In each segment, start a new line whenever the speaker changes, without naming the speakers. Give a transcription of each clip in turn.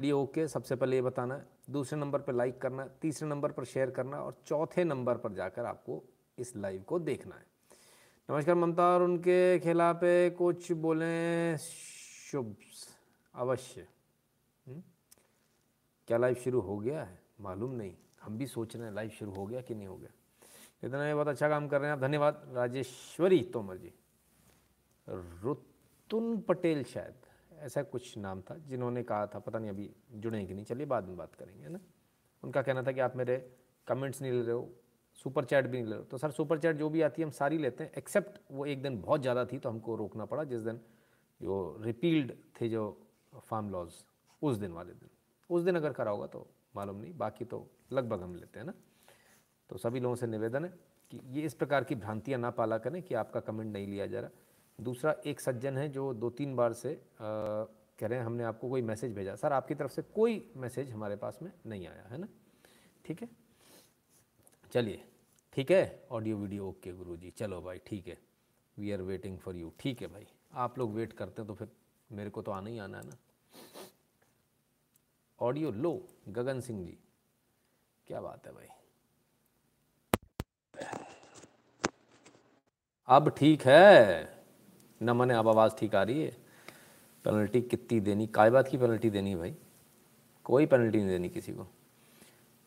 Video okay, सबसे पहले ये बताना है दूसरे नंबर पर लाइक करना है तीसरे नंबर पर शेयर करना और चौथे नंबर पर जाकर आपको इस लाइव को देखना है। नमस्कार ममता और उनके खिलाफ कुछ बोलें शुभ अवश्य। हम्म? क्या लाइव शुरू हो गया है? मालूम नहीं। हम भी सोच रहे हैं लाइव शुरू हो गया कि नहीं हो गया। इतना ये बहुत अच्छा काम कर रहे हैं आप। धन्यवाद। राजेश्वरी तोमर जी। रुतुन पटेल शायद। ऐसा कुछ नाम था जिन्होंने कहा था, पता नहीं अभी जुड़े कि नहीं। चलिए बाद में बात करेंगे ना? उनका कहना था कि आप मेरे कमेंट्स नहीं ले रहे हो सुपर चैट भी नहीं ले रहे हो। तो सर सुपर चैट जो भी आती है, हम सारी लेते हैं एक्सेप्ट वो एक दिन बहुत ज़्यादा थी तो हमको रोकना पड़ा, जिस दिन जो रिपील्ड थे जो फार्म लॉज उस दिन वाले दिन। उस दिन अगर करा होगा तो मालूम नहीं, बाकी तो लगभग हम लेते हैं ना? तो सभी लोगों से निवेदन है कि ये इस प्रकार की भ्रांतियाँ ना पाला करें कि आपका कमेंट नहीं लिया जा रहा। दूसरा एक सज्जन है जो दो तीन बार से आ, कह रहे हैं हमने आपको कोई मैसेज भेजा। सर आपकी तरफ़ से कोई मैसेज हमारे पास में नहीं आया है ना? ठीक है? चलिए ठीक है? ऑडियो वीडियो ओके गुरु जी चलो भाई ठीक है। We are waiting for you ठीक है भाई। आप लोग वेट करते हैं तो फिर मेरे को तो आना ही आना है ना? Audio low Gagan Singh ji. क्या बात है भाई। अब ठीक है। न मने अब आवाज़ ठीक आ रही है। पेनल्टी कितनी देनी? काय बात की पेनल्टी देनी भाई। कोई पेनल्टी नहीं देनी किसी को।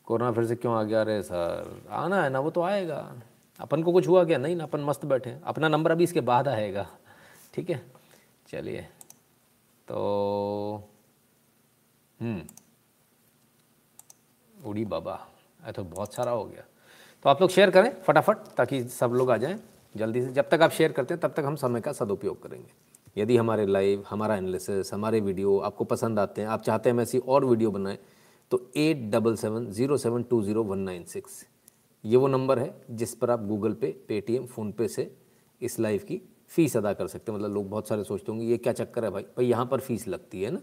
कोरोना फिर से क्यों आ गया अरे सर? आना है ना, वो तो आएगा। अपन को कुछ हुआ क्या? नहीं ना, अपन मस्त बैठे अपना नंबर अभी इसके बाद आएगा। ठीक है? चलिए। तो हम्म। उड़ी बाबा। ऐ तो बहुत सारा हो गया। तो आप लोग शेयर करें फटाफट ताकि सब लोग आ जाएँ। जल्दी से, जब तक आप शेयर करते हैं, तब तक हम समय का सदुपयोग करेंगे। यदि हमारे लाइव हमारा एनालिसिस हमारे वीडियो आपको पसंद आते हैं, आप चाहते हैं हम ऐसी और वीडियो बनाएँ तो eight double seven zero seven two zero one nine six ये वो नंबर है जिस पर आप गूगल पे पेटीएम फ़ोनपे से इस लाइव की फ़ीस अदा कर सकते हैं। मतलब लोग बहुत सारे सोचते होंगे, ये क्या चक्कर है भाई? भाई, यहाँ पर फ़ीस लगती है ना?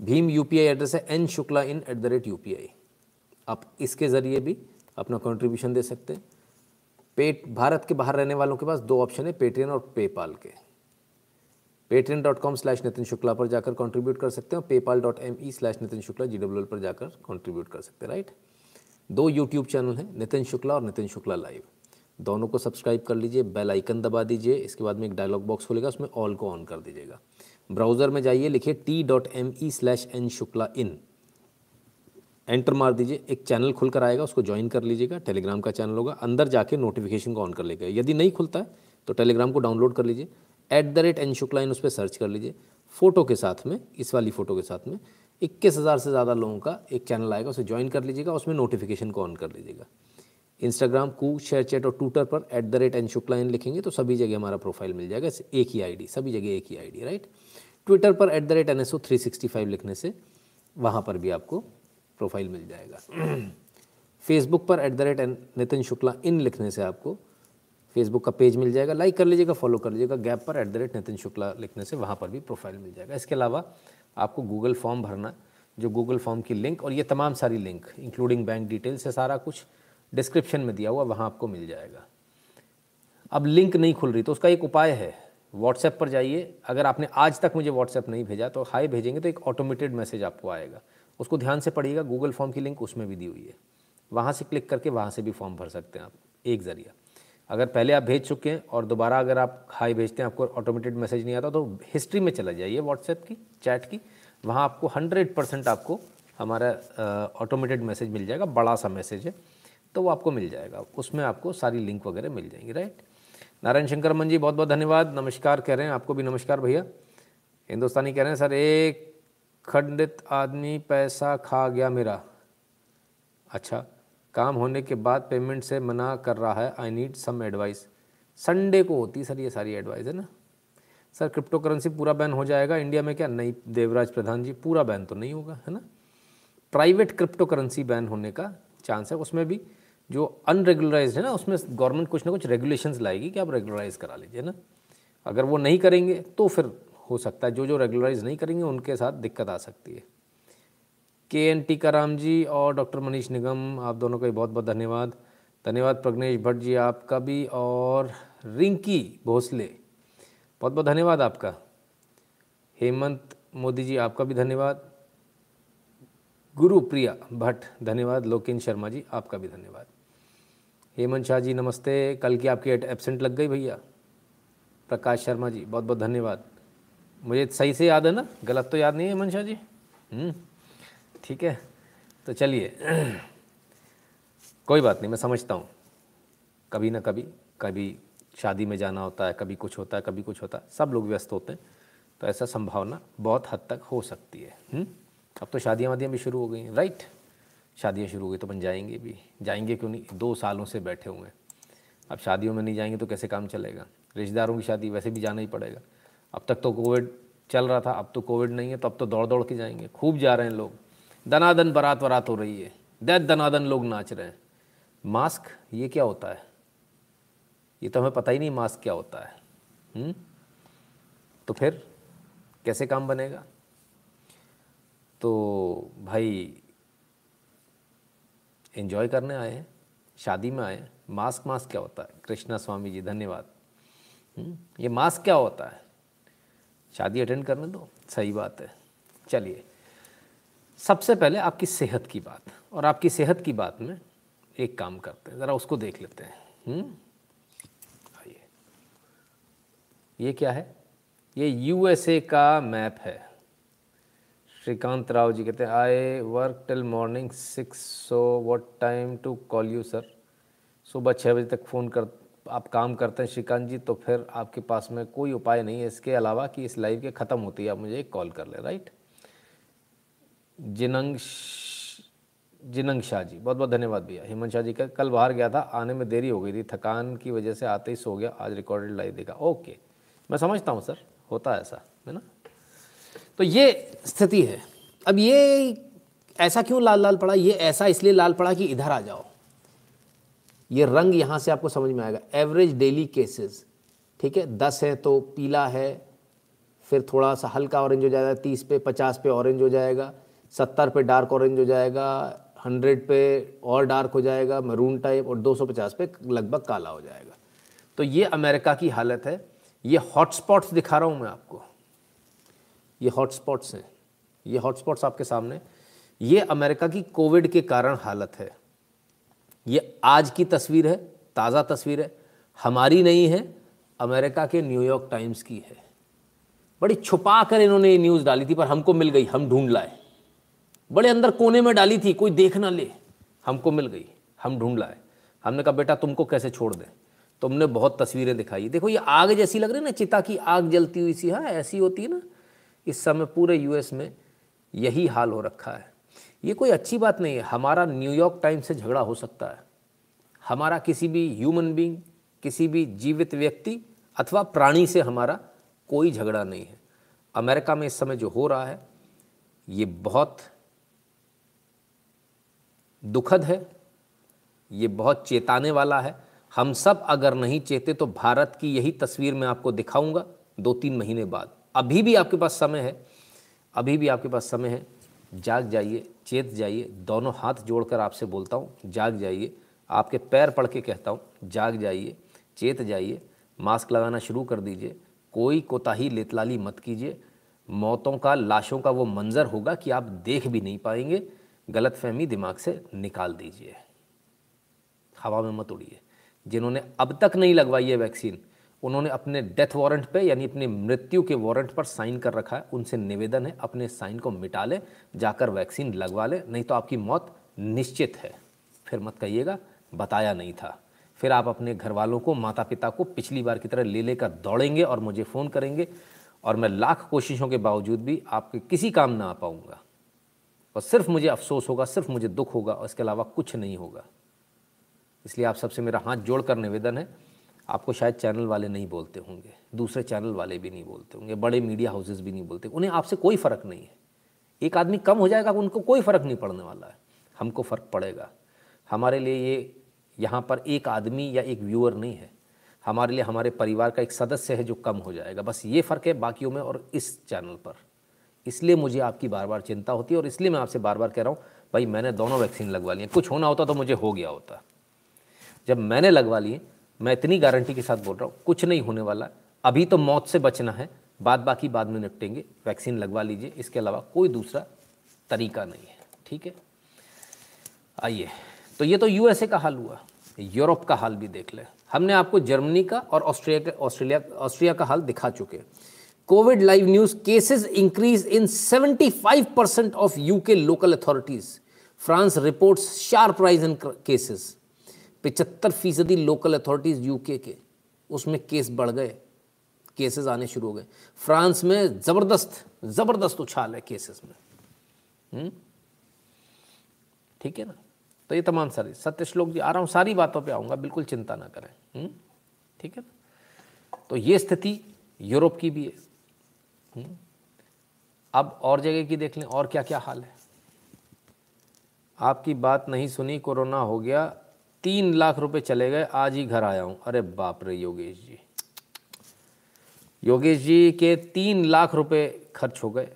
भीम यूपीआई एड्रेस है N Shukla in at the rate you आप इसके ज़रिए भी अपना कंट्रीब्यूशन दे सकते हैं। पेट, भारत के बाहर रहने वालों के पास दो ऑप्शन है पेटीएम और पेपाल के। Paytm dot com slash Nitin Shukla पर जाकर कंट्रीब्यूट कर सकते हैं और PayPal dot M E slash Nitin Shukla G W L पर जाकर कंट्रीब्यूट कर सकते हैं राइट दो यूट्यूब चैनल हैं नितिन शुक्ला और नितिन शुक्ला लाइव दोनों को सब्सक्राइब कर लीजिए बेल आइकन दबा दीजिए, इसके बाद में एक डायलॉग बॉक्स खुलेगा, उसमें ऑल को ऑन कर दीजिएगा। ब्राउज़र में जाइए, लिखिए T dot M E slash N Shukla in enter मार दीजिए, एक चैनल खुल कर आएगा, उसको ज्वाइन कर लीजिएगा, टेलीग्राम का चैनल होगा, अंदर जाके नोटिफिकेशन को ऑन कर लेगा। यदि नहीं खुलता है तो टेलीग्राम को डाउनलोड कर लीजिए at the rate N Shukla in उस पर सर्च कर लीजिए। फ़ोटो के साथ में, इस वाली फ़ोटो के साथ में, इक्कीस हज़ार से ज़्यादा लोगों का एक चैनल आएगा, उसे ज्वाइन कर लीजिएगा, उसमें नोटिफिकेशन को ऑन कर लीजिएगा। इंस्टाग्राम कू शेयर चैट और ट्विटर पर at the rate N Shukla in लिखेंगे तो सभी जगह हमारा प्रोफ़ाइल मिल जाएगा एक ही आईडी सभी जगह एक ही आईडी राइट ट्विटर पर at the rate N S O three sixty five लिखने से, वहाँ पर भी आपको प्रोफ़ाइल मिल जाएगा। फेसबुक पर at the rate Nitin Shukla in लिखने से आपको फेसबुक का पेज मिल जाएगा। लाइक कर लीजिएगा फॉलो कर लीजिएगा। गैप पर at the rate Nitin Shukla लिखने से वहाँ पर भी प्रोफ़ाइल मिल जाएगा। इसके अलावा आपको गूगल फॉर्म भरना, जो गूगल फॉर्म की लिंक और ये तमाम सारी लिंक इंक्लूडिंग बैंक डिटेल से सारा कुछ डिस्क्रिप्शन में दिया हुआ वहाँ आपको मिल जाएगा। अब लिंक नहीं खुल रही तो उसका एक उपाय है। व्हाट्सएप पर जाइए। अगर आपने आज तक मुझे व्हाट्सएप नहीं भेजा तो हाई भेजेंगे तो एक ऑटोमेटेड मैसेज आपको आएगा। उसको ध्यान से पढ़िएगा गूगल फॉर्म की लिंक उसमें भी दी हुई है। वहाँ से क्लिक करके वहाँ से भी फॉर्म भर सकते हैं आप, एक ज़रिया। अगर पहले आप भेज चुके हैं और दोबारा अगर आप हाई भेजते हैं, आपको ऑटोमेटेड मैसेज नहीं आता तो हिस्ट्री में चला जाइए व्हाट्सएप की चैट की। वहाँ आपको हंड्रेड परसेंट आपको हमारा ऑटोमेटेड मैसेज मिल जाएगा बड़ा सा मैसेज है तो वो आपको मिल जाएगा। उसमें आपको सारी लिंक वगैरह मिल जाएँगी राइट नारायण शंकर मन जी बहुत बहुत धन्यवाद। नमस्कार कह रहे हैं, आपको भी नमस्कार भैया। हिंदुस्तानी कह रहे हैं, सर, एक खंडित आदमी पैसा खा गया मेरा। अच्छा काम होने के बाद पेमेंट से मना कर रहा है। I need some advice Sunday को होती सर ये सारी एडवाइस है ना? सर क्रिप्टो करेंसी पूरा बैन हो जाएगा। इंडिया में क्या? नहीं, देवराज प्रधान जी, पूरा बैन तो नहीं होगा, है ना? प्राइवेट क्रिप्टो करेंसी बैन होने का चांस है। उसमें भी जो अनरेगुलराइज है ना, उसमें गवर्नमेंट कुछ ना कुछ रेगुलेशंस लाएगी कि आप रेगुलराइज करा लीजिए ना? अगर वो नहीं करेंगे तो फिर हो सकता है, जो जो रेगुलराइज नहीं करेंगे, उनके साथ दिक्कत आ सकती है। के एन टी कराम जी और डॉक्टर मनीष निगम आप दोनों का बहुत बहुत धन्यवाद। धन्यवाद प्रग्नेश भट्ट जी आपका भी और रिंकी भोसले, बहुत बहुत धन्यवाद आपका। हेमंत मोदी जी आपका भी धन्यवाद। गुरु प्रिया भट्ट, धन्यवाद। लोकेन शर्मा जी आपका भी धन्यवाद। हेमंत शाह जी नमस्ते। कल की आपकी एबसेंट लग गई भैया। प्रकाश शर्मा जी, बहुत बहुत धन्यवाद। मुझे सही से याद है ना? गलत तो याद नहीं है मनशा जी? हम्म, ठीक है तो चलिए। कोई बात नहीं मैं समझता हूँ। कभी ना कभी कभी शादी में जाना होता है कभी कुछ होता है कभी कुछ होता है सब लोग व्यस्त होते हैं तो ऐसा संभावना बहुत हद तक हो सकती है। हुँ? हम्म? अब तो शादियाँ वादियाँ भी शुरू हो गई हैं राइट? शादियाँ शुरू हो गई तो अपन जाएँगे भी। जाएँगे क्यों नहीं? दो सालों से बैठे हुए हैं। अब शादियों में नहीं जाएँगे तो कैसे काम चलेगा? रिश्तेदारों की शादी वैसे भी जाना ही पड़ेगा। अब तक तो कोविड चल रहा था, अब तो कोविड नहीं है तो अब तो दौड़ दौड़ के जाएँगे। खूब जा रहे हैं लोग। दनादन बरात वरात हो रही है। दैत दनादन लोग नाच रहे हैं। मास्क, ये क्या होता है? ये तो हमें पता ही नहीं मास्क क्या होता है। हुँ? हम्म? तो फिर कैसे काम बनेगा? तो भाई एंजॉय करने आए हैं, शादी में आए मास्क मास्क क्या होता है? कृष्णा स्वामी जी, धन्यवाद। हम्म? ये मास्क क्या होता है? शादी अटेंड करने दो, सही बात है। चलिए, सबसे पहले आपकी सेहत की बात, और आपकी सेहत की बात में एक काम करते हैं, ज़रा उसको देख लेते हैं। हम्म? आइए। ये क्या है? ये यूएसए का मैप है। श्रीकांत राव जी कहते हैं I work till morning six so what time to call you sir सुबह छः बजे तक फ़ोन कर आप काम करते हैं श्रीकांत जी तो फिर आपके पास में कोई उपाय नहीं है। इसके अलावा कि इस लाइव के ख़त्म होती है आप मुझे एक कॉल कर ले राइट जिनंग जिनंग शाह जी, बहुत बहुत धन्यवाद भैया। हेमंत शाह जी का कल बाहर गया था, आने में देरी हो गई थी, थकान की वजह से आते ही सो गया, आज रिकॉर्डेड लाइव देखा। ओके मैं समझता हूँ सर, होता है ऐसा, है ना? तो ये स्थिति है। अब ये ऐसा क्यों लाल लाल पड़ा? ये ऐसा इसलिए लाल पड़ा कि इधर आ जाओ। ये रंग यहाँ से आपको समझ में आएगा। एवरेज डेली केसेस ठीक है? दस है तो पीला है, फिर थोड़ा सा हल्का ऑरेंज हो जाएगा, तीस पे, पचास पे ऑरेंज हो जाएगा, सत्तर पे डार्क ऑरेंज हो जाएगा हंड्रेड पे और डार्क हो जाएगा मरून टाइप और दो सौ पचास पे लगभग काला हो जाएगा। तो ये अमेरिका की हालत है। ये हॉटस्पॉट्स दिखा रहा हूँ मैं आपको। ये हॉटस्पॉट्स हैं। ये हॉटस्पॉट्स आपके सामने। ये अमेरिका की कोविड के कारण हालत है। ये आज की तस्वीर है, ताज़ा तस्वीर है। हमारी नहीं है, अमेरिका के न्यूयॉर्क टाइम्स की है। बड़ी छुपा कर इन्होंने ये न्यूज़ डाली थी, पर हमको मिल गई, हम ढूंढ लाए। बड़े अंदर कोने में डाली थी, कोई देख ना ले। हमको मिल गई, हम ढूंढ लाए। हमने कहा, बेटा, तुमको कैसे छोड़ दें? तुमने बहुत तस्वीरें दिखाई। देखो, ये आग जैसी लग रही है ना, चिता की आग जलती हुई सी हाँ ऐसी होती है ना। इस समय पूरे यूएस में यही हाल हो रखा है। ये कोई अच्छी बात नहीं है। हमारा न्यूयॉर्क टाइम्स से झगड़ा हो सकता है। हमारा किसी भी ह्यूमन बींग किसी भी जीवित व्यक्ति अथवा प्राणी से हमारा कोई झगड़ा नहीं है। अमेरिका में इस समय जो हो रहा है, ये बहुत दुखद है, ये बहुत चेताने वाला है। हम सब अगर नहीं चेते तो भारत की यही तस्वीर मैं आपको दिखाऊँगा दो तीन महीने बाद। अभी भी आपके पास समय है, अभी भी आपके पास समय है। जाग जाइए, चेत जाइए, दोनों हाथ जोड़कर आपसे बोलता हूँ, जाग जाइए। आपके पैर पड़ के कहता हूँ, जाग जाइए, चेत जाइए, मास्क लगाना शुरू कर दीजिए। कोई कोताही लेतलाली मत कीजिए। मौतों का, लाशों का वो मंज़र होगा कि आप देख भी नहीं पाएँगे। गलत फहमी दिमाग से निकाल दीजिए। हवा में मत उड़िए। जिन्होंने अब तक नहीं लगवाई है वैक्सीन उन्होंने अपने डेथ वारंट पे, यानी अपनी मृत्यु के वारंट पर साइन कर रखा है। उनसे निवेदन है, अपने साइन को मिटा लें, जाकर वैक्सीन लगवा लें, नहीं तो आपकी मौत निश्चित है। फिर मत कहिएगा, बताया नहीं था। फिर आप अपने घर वालों को माता पिता को पिछली बार की तरह ले लेकर दौड़ेंगे और मुझे फ़ोन करेंगे और मैं लाख कोशिशों के बावजूद भी आपके किसी काम ना आ पाऊँगा। और सिर्फ़ मुझे अफसोस होगा, सिर्फ़ मुझे दुख होगा और इसके अलावा कुछ नहीं होगा। इसलिए आप सबसे मेरा हाथ जोड़कर निवेदन है आपको शायद चैनल वाले नहीं बोलते होंगे, दूसरे चैनल वाले भी नहीं बोलते होंगे, बड़े मीडिया हाउसेस भी नहीं बोलते, उन्हें आपसे कोई फ़र्क नहीं है। एक आदमी कम हो जाएगा, उनको कोई फ़र्क नहीं पड़ने वाला है। हमको फ़र्क पड़ेगा। हमारे लिए ये यहाँ पर एक आदमी या एक व्यूअर नहीं है। हमारे लिए हमारे परिवार का एक सदस्य है जो कम हो जाएगा। बस ये फ़र्क है बाकियों में और इस चैनल पर। इसलिए मुझे आपकी बार बार चिंता होती है और इसलिए मैं आपसे बार बार कह रहा हूँ, भाई मैंने दोनों वैक्सीन लगवा लिए। कुछ होना होता तो मुझे हो गया होता। जब मैंने लगवा लिए मैं इतनी गारंटी के साथ बोल रहा हूँ, कुछ नहीं होने वाला। अभी तो मौत से बचना है। बाद बाकी बाद में निपटेंगे। वैक्सीन लगवा लीजिए। इसके अलावा कोई दूसरा तरीका नहीं है। ठीक है? आइए। तो ये तो यूएसए का हाल हुआ। यूरोप का हाल भी देख लें। हमने आपको जर्मनी का और ऑस्ट्रेलिया का, ऑस्ट्रेलिया, ऑस्ट्रिया का हाल दिखा चुके Covid live news cases increase in 75 percent of UK local authorities France reports sharp rise in cases पिचहत्तर फ़ीसदी लोकल अथॉरिटीज यूके के, उसमें केस बढ़ गए केसेस आने शुरू हो गए। फ्रांस में ज़बरदस्त ज़बरदस्त उछाल है केसेस में। हम्म? ठीक है ना? तो ये तमाम सारी, सत्य श्लोक जी, आ रहा हूँ, सारी बातों पे आऊँगा, बिल्कुल चिंता ना करें। हम्म? ठीक है ना? तो ये स्थिति यूरोप की भी है। हम्म? अब और जगह की देख लें, और क्या क्या हाल है? आपकी बात नहीं सुनी, कोरोना हो गया तीन लाख रुपए चले गए, आज ही घर आया हूँ। अरे बाप रे, योगेश जी। योगेश जी के तीन लाख रुपए खर्च हो गए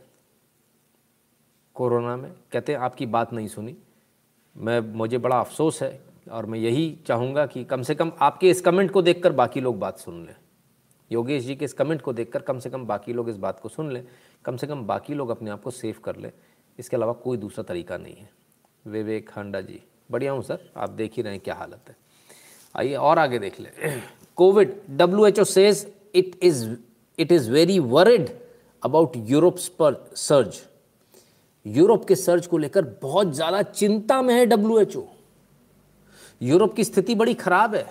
कोरोना में। कहते हैं, आपकी बात नहीं सुनी। मैं, मुझे बड़ा अफसोस है और मैं यही चाहूँगा कि कम से कम आपके इस कमेंट को देखकर बाकी लोग बात सुन लें। योगेश जी के इस कमेंट को देखकर कम से कम बाकी लोग इस बात को सुन लें। कम से कम बाकी लोग अपने आप को सेव कर लें। इसके अलावा कोई दूसरा तरीका नहीं है। विवेक हांडा जी। बढ़िया हूँ सर, आप देख ही रहे हैं क्या हालत है। आइए और आगे देख लें। Covid W H O says it is it is very worried about Europe's पर सर्ज यूरोप के सर्च को लेकर बहुत ज़्यादा चिंता में है डब्ल्यू एच ओ यूरोप की स्थिति बड़ी खराब है।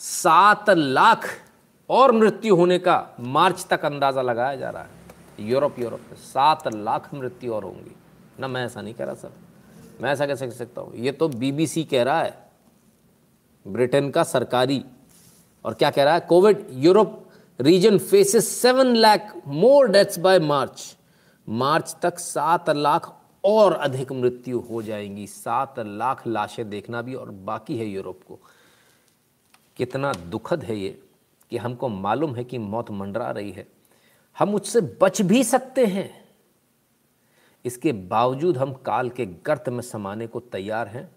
सात लाख और मृत्यु होने का मार्च तक अंदाज़ा लगाया जा रहा है। यूरोप यूरोप में सात लाख मृत्यु और होंगी। ना मैं ऐसा नहीं कह रहा, सर। मैं ऐसा कैसे कह सकता हूँ? ये तो बीबीसी कह रहा है, ब्रिटेन का सरकारी, और क्या कह रहा है? Covid Europe region faces seven lakh more deaths by March. मार्च तक सात लाख और अधिक मृत्यु हो जाएँगी। सात लाख लाशें देखना भी और बाकी है यूरोप को। कितना दुखद है ये कि हमको मालूम है कि मौत मंडरा रही है। हम उससे बच भी सकते हैं। इसके बावजूद हम काल के गर्त में समाने को तैयार हैं,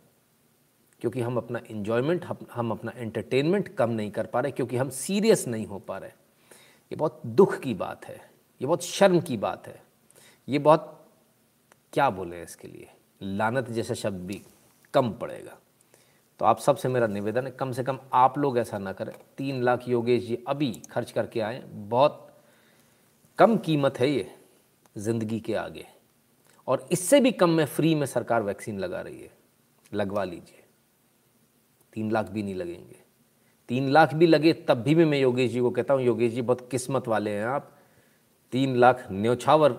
क्योंकि हम अपना इन्जॉयमेंट हम अपना एंटरटेनमेंट कम नहीं कर पा रहे, क्योंकि हम सीरियस नहीं हो पा रहे। ये बहुत दुख की बात है, ये बहुत शर्म की बात है, ये बहुत, क्या बोले इसके लिए? लानत जैसा शब्द भी कम पड़ेगा। तो आप सबसे मेरा निवेदन है, कम से कम आप लोग ऐसा ना करें। तीन लाख योगेश जी अभी खर्च करके आए बहुत कम कीमत है ये, ज़िंदगी के आगे। और इससे भी कम में फ्री में सरकार वैक्सीन लगा रही है। लगवा लीजिए। तीन लाख भी नहीं लगेंगे। तीन लाख भी लगे तब भी मैं योगेश जी को कहता हूँ योगेश जी बहुत किस्मत वाले हैं आप। तीन लाख न्यौछावर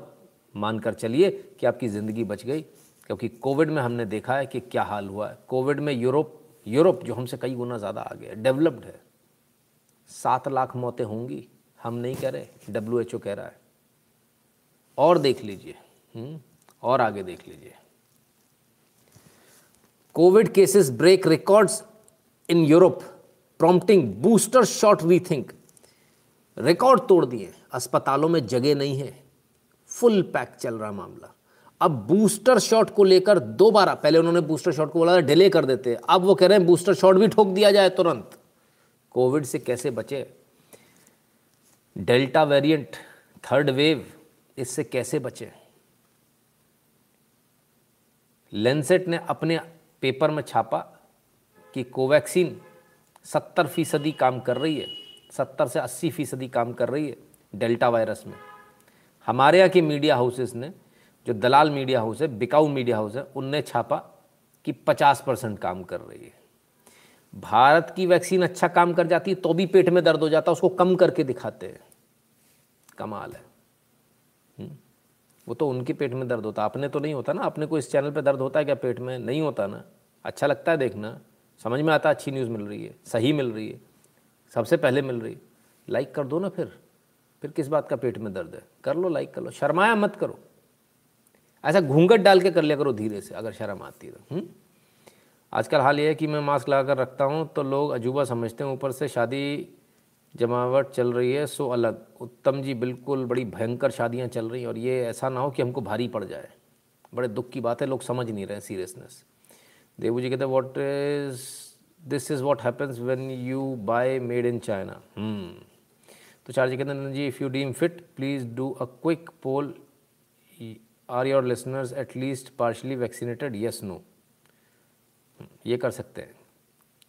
मानकर चलिए कि आपकी ज़िंदगी बच गई। क्योंकि कोविड में हमने देखा है कि क्या हाल हुआ है। कोविड में यूरोप यूरोप जो हमसे कई गुना ज़्यादा आ गया डेवलप्ड है। सात लाख मौतें होंगी हम नहीं कह रहे डब्ल्यू एच ओ कह रहा है। और देख लीजिए हम्म, और आगे देख लीजिए। Covid cases break records in Europe prompting booster shot rethink record तोड़ दिए, अस्पतालों में जगह नहीं है। फुल पैक चल रहा मामला। अब बूस्टर शॉट को लेकर दोबारा, पहले उन्होंने बूस्टर शॉट को बोला था डिले कर देते। अब वो कह रहे हैं बूस्टर शॉट भी ठोक दिया जाए तुरंत। कोविड से कैसे बचे? डेल्टा वेरिएंट थर्ड वेव इससे कैसे बचे? लेंसेट ने अपने पेपर में छापा कि कोवैक्सीन सत्तर फ़ीसदी काम कर रही है, सत्तर से अस्सी फ़ीसदी काम कर रही है डेल्टा वायरस में। हमारे यहाँ के मीडिया हाउसेस ने, जो दलाल मीडिया हाउस है, बिकाऊ मीडिया हाउस है, उनने छापा कि 50 परसेंट काम कर रही है। भारत की वैक्सीन अच्छा काम कर जाती है तो भी पेट में दर्द हो जाता है, उसको कम करके दिखाते हैं। कमाल है। वो तो उनके पेट में दर्द होता अपने तो नहीं होता ना अपने को इस चैनल पे दर्द होता है क्या पेट में? नहीं होता ना। अच्छा लगता है देखना। समझ में आता है, अच्छी न्यूज़ मिल रही है, सही मिल रही है, सबसे पहले मिल रही है। लाइक कर दो ना फिर। फिर किस बात का पेट में दर्द है? कर लो, लाइक कर लो। शर्माया मत करो। ऐसा घूंघट डाल के कर लिया करो धीरे से, अगर शर्म आती है तो। हम्म? आजकल हाल ये है कि मैं मास्क लगा कर रखता हूँ तो लोग अजूबा समझते हैं, ऊपर से शादी जमावट चल रही है, सो अलग। उत्तम जी बिल्कुल बड़ी भयंकर शादियाँ चल रही हैं और ये ऐसा ना हो कि हमको भारी पड़ जाए। बड़े दुख की बात है, लोग समझ नहीं रहे सीरियसनेस देवू जी कहते what is this is what happens when you buy made in China तो चार्ज कहते हैं जी if you deem fit please do a quick poll are your listeners at least partially vaccinated yes no ये कर सकते हैं।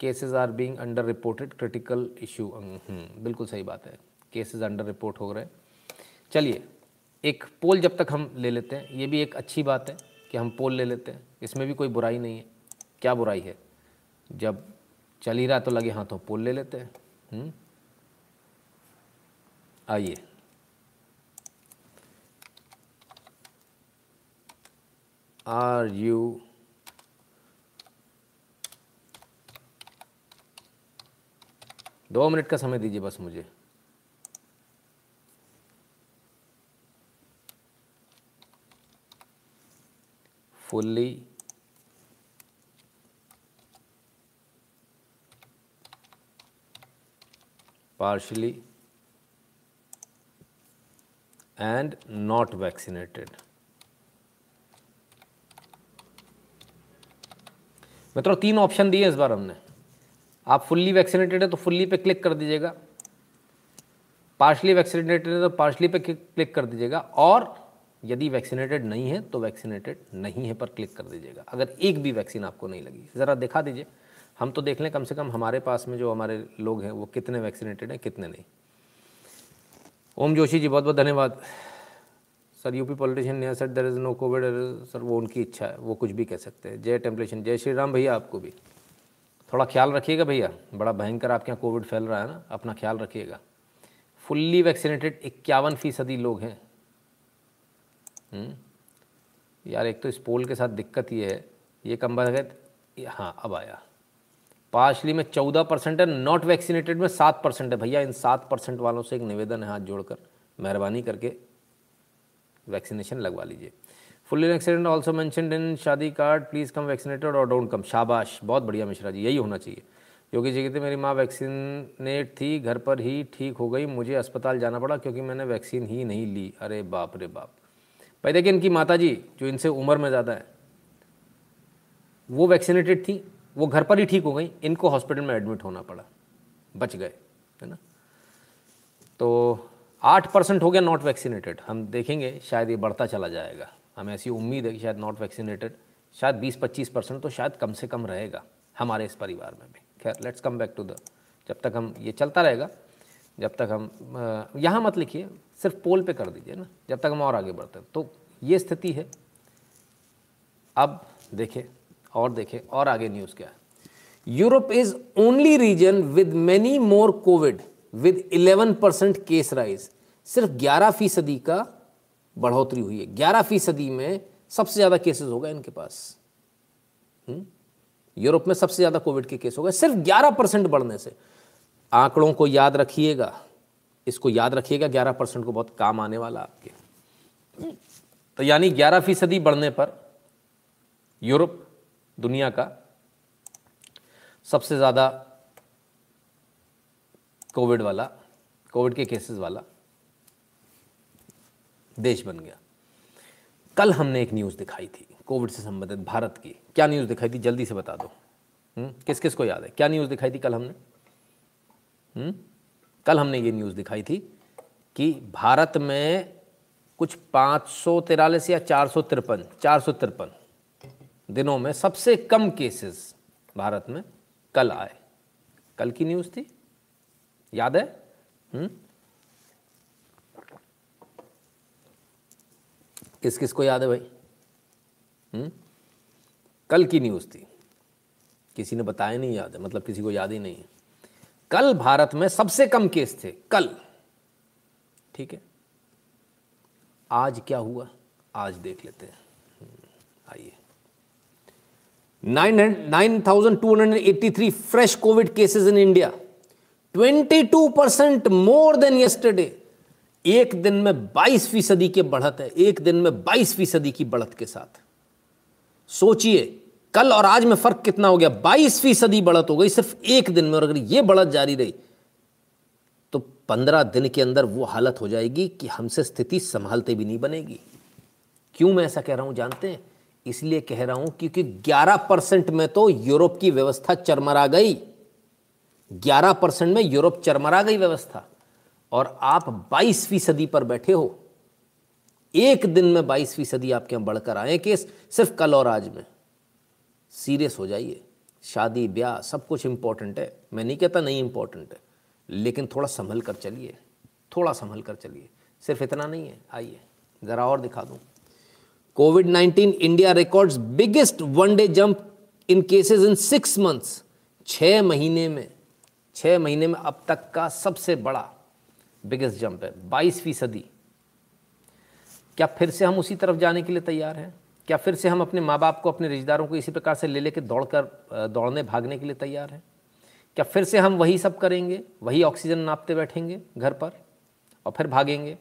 Cases are being under reported critical issue बिल्कुल सही बात है। केसेस अंडर रिपोर्ट हो रहे चलिए, एक पोल जब तक हम ले लेते हैं, ये भी एक अच्छी बात है कि हम पोल ले लेते हैं। इसमें भी कोई बुराई नहीं है। क्या बुराई है? जब चल ही रहा तो लगे हाँ तो पोल ले लेते हैं। हम्म? आइए। आर यू दो मिनट का समय दीजिए बस मुझे। Fully. partially and not vaccinated मित्रों, तीन ऑप्शन दिए इस बार हमने। आप फुल्ली वैक्सीनेटेड है तो फुल्ली पे क्लिक कर दीजिएगा। पार्शली वैक्सीनेटेड है तो पार्शली पे क्लिक कर दीजिएगा। और यदि वैक्सीनेटेड नहीं है तो वैक्सीनेटेड नहीं है पर क्लिक कर दीजिएगा। अगर एक भी वैक्सीन आपको नहीं लगी, ज़रा दिखा दीजिए। हम तो देख लें कम से कम हमारे पास में जो हमारे लोग हैं, वो कितने वैक्सीनेटेड हैं, कितने नहीं। ओम जोशी जी बहुत बहुत धन्यवाद। सर, यूपी पॉलिटिशियन ने sir there is no Covid sir, वो उनकी इच्छा है, वो कुछ भी कह सकते हैं। जय टेम्पलेशन, जय श्री राम भैया, आपको भी। थोड़ा ख्याल रखिएगा भैया। बड़ा भयंकर आपके यहाँ कोविड फैल रहा है ना, अपना ख्याल रखिएगा। फुल्ली वैक्सीनेटेड इक्यावन फ़ीसदी लोग हैं। हम्म। यार, एक तो इस पोल के साथ दिक्कत ये है, ये कम है हाँ अब आया। पार्शली में चौदह परसेंट है, नॉट वैक्सीनेटेड में सात परसेंट है। भैया, इन सात परसेंट वालों से एक निवेदन है हाथ जोड़कर, मेहरबानी करके वैक्सीनेशन लगवा लीजिए। Fully vaccinated also mentioned in shaadi card please come vaccinated और डोंट कम शाबाश, बहुत बढ़िया मिश्रा जी, यही होना चाहिए। योगी जी कहते, मेरी माँ वैक्सीनेट थी, घर पर ही ठीक हो गई, मुझे अस्पताल जाना पड़ा क्योंकि मैंने वैक्सीन ही नहीं ली। अरे बाप रे बाप। भाई देखिए इनकी माता जी, जो इनसे उम्र में ज़्यादा है, वो वैक्सीनेटेड थी, वो घर पर ही ठीक हो गई, इनको हॉस्पिटल में एडमिट होना पड़ा। बच गए, है ना? तो आठ परसेंट हो गया नॉट वैक्सीनेटेड हम देखेंगे, शायद ये बढ़ता चला जाएगा। हमें ऐसी उम्मीद है कि शायद नॉट वैक्सीनेटेड शायद बीस पच्चीस परसेंट तो शायद कम से कम रहेगा हमारे इस परिवार में भी। खैर let's come back to the जब तक हम ये चलता रहेगा, जब तक हम यहाँ मत लिखिए, सिर्फ़ पोल पे कर दीजिए ना, जब तक हम और आगे बढ़ते हैं। तो ये स्थिति है। अब देखें और देखें और आगे न्यूज़ क्या है। Europe is only region with many more Covid with 11 percent case rise सिर्फ़ 11 फ़ीसदी का बढ़ोतरी हुई है। 11 फ़ीसदी में सबसे ज़्यादा केसेस हो गए इनके पास। हम्म? यूरोप में सबसे ज़्यादा कोविड के केस हो गए। सिर्फ़ 11 परसेंट बढ़ने से। आंकड़ों को याद रखिएगा। इसको याद रखिएगा 11 परसेंट को बहुत काम आने वाला आपके। तो यानी 11 फ़ीसदी बढ़ने पर यूरोप, दुनिया का सबसे ज़्यादा कोविड वाला कोविड के केसेस वाला देश बन गया। कल हमने एक न्यूज़ दिखाई थी कोविड से संबंधित भारत की। क्या न्यूज़ दिखाई थी? जल्दी से बता दो। हम्म, किस किस को याद है? क्या न्यूज़ दिखाई थी कल हमने? हुँ? कल हमने ये न्यूज़ दिखाई थी कि भारत में कुछ पाँच सौ तिरालीस या चार सौ तिरपन चार सौ तिरपन दिनों में सबसे कम केसेस भारत में कल आए। कल की न्यूज़ थी? याद है? हुँ? किस किस को याद है भाई? हुँ? कल की न्यूज़ थी। किसी ने बताया नहीं याद है मतलब किसी को याद ही नहीं है। कल भारत में सबसे कम केस थे कल। ठीक है? आज क्या हुआ? आज देख लेते हैं। हम्म, आइए। Nine thousand two hundred eighty three fresh Covid cases in India. Twenty two percent more than yesterday. एक दिन में बाईस फ़ीसदी के बढ़त है, एक दिन में बाईस फ़ीसदी की बढ़त के साथ। सोचिए, कल और आज में फ़र्क कितना हो गया? बाईस फ़ीसदी बढ़त हो गई सिर्फ़ एक दिन में, और अगर ये बढ़त जारी रही तो पंद्रह दिन के अंदर वो हालत हो जाएगी कि हमसे स्थिति संभालते भी नहीं बनेगी। क्यों मैं ऐसा कह रहा हूँ? जानते हैं? इसलिए कह रहा हूँ क्योंकि 11 परसेंट में तो यूरोप की व्यवस्था चरमरा गई। 11 परसेंट में यूरोप चरमरा गई व्यवस्था। और आप 22 फ़ीसदी पर बैठे हो। एक दिन में बाईस फ़ीसदी आपके यहाँ बढ़कर आए। केस सिर्फ़ कल और आज में। सीरियस हो जाइए। शादी, ब्याह, सब कुछ इम्पोर्टेंट है। मैं नहीं कहता नहीं इम्पोर्टेंट है। लेकिन थोड़ा संभल कर चलिए। थोड़ा संभल कर चलिए। सिर्फ़ इतना नहीं है। आइए, ज़रा और दिखा दूँ। Covid nineteen India records biggest one day jump in cases in six months छः महीने में। छः महीने में अब तक का सबसे बड़ा बिगेस्ट जंप है बाईस फ़ीसदी क्या फिर से हम उसी तरफ़ जाने के लिए तैयार हैं? क्या फिर से हम अपने माँ बाप को, अपने रिश्तेदारों को इसी प्रकार से ले लेकर दौड़ कर दौड़ने, भागने के लिए तैयार हैं? क्या फिर से हम वही सब करेंगे, वही ऑक्सीजन नापते बैठेंगे घर पर और फिर भागेंगे?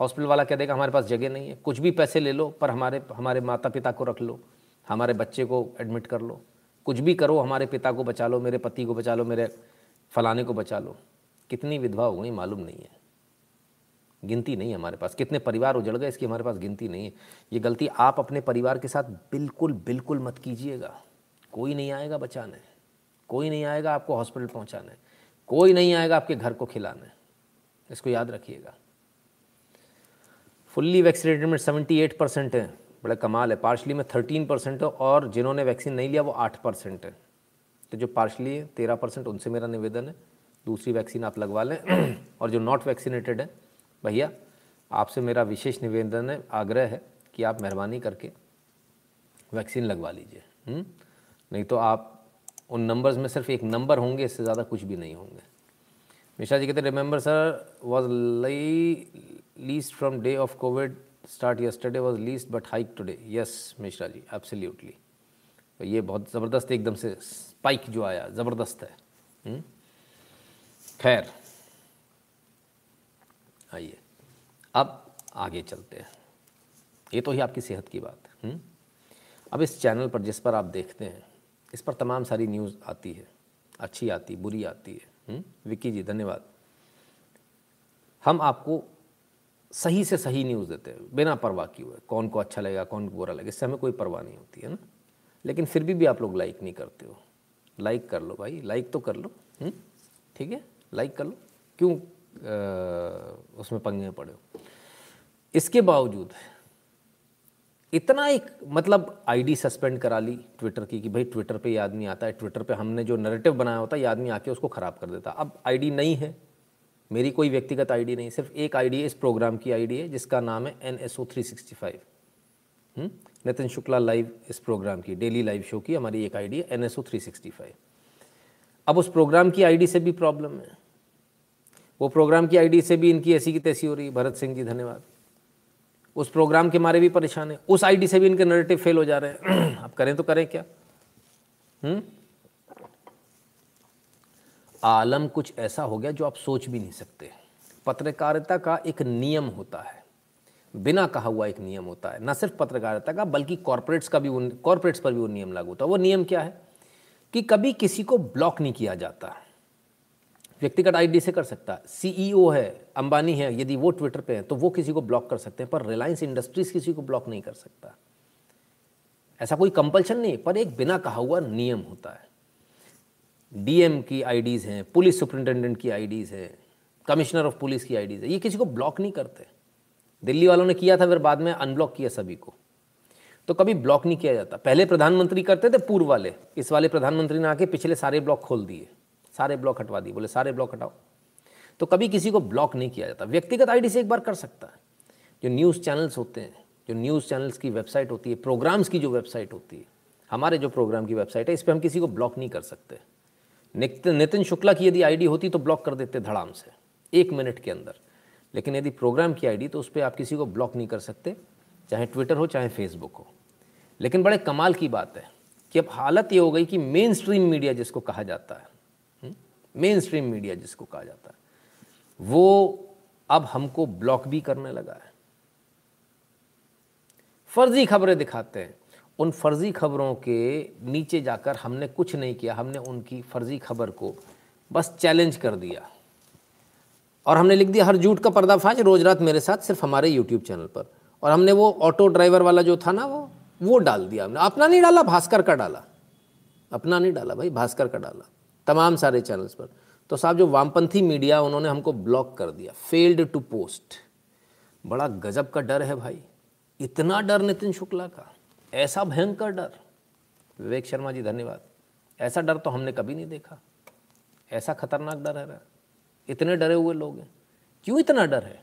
हॉस्पिटल वाला कह देगा, हमारे पास जगह नहीं है, कुछ भी पैसे ले लो, पर हमारे हमारे माता पिता को रख लो, हमारे बच्चे को एडमिट कर लो। कुछ भी करो, हमारे पिता को बचा लो, मेरे पति को बचा लो, मेरे फलाने को बचा लो। कितनी विधवा हो गई, मालूम नहीं है। गिनती नहीं है हमारे पास। कितने परिवार उजड़ गए, इसकी हमारे पास गिनती नहीं है। ये गलती आप अपने परिवार के साथ बिल्कुल बिल्कुल मत कीजिएगा। कोई नहीं आएगा बचाने। कोई नहीं आएगा आपको हॉस्पिटल पहुँचाने। कोई नहीं आएगा आपके घर को खिलाने। इसको याद रखिएगा। फुल्ली वैक्सीनेटेड में सेवेंटी एट परसेंट है। बड़ा कमाल है। पार्शली में थर्टीन परसेंट है और जिन्होंने वैक्सीन नहीं लिया, वो आठ परसेंट है। तो जो पार्शली है, तेरह परसेंट, उनसे मेरा निवेदन है, दूसरी वैक्सीन आप लगवा लें। और जो नॉट वैक्सीनेटेड है भैया, आपसे मेरा विशेष निवेदन है, आग्रह है कि आप मेहरबानी करके वैक्सीन लगवा लीजिए हम्म? नहीं तो आप उन नंबर्स में सिर्फ़ एक नंबर होंगे, इससे ज़्यादा कुछ भी नहीं होंगे मिश्रा जी कहते रिमेंबर सर वॉज़ लई least from day of Covid start yesterday was least but hike today yes Mishra ji absolutely तो ये बहुत ज़बरदस्त एकदम से स्पाइक जो आया, ज़बरदस्त है हम्म? खैर आइए। अब आगे चलते हैं। ये तो ही आपकी सेहत की बात। है हम्म? अब इस चैनल पर जिस पर आप देखते हैं, इस पर तमाम सारी न्यूज़ आती है। अच्छी आती, बुरी आती है। हम्म? विक्की जी, धन्यवाद। हम आपको सही से सही न्यूज़ देते हैं, बिना परवाह किए हुए। कौन को अच्छा लगेगा, कौन को बुरा लगेगा इससे हमें कोई परवाह नहीं होती, है ना? लेकिन फिर भी भी आप लोग लाइक नहीं करते हो। लाइक कर लो भाई लाइक तो कर लो। हम्म? ठीक है? लाइक कर लो। क्यों? उसमें पंगे पड़े हो। इसके बावजूद इतना एक मतलब आईडी सस्पेंड करा ली ट्विटर की कि भाई ट्विटर पे ये आदमी आता है ट्विटर पे हमने जो नरेटिव बनाया होता है ये आदमी आके उसको ख़राब कर देता। अब आईडी नहीं है, मेरी कोई व्यक्तिगत आईडी नहीं, सिर्फ़ एक आईडी है, इस प्रोग्राम की आईडी है, जिसका नाम है N S O three sixty five Nitin Shukla live इस प्रोग्राम की डेली लाइव शो की, हमारी एक आईडी है N S O three sixty five अब उस प्रोग्राम की आईडी से भी प्रॉब्लम है। वो प्रोग्राम की आईडी से भी इनकी ऐसी की तैसी हो रही है। भरत सिंह जी, धन्यवाद। उस प्रोग्राम के मारे भी परेशान है। उस आईडी से भी इनके नरेटिव फेल हो जा रहे हैं। अब करें तो करें क्या? हम्म? आलम कुछ ऐसा हो गया जो आप सोच भी नहीं सकते। पत्रकारिता का एक नियम होता है। बिना कहा हुआ एक नियम होता है। न सिर्फ़ पत्रकारिता का, बल्कि कॉरपोरेट्स का भी कॉरपोरेट्स पर भी वो नियम लागू होता है। वो नियम क्या है? कि कभी किसी को ब्लॉक नहीं किया जाता। व्यक्तिगत आईडी से कर सकता है। सीईओ है, अंबानी है, यदि वो ट्विटर पे है तो वो किसी को ब्लॉक कर सकते हैं, पर रिलायंस इंडस्ट्रीज़ किसी को ब्लॉक नहीं कर सकता। ऐसा कोई कंपल्शन नहीं पर एक बिना कहा हुआ नियम होता है। डीएम की आईडीज़ हैं, पुलिस सुपरिंटेंडेंट की आईडीज़ है कमिश्नर ऑफ़ पुलिस की आईडीज़ है, ये किसी को ब्लॉक नहीं करते। दिल्ली वालों ने किया था, फिर बाद में अनब्लॉक किया सभी को। तो कभी ब्लॉक नहीं किया जाता। पहले प्रधानमंत्री करते थे, पूर्व वाले। इस वाले प्रधानमंत्री ने आके पिछले सारे ब्लॉक खोल दिए। सारे ब्लॉक हटवा दिए। बोले, सारे ब्लॉक हटाओ। तो कभी किसी को ब्लॉक नहीं किया जाता। व्यक्तिगत आईडी से एक बार कर सकता है। जो न्यूज़ चैनल्स होते हैं, जो न्यूज़ चैनल्स की वेबसाइट होती है, प्रोग्राम्स की जो वेबसाइट होती है, हमारे जो प्रोग्राम की वेबसाइट है, इस पर हम किसी को ब्लॉक नहीं कर सकते। नितिन शुक्ला की यदि आईडी होती तो ब्लॉक कर देते धड़ाम से, एक मिनट के अंदर। लेकिन यदि प्रोग्राम की आईडी तो उस पर आप किसी को ब्लॉक नहीं कर सकते, चाहे ट्विटर हो, चाहे फेसबुक हो। लेकिन बड़े कमाल की बात है कि अब हालत ये हो गई कि मेन स्ट्रीम मीडिया जिसको कहा जाता है मेन स्ट्रीम मीडिया जिसको कहा जाता है, वो अब हमको ब्लॉक भी करने लगा है। फर्जी खबरें दिखाते हैं। उन फर्जी खबरों के नीचे जाकर हमने कुछ नहीं किया, हमने उनकी फर्जी खबर को बस चैलेंज कर दिया। और हमने लिख दिया, हर झूठ का पर्दाफाश रोज रात मेरे साथ सिर्फ़ हमारे यूट्यूब चैनल पर। और हमने वो ऑटो ड्राइवर वाला जो था ना, वो वो डाल दिया हमने। अपना नहीं डाला, भास्कर का डाला। अपना नहीं डाला भाई, भास्कर का डाला। तमाम सारे चैनल्स पर। तो साहब, जो वामपंथी मीडिया उन्होंने हमको ब्लॉक कर दिया फेल्ड टू पोस्ट बड़ा गजब का डर है भाई। इतना डर नितिन शुक्ला का, ऐसा भयंकर डर। विवेक शर्मा जी, धन्यवाद। ऐसा डर तो हमने कभी नहीं देखा। ऐसा खतरनाक डर है इतने डरे हुए लोग हैं। क्यों इतना डर है?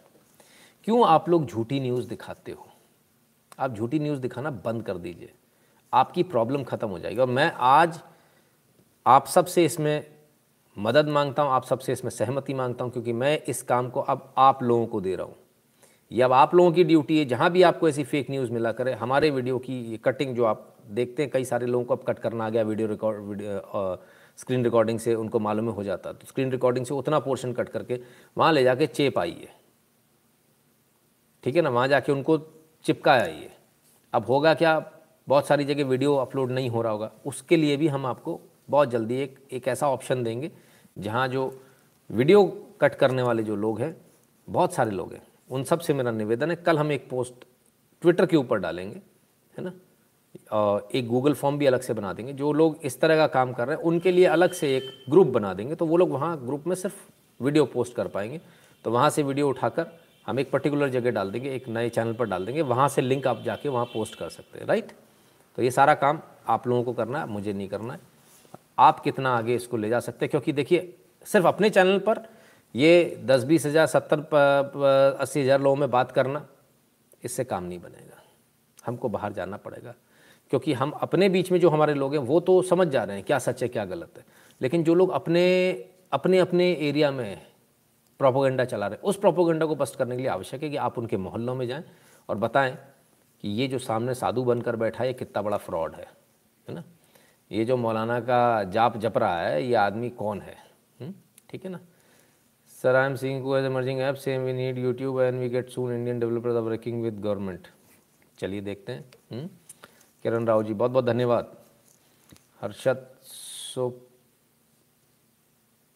क्यों आप लोग झूठी न्यूज़ दिखाते हो? आप झूठी न्यूज़ दिखाना बंद कर दीजिए। आपकी प्रॉब्लम ख़त्म हो जाएगी। और मैं आज आप सबसे इसमें मदद माँगता हूँ, आप सबसे इसमें सहमति माँगता हूँ, क्योंकि मैं इस काम को अब आप लोगों को दे रहा हूँ। ये अब आप लोगों की ड्यूटी है, जहाँ भी आपको ऐसी फेक न्यूज़ मिला करे, हमारे वीडियो की ये कटिंग जो आप देखते हैं, कई सारे लोगों को अब कट करना आ गया वीडियो रिकॉर्ड स्क्रीन रिकॉर्डिंग से उनको मालूम हो जाता। तो स्क्रीन रिकॉर्डिंग से उतना पोर्शन कट करके वहाँ ले जाके चेप है। ठीक है ना? वहाँ जाके उनको चिपका आइए अब होगा क्या? बहुत सारी जगह वीडियो अपलोड नहीं हो रहा होगा। उसके लिए भी हम आपको बहुत जल्दी एक एक ऐसा ऑप्शन देंगे, जहाँ जो वीडियो कट करने वाले जो लोग हैं, बहुत सारे लोग हैं, उन सबसे मेरा निवेदन है, कल हम एक पोस्ट ट्विटर के ऊपर डालेंगे, है ना? और एक गूगल फॉर्म भी अलग से बना देंगे, जो लोग इस तरह का काम कर रहे हैं, उनके लिए अलग से एक ग्रुप बना देंगे तो वो लोग वहाँ ग्रुप में सिर्फ़ वीडियो पोस्ट कर पाएँगे। तो वहाँ से वीडियो उठाकर हम एक पर्टिकुलर जगह डाल देंगे, एक नए चैनल पर डाल देंगे, वहाँ से लिंक आप जाके वहाँ पोस्ट कर सकते हैं राइट तो ये सारा काम आप लोगों को करना है, मुझे नहीं करना है। आप कितना आगे इसको ले जा सकते हैं? क्योंकि देखिए, सिर्फ़ अपने चैनल पर ये दस, बीस हज़ार, सत्तर अस्सी हज़ार लोगों में बात करना इससे काम नहीं बनेगा। हमको बाहर जाना पड़ेगा। क्योंकि हम अपने बीच में जो हमारे लोग हैं, वो तो समझ जा रहे हैं क्या सच है, क्या गलत है। लेकिन जो लोग अपने अपने अपने एरिया में प्रोपोगंडा चला रहे हैं, उस प्रोपोगंडा को बस्ट करने के लिए आवश्यक है कि आप उनके मोहल्लों में जाएँ और बताएँ कि ये जो सामने साधु बनकर बैठा है, ये कितना बड़ा फ्रॉड है है ना? ये जो मौलाना का जाप जप रहा है, ये आदमी कौन है? हम्म? ठीक है ना? Sir I am seeing as emerging app same we need YouTube and we get soon Indian developers are working with government चलिए देखते हैं। हम्म? किरण राव जी बहुत बहुत धन्यवाद। हर्षद सो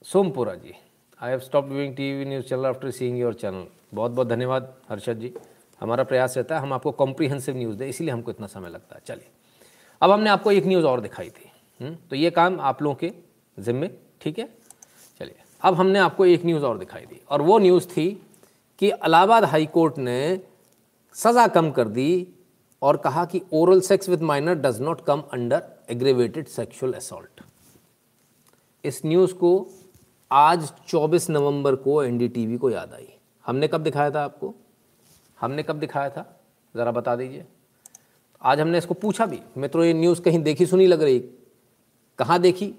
Sompura ji I have stop doing T V news channel after seeing your channel बहुत बहुत धन्यवाद, हर्षद जी। हमारा प्रयास रहता है, हम आपको कॉम्प्रीहेंसिव न्यूज़ दें, इसीलिए हमको इतना समय लगता है। चलिए, अब हमने आपको एक न्यूज़ और दिखाई थी। हम्म, तो ये काम आप लोगों के ज़िम्मे ठीक है? चलिए अब हमने आपको एक न्यूज़ और दिखाई दी। और वो न्यूज़ थी कि इलाहाबाद हाई कोर्ट ने सज़ा कम कर दी और कहा कि oral sex with minor does not come under aggravated sexual assault इस न्यूज़ को आज 24 नवंबर को एनडीटीवी को याद आई। हमने कब दिखाया था आपको? हमने कब दिखाया था? ज़रा बता दीजिए। आज हमने इसको पूछा भी। मित्रों ये न्यूज़ कहीं देखी सुनी लग रही? कहाँ देखी?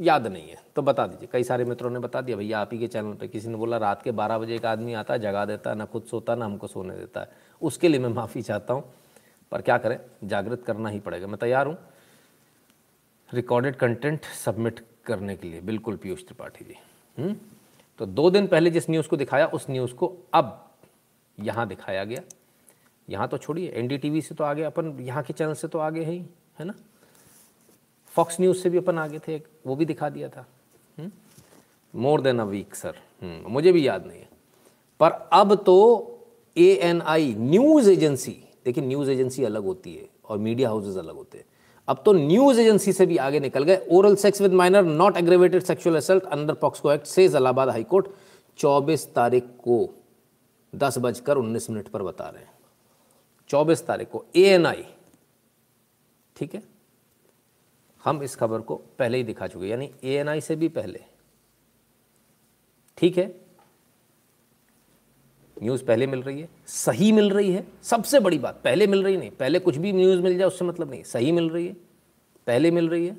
याद नहीं है। तो बता दीजिए। कई सारे मित्रों ने बता दिया, भैया, आप ही के चैनल पे किसी ने बोला, रात के बारह बजे एक आदमी आता जगा देता है, ना खुद सोता, ना हमको सोने देता है। उसके लिए मैं माफ़ी चाहता हूँ, पर क्या करें? जागृत करना ही पड़ेगा। मैं तैयार हूँ रिकॉर्डेड कंटेंट सबमिट करने के लिए। बिल्कुल, पीयूष त्रिपाठी जी। हुँ? हम्म? तो दो दिन पहले जिस न्यूज़ को दिखाया, उस न्यूज़ को अब यहाँ दिखाया गया। यहाँ तो छोड़िए, एनडीटीवी से तो आगे, अपन यहाँ के चैनल से तो आगे है ही, है ना? फॉक्स न्यूज़ से भी अपन आगे थे वो भी दिखा दिया था। More than a week sir मुझे भी याद नहीं है। पर अब तो A N I news agency देखिए न्यूज़ एजेंसी अलग होती है और मीडिया हाउसेज अलग होते हैं। अब तो न्यूज़ एजेंसी से भी आगे निकल गए। Oral sex with minor not aggravated sexual assault under POCSO act says Allahabad high court 24 तारीख को, दस बजकर उन्नीस मिनट पर बता रहे हैं। चौबीस तारीख को ए एन आई ठीक है? हम इस खबर को पहले ही दिखा चुके यानी ए एन आई से भी पहले। ठीक है? न्यूज़ पहले मिल रही है, सही मिल रही है, सबसे बड़ी बात, पहले मिल रही नहीं, पहले कुछ भी न्यूज़ मिल जाए उससे मतलब नहीं, सही मिल रही है, पहले मिल रही है।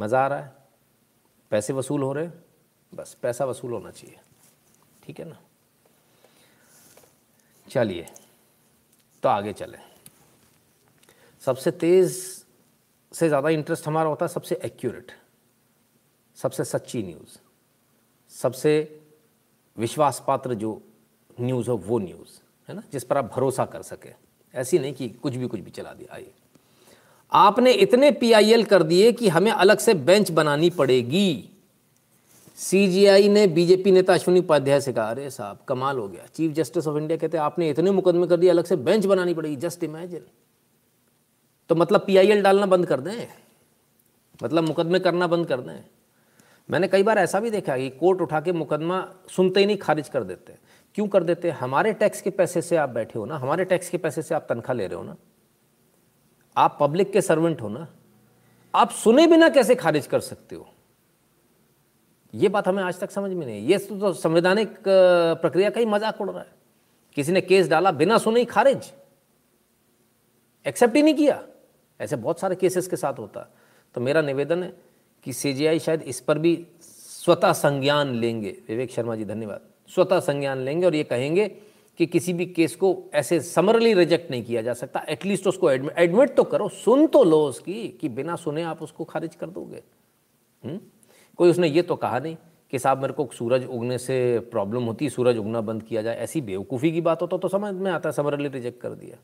मज़ा आ रहा है? पैसे वसूल हो रहे हैं? बस, पैसा वसूल होना चाहिए। ठीक है ना? चलिए तो आगे चलें। सबसे तेज़ से ज़्यादा इंटरेस्ट हमारा होता है सबसे एक्यूरेट सबसे सच्ची न्यूज़ सबसे विश्वास पात्र जो न्यूज़ हो वो न्यूज़ है ना? जिस पर आप भरोसा कर सके। ऐसी नहीं कि कुछ भी कुछ भी चला दिया, आइए। आपने इतने पीआईएल कर दिए कि हमें अलग से बेंच बनानी पड़ेगी। सीजीआई ने बीजेपी नेता अश्विनी उपाध्याय से कहा, अरे साहब, कमाल हो गया। चीफ जस्टिस ऑफ़ इंडिया कहते हैं, आपने इतने मुकदमे कर दिए, अलग से बेंच बनानी पड़ेगी। जस्ट इमेजिन तो मतलब पीआईएल डालना बंद कर दें। मतलब मुकदमे करना बंद कर दें। मैंने कई बार ऐसा भी देखा कि कोर्ट उठा के मुकदमा सुनते ही नहीं, खारिज कर देते। क्यों कर देते? हैं हमारे टैक्स के पैसे से आप बैठे हो ना, हमारे टैक्स के पैसे से आप तनख्वाह ले रहे हो ना। आप पब्लिक के सर्वेंट हो ना। आप सुने बिना कैसे खारिज कर सकते हो? ये बात हमें आज तक समझ में नहीं ये तो संवैधानिक प्रक्रिया का ही मज़ाक उड़ रहा है। किसी ने केस डाला बिना सुने ही खारिज। एक्सेप्ट ही नहीं किया। ऐसे बहुत सारे केसेस के साथ होता तो मेरा निवेदन है कि सीजीआई शायद इस पर भी स्वतः संज्ञान लेंगे। विवेक शर्मा जी, धन्यवाद। स्वतः संज्ञान लेंगे और ये कहेंगे कि किसी भी केस को ऐसे समरली रिजेक्ट नहीं किया जा सकता। एटलीस्ट उसको एडमिट तो करो, सुन तो लो उसकी कि बिना सुने आप उसको खारिज कर दोगे। हुँ? हम्म? कोई उसने ये तो कहा नहीं कि साहब मेरे को सूरज उगने से प्रॉब्लम होती है सूरज उगना बंद किया जाए। ऐसी बेवकूफ़ी की बात होता तो समझ में आता है समरली रिजेक्ट कर दिया।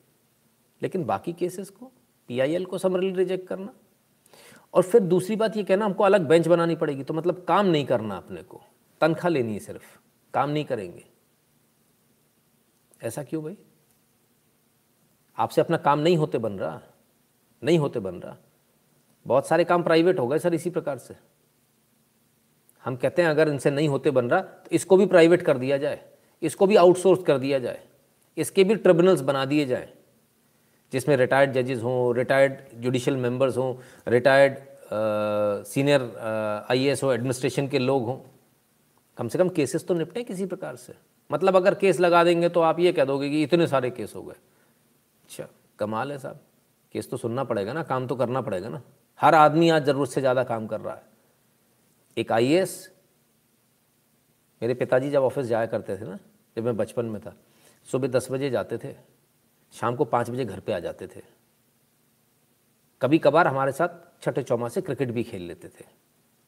लेकिन बाकी केसेस को? पीआईएल को समरली रिजेक्ट करना। और फिर दूसरी बात ये कहना, हमको अलग बेंच बनानी पड़ेगी तो मतलब काम नहीं करना अपने को। तनख्वाह लेनी है सिर्फ़, काम नहीं करेंगे। ऐसा क्यों भाई? आपसे अपना काम नहीं होते बन रहा, नहीं होते बन रहा। बहुत सारे काम प्राइवेट हो गए सर इसी प्रकार से। हम कहते हैं, अगर इनसे नहीं होते बन रहा तो इसको भी प्राइवेट कर दिया जाए, इसको भी आउटसोर्स कर दिया जाए, इसके भी ट्रिब्यूनल्स बना दिए जाए। जिसमें रिटायर्ड जजेस हों रिटायर्ड जुडिशल मेंबर्स हों रिटायर्ड सीनियर आईएएस हो एडमिनिस्ट्रेशन के लोग हों। कम से कम केसेस तो निपटे किसी प्रकार से। मतलब अगर केस लगा देंगे तो आप ये कह दोगे कि इतने सारे केस हो गए। अच्छा कमाल है साहब। केस तो सुनना पड़ेगा ना, काम तो करना पड़ेगा ना। हर आदमी आज ज़रूरत से ज़्यादा काम कर रहा है। एक आईएएस मेरे पिताजी जब ऑफ़िस जाया करते थे ना, जब मैं बचपन में था, सुबह दस बजे जाते थे। शाम को पाँच बजे घर पे आ जाते थे। कभी कभार हमारे साथ छठे चौमा से क्रिकेट भी खेल लेते थे।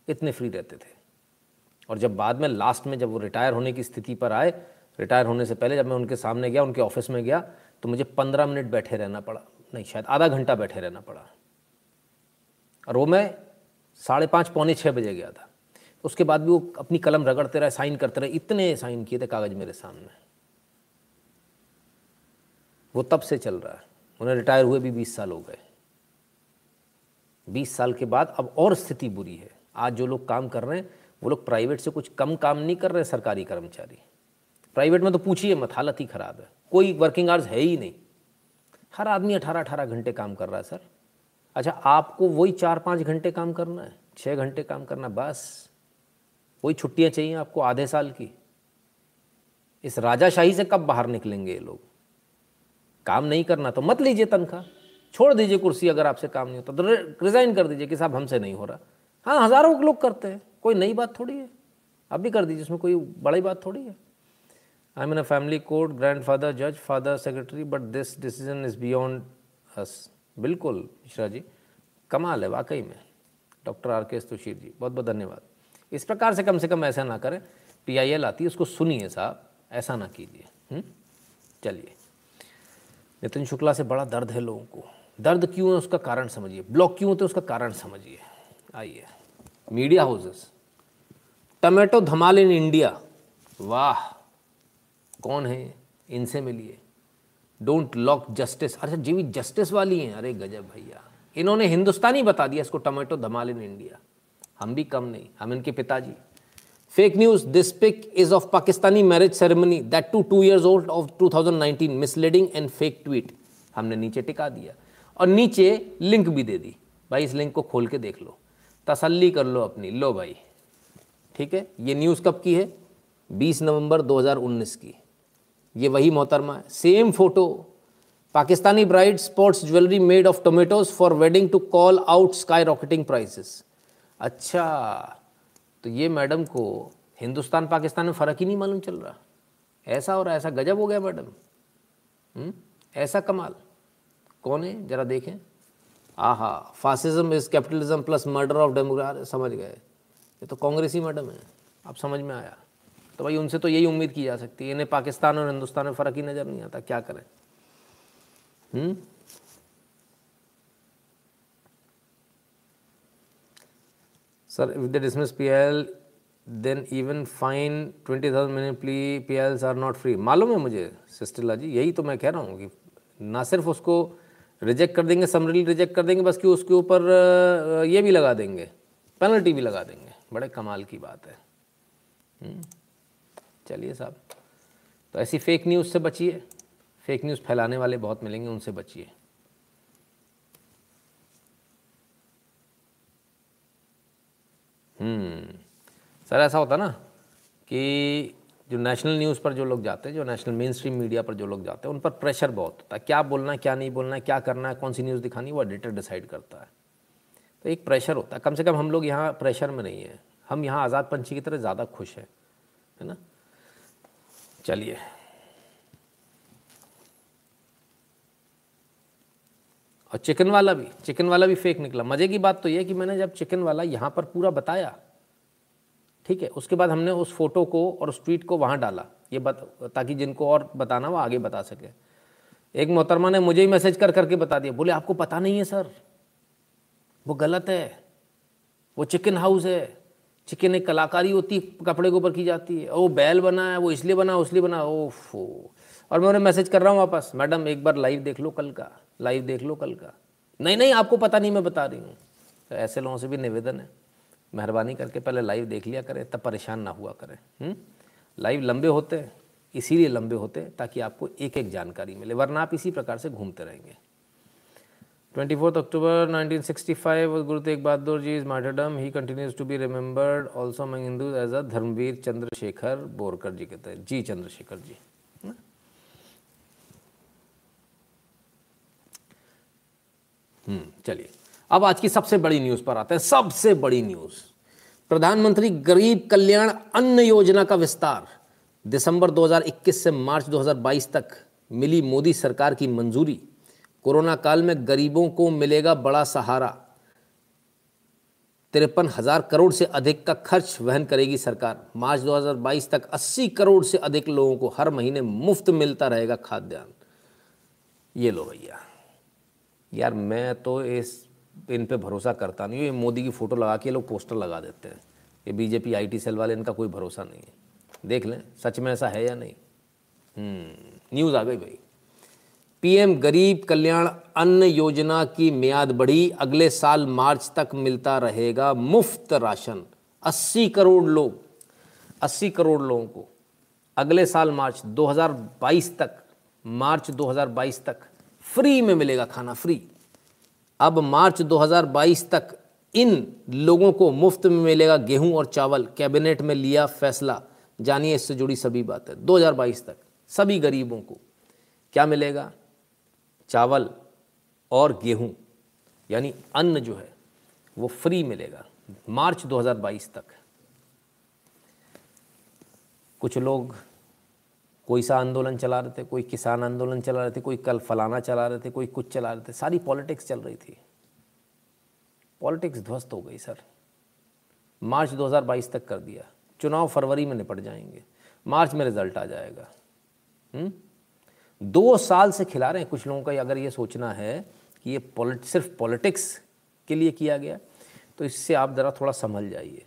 इतने फ्री रहते थे। और जब बाद में लास्ट में जब वो रिटायर होने की स्थिति पर आए रिटायर होने से पहले जब मैं उनके सामने गया, उनके ऑफ़िस में गया तो मुझे पंद्रह मिनट बैठे रहना पड़ा। नहीं, शायद आधा घंटा बैठे रहना पड़ा। और वो मैं साढ़े पाँच, पौने छः बजे गया था। उसके बाद भी वो अपनी कलम रगड़ते रहे, साइन करते रहे, इतने साइन किए थे कागज़ मेरे सामने। वो तब से चल रहा है। उन्हें रिटायर हुए भी बीस साल हो गए। बीस साल के बाद अब और स्थिति बुरी है। आज जो लोग काम कर रहे हैं, वो लोग प्राइवेट से कुछ कम काम नहीं कर रहे हैं, सरकारी कर्मचारी। प्राइवेट में तो पूछिए मत, हालत ही ख़राब है। कोई वर्किंग आवर्स है ही नहीं। हर आदमी अठारह अठारह घंटे काम कर रहा है, सर। अच्छा आपको वही चार पाँच घंटे काम करना है छः घंटे काम करना, बस। वही छुट्टियाँ चाहिए आपको आधे साल की। इस राजाशाही से कब बाहर निकलेंगे ये लोग? काम नहीं करना तो मत लीजिए तनख्वाह। छोड़ दीजिए कुर्सी अगर आपसे काम नहीं होता। तो रिज़ाइन कर दीजिए कि साहब हमसे नहीं हो रहा। हाँ हज़ारों लोग करते हैं। कोई नई बात थोड़ी है। आप भी कर दीजिए, इसमें कोई बड़ी बात थोड़ी है। I mean a family court grandfather जज father secretary but this decision is beyond us बिल्कुल, मिश्रा जी, कमाल है, वाकई में। डॉक्टर आर के सुशीर जी, बहुत बहुत धन्यवाद। इस प्रकार से कम से कम ऐसा ना करें। पी आई एल आती है, उसको सुनिए साहब, ऐसा ना कीजिए। हम्म? चलिए। नितिन शुक्ला से बड़ा दर्द है लोगों को। दर्द क्यों है उसका कारण समझिए। ब्लॉक क्यों होते हैं उसका कारण समझिए। आइए। Media houses. Tomato dhamaal in India. वाह, कौन है? इनसे मिलिए। Don't lock justice. अच्छा जीवी जस्टिस वाली हैं। अरे गजब भैया। इन्होंने हिंदुस्तानी बता दिया इसको टमाटो धमाल इन इंडिया। हम भी कम नहीं। हम इनके पिताजी। Fake news this pic is of Pakistani marriage ceremony that two two years old of 2019 misleading and fake tweet हमने नीचे टिका दिया। और नीचे लिंक भी दे दी। भाई, इस लिंक को खोल के देख लो। तसल्ली कर लो अपनी। लो भाई। ठीक है? ये न्यूज़ कब की है? 20 नवंबर 2019 की। ये वही मोहतरमा है। Same photo Pakistani bride sports jewellery made of tomatoes for wedding to call out sky rocketing prices अच्छा। तो ये मैडम को हिंदुस्तान पाकिस्तान में फ़र्क ही नहीं मालूम चल रहा। ऐसा और ऐसा गजब हो गया मैडम। हम्म? ऐसा कमाल। कौन है? ज़रा देखें। आहा fascism is capitalism plus murder of democrat समझ गए। ये तो कांग्रेसी मैडम है। अब समझ में आया। तो भाई उनसे तो यही उम्मीद की जा सकती है। इन्हें पाकिस्तान और हिंदुस्तान में फ़र्क ही नज़र नहीं आता। क्या करें? हम्म? Sir if the dismiss P L then even fine twenty thousand मैंने plea P Ls are not free मालूम है मुझे सिस्टरला जी यही तो मैं कह रहा हूँ कि ना सिर्फ़ उसको रिजेक्ट कर देंगे समरली रिजेक्ट कर देंगे बस कि उसके ऊपर ये भी लगा देंगे पेनल्टी भी लगा देंगे। बड़े कमाल की बात है। हम्म, चलिए साहब तो ऐसी फेक न्यूज़ से बचिए। फेक न्यूज़ फैलाने वाले बहुत मिलेंगे उनसे बचिए। सर, ऐसा होता ना कि जो नेशनल न्यूज़ पर जो लोग जाते हैं, जो नेशनल मेन स्ट्रीम मीडिया पर जो लोग जाते हैं, उन पर प्रेशर बहुत होता है। क्या बोलना है क्या नहीं बोलना है क्या करना है, कौन सी न्यूज़ दिखानी, वो एडिटर डिसाइड करता है। तो एक प्रेशर होता है। कम से कम हम लोग यहाँ प्रेशर में नहीं है। हम यहाँ आज़ाद पंछी की तरह ज़्यादा खुश हैं, है ना? चलिए। और चिकन वाला भी चिकन वाला भी फेक निकला। मज़े की बात तो यह कि मैंने जब चिकन वाला यहाँ पर पूरा बताया, ठीक है, उसके बाद हमने उस फ़ोटो को और उस ट्वीट को वहाँ डाला, ये बत, ताकि जिनको और बताना वो आगे बता सके। एक मोहतरमा ने मुझे ही मैसेज कर, करके बता दिया, बोले, आपको पता नहीं है, सर, वो गलत है, वो चिकन हाउस है चिकन एक कलाकारी होती, कपड़े के ऊपर की जाती है वो बैल बना है, वो इसलिए बना, उसलिए बना, ओफ। और मैं उन्हें मैसेज कर रहा हूँ वापस, मैडम, एक बार लाइव देख लो कल का। लाइव देख लो कल का। नहीं नहीं, आपको पता नहीं, मैं बता रही हूँ। तो ऐसे लोगों से भी निवेदन है। मेहरबानी करके पहले लाइव देख लिया करें, तब परेशान ना हुआ करें। लाइव लंबे होते हैं, इसीलिए लंबे होते हैं, ताकि आपको एक एक जानकारी मिले, वरना आप इसी प्रकार से घूमते रहेंगे। Twenty fourth October 1965 was Guru Tegh Bahadur ji is martyrdom. He continues to be remembered also among Hindu as a dharmveer Chandrashekhar Borkar ji कहते हैं जी चंद्रशेखर जी। चलिए। अब आज की सबसे बड़ी न्यूज़ पर आते हैं। सबसे बड़ी न्यूज़। प्रधानमंत्री गरीब कल्याण अन्न योजना का विस्तार। दिसंबर 2021 से मार्च 2022 तक मिली मोदी सरकार की मंजूरी। कोरोना काल में गरीबों को मिलेगा बड़ा सहारा। तिरपन हज़ार करोड़ से अधिक का खर्च वहन करेगी सरकार। मार्च 2022 तक 80 करोड़ से अधिक लोगों को हर महीने मुफ़्त मिलता रहेगा खाद्यान्न। ये लो भैया। यार मैं तो इस, इन पे भरोसा करता नहीं ये मोदी की फ़ोटो लगा के लोग पोस्टर लगा देते हैं। ये बीजेपी, आईटी सेल वाले, इनका कोई भरोसा नहीं है। देख लें, सच में ऐसा है या नहीं? न्यूज़ आ गई भाई। पीएम गरीब कल्याण अन्न योजना की मियाद बढ़ी। अगले साल मार्च तक मिलता रहेगा मुफ़्त राशन। 80 करोड़ लोग 80 करोड़ लोगों को। अगले साल मार्च 2022 तक, मार्च 2022 तक फ्री में मिलेगा खाना, फ्री। अब मार्च 2022 तक इन लोगों को मुफ़्त में मिलेगा गेहूँ और चावल। कैबिनेट में लिया फैसला। जानिए, इससे जुड़ी सभी बातें। 2022 तक सभी गरीबों को क्या मिलेगा? चावल और गेहूँ, यानी अन्न जो है, वो फ्री मिलेगा मार्च 2022 तक। कुछ लोग कोई सा आंदोलन चला रहे थे, कोई किसान आंदोलन चला रहे थे, कोई कल फलाना चला रहे थे, कोई कुछ चला रहे थे, सारी पॉलिटिक्स चल रही थी। पॉलिटिक्स ध्वस्त हो गई, सर। मार्च 2022 तक कर दिया। चुनाव फरवरी में निपट जाएँगे। मार्च में रिज़ल्ट आ जाएगा। हुँ? हम्म? दो साल से खिला रहे हैं कुछ लोगों का, अगर ये सोचना है कि ये पॉलिट, सिर्फ़ पॉलिटिक्स के लिए किया गया तो इससे आप ज़रा थोड़ा संभल जाइए।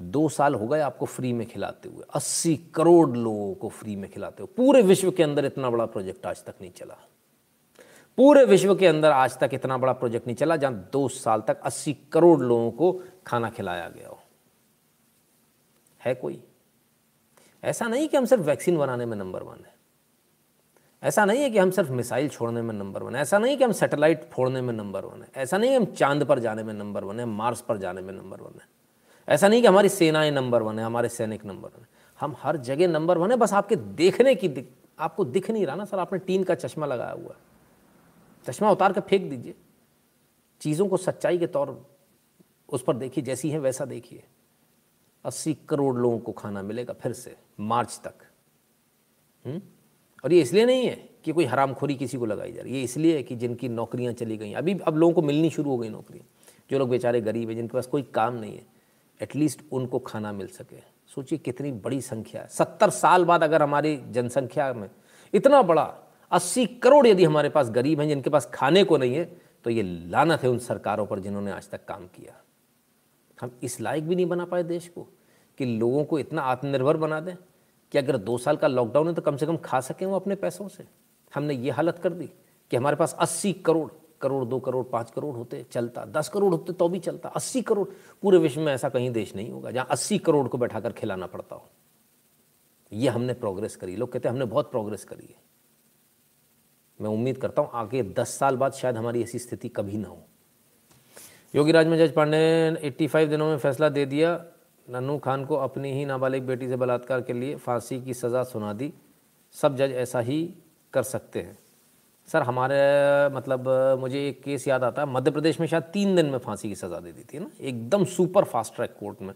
दो साल हो गए आपको फ्री में खिलाते हुए। अस्सी करोड़ लोगों को फ्री में खिलाते हुए। पूरे विश्व के अंदर इतना बड़ा प्रोजेक्ट आज तक नहीं चला। पूरे विश्व के अंदर आज तक इतना बड़ा प्रोजेक्ट नहीं चला जहाँ दो साल तक अस्सी करोड़ लोगों को खाना खिलाया गया हो। है कोई? ऐसा नहीं कि हम सिर्फ़ वैक्सीन बनाने में नंबर वन है। ऐसा नहीं है कि हम सिर्फ़ मिसाइल छोड़ने में नंबर वन है। ऐसा नहीं कि हम सैटेलाइट फोड़ने में नंबर वन है। ऐसा नहीं हम चाँद पर जाने में नंबर वन है, मार्स पर जाने में नंबर वन है। ऐसा नहीं कि हमारी सेनाएँ नंबर वन है हमारे सैनिक नंबर वन है। हम हर जगह नंबर वन है बस आपके देखने की दिख, आपको दिख नहीं रहा ना सर आपने टीन का चश्मा लगाया हुआ है। चश्मा उतार कर फेंक दीजिए। चीज़ों को सच्चाई के तौर उस पर देखिए जैसी है वैसा देखिए। अस्सी करोड़ लोगों को खाना मिलेगा फिर से मार्च तक। हुँ? हम्म? और ये इसलिए नहीं है कि कोई हरामखोरी किसी को लगाई जा रही है। ये इसलिए है कि जिनकी नौकरियाँ चली गई। अभी अब लोगों को मिलनी शुरू हो गई नौकरियाँ। जो लोग बेचारे गरीब हैं जिनके पास कोई काम नहीं है। एटलीस्ट उनको खाना मिल सके। सोचिए कितनी बड़ी संख्या है। सत्तर साल बाद अगर हमारी जनसंख्या में इतना बड़ा अस्सी करोड़ यदि हमारे पास गरीब हैं, जिनके पास खाने को नहीं है तो ये लानत है उन सरकारों पर जिन्होंने आज तक काम किया। हम इस लायक भी नहीं बना पाए देश को कि लोगों को इतना आत्मनिर्भर बना दें कि अगर दो साल का लॉकडाउन है तो कम से कम खा सकें वो अपने पैसों से। हमने ये हालत कर दी कि हमारे पास अस्सी करोड़ करोड़, दो करोड़, पाँच करोड़ होते, चलता। दस करोड़ होते तो भी चलता। अस्सी करोड़, पूरे विश्व में ऐसा कहीं देश नहीं होगा जहाँ अस्सी करोड़ को बैठा कर खिलाना पड़ता हो। ये हमने प्रोग्रेस करी। लोग कहते हैं, हमने बहुत प्रोग्रेस करी है। मैं उम्मीद करता हूँ, आगे दस साल बाद शायद हमारी ऐसी स्थिति कभी ना हो। योगी राज में जज पांडे ने 85 दिनों में फैसला दे दिया। नन्नू खान को अपनी ही नाबालिग बेटी से बलात्कार के लिए फांसी की सज़ा सुना दी। सब जज ऐसा ही कर सकते हैं। सर, हमारे मतलब मुझे एक केस याद आता है, मध्य प्रदेश में शायद तीन दिन में फांसी की सज़ा दे दी थी ना? एकदम सुपर फास्ट ट्रैक कोर्ट में,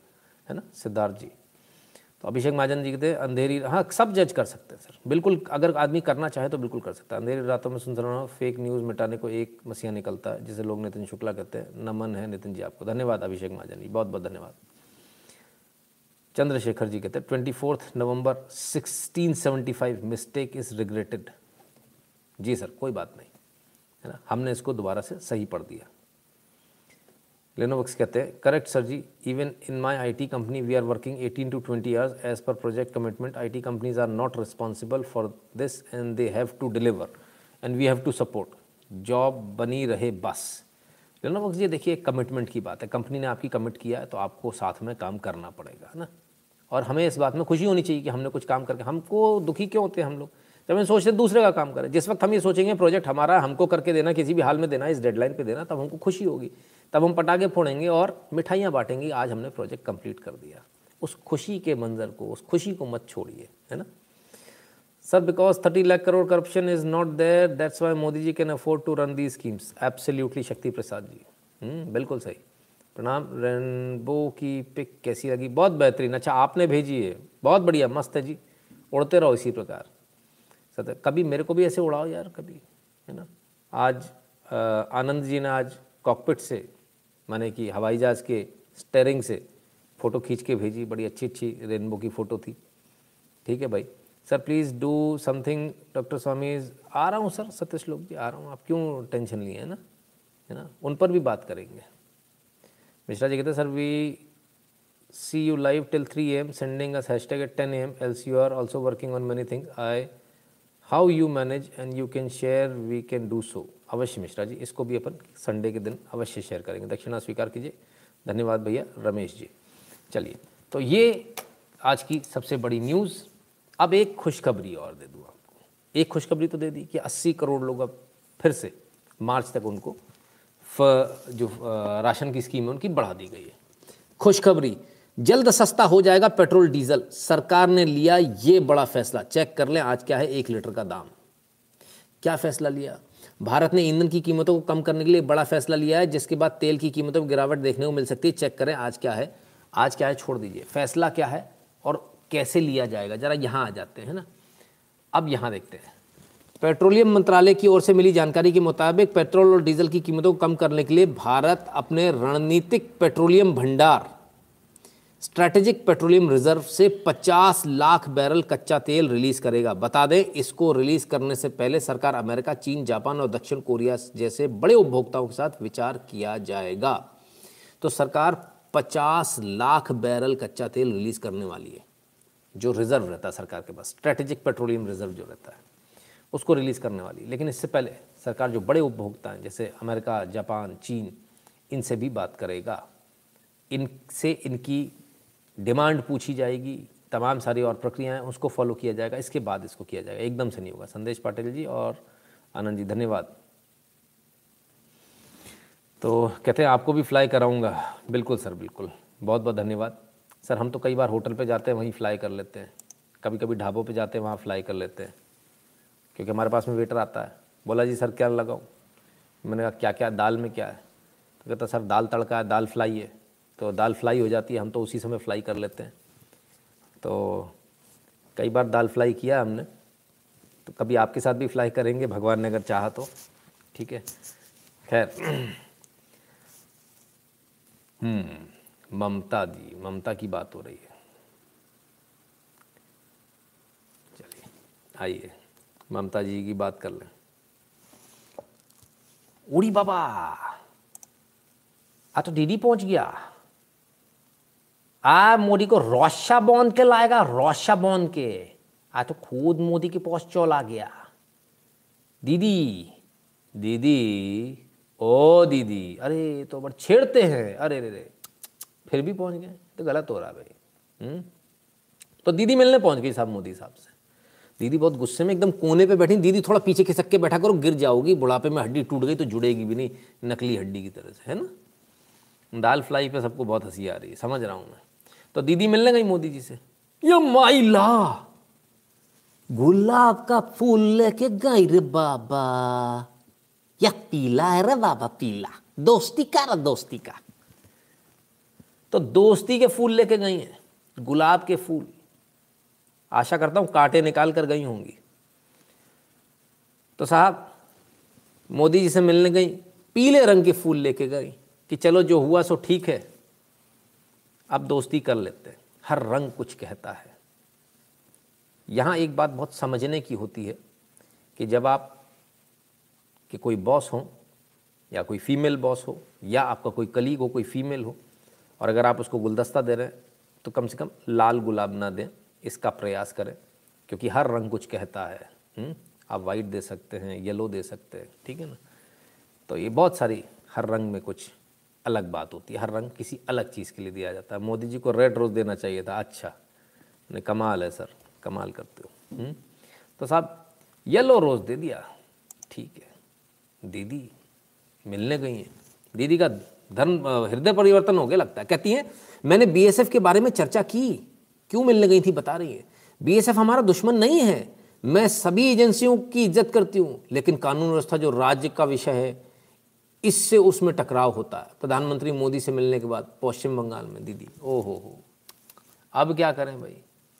है ना? सिद्धार्थ जी। तो अभिषेक महाजन जी कहते अंधेरी हाँ सब जज कर सकते हैं, सर। बिल्कुल, अगर आदमी करना चाहे तो बिल्कुल कर सकता है। अंधेरी रातों में सुन रहा फेक न्यूज़ मिटाने को एक मसीहा निकलता है, जिसे लोग नितिन शुक्ला कहते हैं। नमन है नितिन जी आपको। धन्यवाद अभिषेक महाजन जी बहुत बहुत धन्यवाद। चंद्रशेखर जी कहते हैं, twenty fourth November, sixteen seventy five, mistake is regretted. Ji sir, कोई बात नहीं, है ना? हमने इसको दोबारा से सही पढ़ दिया। लेनोवक्स कहते हैं correct sir ji even in my I T company we are working eighteen to twenty years as per project commitment I T companies are not responsible for this and they have to deliver and we have to support job बनी रहे बस। लेनोवक्स ये देखिए commitment की बात है। Company ने आपकी कमिट किया है तो आपको साथ में काम करना पड़ेगा, है ना? और हमें इस बात में खुशी होनी चाहिए कि हमने कुछ काम करके, हमको दुखी क्यों होते हैं हम लोग? जब हम सोचते दूसरे का काम करें। जिस वक्त हम ये सोचेंगे प्रोजेक्ट हमारा हमको करके देना किसी भी हाल में देना इस डेडलाइन पे देना तब हमको खुशी होगी। तब हम पटाखे फोड़ेंगे और मिठाइयाँ बांटेंगे आज हमने प्रोजेक्ट कंप्लीट कर दिया। उस खुशी के मंजर को उस खुशी को मत छोड़िए है ना? Sir because thirty lakh crore corruption is not there that's why Modi ji can afford to run the schemes absolutely Shakti Prasad ji. हम्म, बिल्कुल सही। प्रणाम रेनबो की पिक कैसी लगी? बहुत बेहतरीन। अच्छा आपने भेजी है। बहुत बढ़िया मस्त है जी। उड़ते रहो इसी प्रकार। सत्य कभी मेरे को भी ऐसे उड़ाओ यार, कभी, है ना? आज आनंद जी ने आज कॉकपिट से, माने कि हवाई जहाज़ के स्टेरिंग से फ़ोटो खींच के भेजी, बड़ी अच्छी अच्छी रेनबो की फ़ोटो थी। ठीक है भाई? Sir please do something doctor Swami, आ रहा हूँ सर सत्य श्लोक जी, आ रहा हूँ, आप क्यों टेंशन लिए, है ना? है ना? उन पर भी बात करेंगे। मिश्रा जी कहते sir we see you live till three am sending us hashtag at ten am else you are also working on money thing I how you manage and you can share we can do so अवश्य मिश्रा जी, इसको भी अपन Sunday के दिन अवश्य share करेंगे। दक्षिणा स्वीकार कीजिए। धन्यवाद भैया, रमेश जी। चलिए तो ये आज की सबसे बड़ी न्यूज़ अब एक खुशखबरी और दे दूँ आपको। एक खुशखबरी तो दे दी कि 80 करोड़ लोग अब फिर से मार्च तक उनको जो राशन की स्कीम है, उनकी बढ़ा दी गई है। खुशखबरी। जल्द सस्ता हो जाएगा पेट्रोल डीजल। सरकार ने लिया ये बड़ा फैसला। चेक कर लें, आज क्या है एक लीटर का दाम। क्या फैसला लिया? भारत ने ईंधन की कीमतों को कम करने के लिए बड़ा फैसला लिया है, जिसके बाद तेल की कीमतों में गिरावट देखने को मिल सकती है। चेक करें, आज क्या है? आज क्या है? छोड़ दीजिए। फैसला क्या है और कैसे लिया जाएगा? ज़रा यहाँ आ जाते हैं ना? अब यहाँ देखते हैं। पेट्रोलियम मंत्रालय की ओर से मिली जानकारी के मुताबिक पेट्रोल और डीजल की कीमतों को कम करने के लिए भारत अपने रणनीतिक पेट्रोलियम भंडार स्ट्रैटेजिक पेट्रोलियम रिज़र्व से 50 लाख बैरल कच्चा तेल रिलीज़ करेगा। बता दें, इसको रिलीज़ करने से पहले सरकार अमेरिका, चीन, जापान और दक्षिण कोरिया जैसे बड़े उपभोक्ताओं के साथ विचार किया जाएगा। तो सरकार 50 लाख बैरल कच्चा तेल रिलीज़ करने वाली है, जो रिज़र्व रहता है सरकार के पास। स्ट्रैटेजिक पेट्रोलियम रिज़र्व जो रहता है, उसको रिलीज़ करने वाली लेकिन इससे पहले सरकार जो बड़े उपभोक्ता हैं, जैसे अमेरिका, जापान, चीन, इनसे भी बात करेगा। इनसे इनकी डिमांड पूछी जाएगी, तमाम सारी और प्रक्रियाएँ उसको फॉलो किया जाएगा, इसके बाद इसको किया जाएगा। एकदम से नहीं होगा। संदेश पाटिल जी और आनंद जी, धन्यवाद। तो कहते हैं, आपको भी फ्लाई कराऊँगा। बिल्कुल सर, बिल्कुल। बहुत बहुत धन्यवाद। सर, हम तो कई बार होटल पे जाते हैं, वहीं फ्लाई कर लेते हैं। कभी कभी ढाबों पे जाते हैं, वहाँ फ्लाई कर लेते हैं। क्योंकि हमारे पास में वेटर आता है। बोला, जी सर, क्या लगाऊँ? मैंने कहा क्या क्या दाल में क्या है? तो कहता, सर, दाल तड़का है, दाल फ्लाई है। तो दाल फ्लाई हो जाती है, हम तो उसी समय फ्लाई कर लेते हैं। तो कई बार दाल फ्लाई किया हमने तो कभी आपके साथ भी फ्लाई करेंगे, भगवान ने अगर चाहा तो ठीक है? खैर हम्म ममता दी ममता की बात हो रही है। चलिए, आइए, ममता जी की बात कर लें। उड़ी बाबा आ तो दीदी पहुँच गया। आ मोदी को रोशा बाँध के लाएगा, रोशा बाँध के। आ तो खुद मोदी के पास आ गया। दीदी दीदी, ओ दीदी, अरे तो बड़ छेड़ते हैं। अरे रे रे फिर भी पहुँच गए। तो गलत हो रहा भाई। हम्म? तो दीदी मिलने पहुँच गई साहब, मोदी साहब से। दीदी बहुत गुस्से में एकदम कोने पे बैठी। दीदी थोड़ा पीछे खिसक के बैठा करो, गिर जाओगी। बुढ़ापे में हड्डी टूट गई तो जुड़ेगी भी नहीं, नकली हड्डी की तरह से, है ना? दाल फ्लाई पे सबको बहुत हँसी आ रही है, समझ रहा हूँ मैं। तो दीदी मिलने गई मोदी जी से। ये माइला। गुलाब का फूल लेके गई रे बाबा। या पीला है रे बाबा, पीला। दोस्ती का रे दोस्ती का। तो दोस्ती के फूल लेके गई हैं, गुलाब के फूल। आशा करता हूँ कांटे निकाल कर गई होंगी। तो साहब, मोदी जी से मिलने गई, पीले रंग के फूल लेके गई कि चलो जो हुआ सो ठीक है। अब दोस्ती कर लेते हैं हर रंग कुछ कहता है यहाँ एक बात बहुत समझने की होती है कि जब आप कि कोई बॉस हो या कोई फीमेल बॉस हो या आपका कोई कलीग हो, कोई फीमेल हो और अगर आप उसको गुलदस्ता दे रहे हैं तो कम से कम लाल गुलाब ना दें, इसका प्रयास करें, क्योंकि हर रंग कुछ कहता है हुँ? हम्म? आप वाइट दे सकते हैं येलो दे सकते हैं, ठीक है ना तो ये बहुत सारी हर रंग में कुछ अलग बात होती है। हर रंग किसी अलग चीज़ के लिए दिया जाता है। मोदी जी को रेड रोज़ देना चाहिए था। अच्छा। ने कमाल है सर। कमाल करते हो। हम्म? तो साहब येलो रोज़ दे दिया। ठीक है। दीदी, मिलने गई हैं। दीदी का धर्म हृदय परिवर्तन हो गया लगता है। कहती हैं, मैंने बीएसएफ के बारे में चर्चा की। क्यों मिलने गई थी, बता रही है। बीएसएफ हमारा दुश्मन नहीं है। मैं सभी एजेंसियों की इज़्ज़त करती हूँ। लेकिन कानून व्यवस्था जो राज्य का विषय है इससे उसमें टकराव होता है। प्रधानमंत्री मोदी से मिलने के बाद पश्चिम बंगाल में दीदी ओ हो। हो अब क्या करें भाई?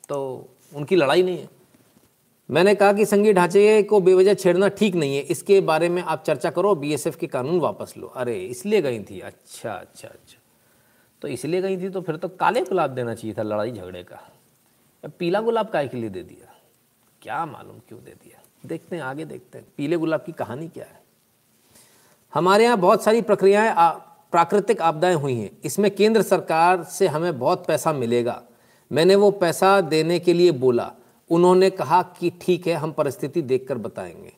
तो उनकी लड़ाई नहीं है। मैंने कहा कि संघीय ढांचे को बेवजह छेड़ना ठीक नहीं है। इसके बारे में आप चर्चा करो, बीएसएफ के कानून वापस लो। अरे, इसलिए गई थी? अच्छा अच्छा अच्छा। तो इसलिए गई थी तो फिर तो काले गुलाब देना चाहिए था लड़ाई झगड़े का। पीला गुलाब काय के लिए दे दिया? क्या मालूम क्यों दे दिया? देखते हैं, आगे देखते हैं। पीले गुलाब की कहानी क्या है? हमारे यहाँ बहुत सारी प्रक्रियाएँ प्राकृतिक आपदाएँ हुई हैं। इसमें केंद्र सरकार से हमें बहुत पैसा मिलेगा। मैंने वो पैसा देने के लिए बोला। उन्होंने कहा कि ठीक है, हम परिस्थिति देखकर बताएँगे।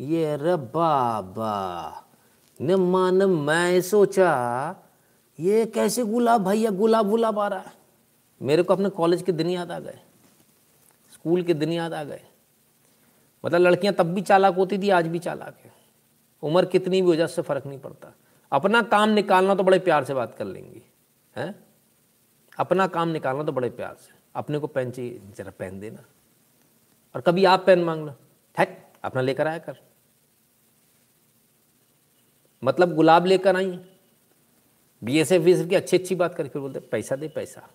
ये रे बाबा! न मान मैं सोचा, ये कैसे गुलाब भैया गुलाब गुलाब आ रहा है? मेरे को अपने कॉलेज के दिन याद आ गए। स्कूल के दिन याद आ गए। मतलब लड़कियाँ तब भी चालाक होती थी, आज भी चालाक है। उम्र कितनी भी वजह उससे फ़र्क नहीं पड़ता। अपना काम निकालना तो बड़े प्यार से बात कर लेंगी, हैं? अपना काम निकालना तो बड़े प्यार से। अपने को पेन चाहिए, जरा पेन देना। और कभी आप पेन मांग लो। ठैक अपना लेकर आया कर। मतलब गुलाब लेकर आई? बी एस एफ़ की अच्छी अच्छी बात करी, फिर बोलते, पैसा दे, पैसा।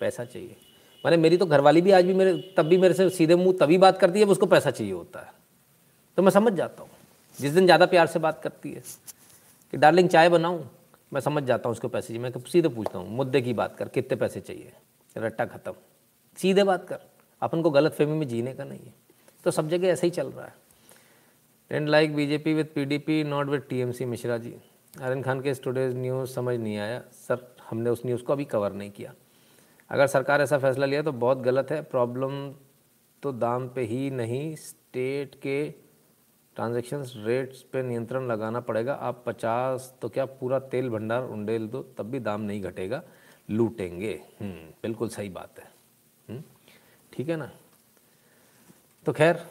पैसा चाहिए। मैंने, मेरी तो घरवाली भी आज भी मेरे, तब भी मेरे से सीधे मुँह तभी बात करती है उसको पैसा चाहिए होता है। तो मैं समझ जाता हूँ। जिस दिन ज़्यादा प्यार से बात करती है कि डार्लिंग चाय बनाऊँ? मैं समझ जाता हूँ उसको पैसे चाहिए मैं सीधे पूछता हूँ, मुद्दे की बात कर, कितने पैसे चाहिए? रट्टा ख़त्म। सीधे बात कर, अपन को गलत फहमी में जीने का नहीं है। तो सब जगह ऐसा ही चल रहा है। And like BJP with PDP not with TMC Mishra ji. Aryan Khan के स्टूडेंट न्यूज़ समझ नहीं आया। सर, हमने उस न्यूज़ को अभी कवर नहीं किया। अगर सरकार ऐसा फैसला लिया तो बहुत गलत है। प्रॉब्लम तो दाम पे ही नहीं स्टेट के ट्रांजेक्शन रेट्स पे नियंत्रण लगाना पड़ेगा। आप पचास तो क्या पूरा तेल भंडार उंडेल दो तब भी दाम नहीं घटेगा। लूटेंगे। हम्म, बिल्कुल सही बात है। हम्म, ठीक है ना? तो खैर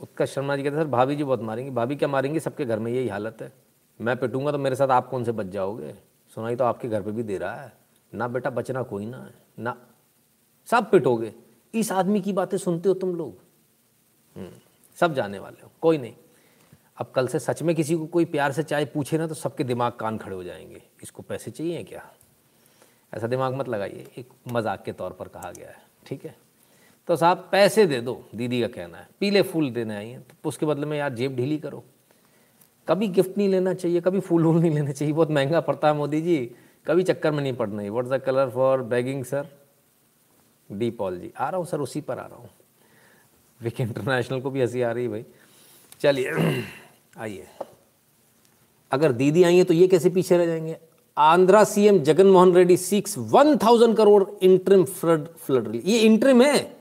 उत्कर्ष शर्मा जी कहते सर भाभी जी बहुत मारेंगी। भाभी क्या मारेंगी? सबके घर में यही हालत है। मैं पिटूँगा तो मेरे साथ आप कौन से बच जाओगे? सुनाई तो आपके घर पे भी दे रहा है। ना बेटा बचना कोई ना है। ना सब पिटोगे। इस आदमी की बातें सुनते हो तुम लोग? हम्म। सब जाने वाले हो, कोई नहीं। अब कल से सच में किसी को कोई प्यार से चाय पूछे ना तो सबके दिमाग कान खड़े हो जाएँगे, इसको पैसे चाहिए क्या? ऐसा दिमाग मत लगाइए, एक मज़ाक के तौर पर कहा गया है, ठीक है? तो साहब, पैसे दे दो, दीदी का कहना है, पीले फूल देने आई हैं तो उसके बदले में यार जेब ढीली करो। कभी गिफ्ट नहीं लेना चाहिए, कभी फूल वूल नहीं लेना चाहिए, बहुत महँगा पड़ता है मोदी जी, कभी चक्कर में नहीं पड़ना what's the colour for bagging sir D Paul ji, आ रहा हूँ सर उसी पर आ रहा हूँ। विक इंटरनेशनल को भी हँसी आ रही है भाई। चलिए, आइए। अगर दीदी आई है तो ये कैसे पीछे रह जाएँगे? Andhra CM Jagan Mohan Reddy seeks one thousand crore interim flood flood relief ये इंट्रिम है।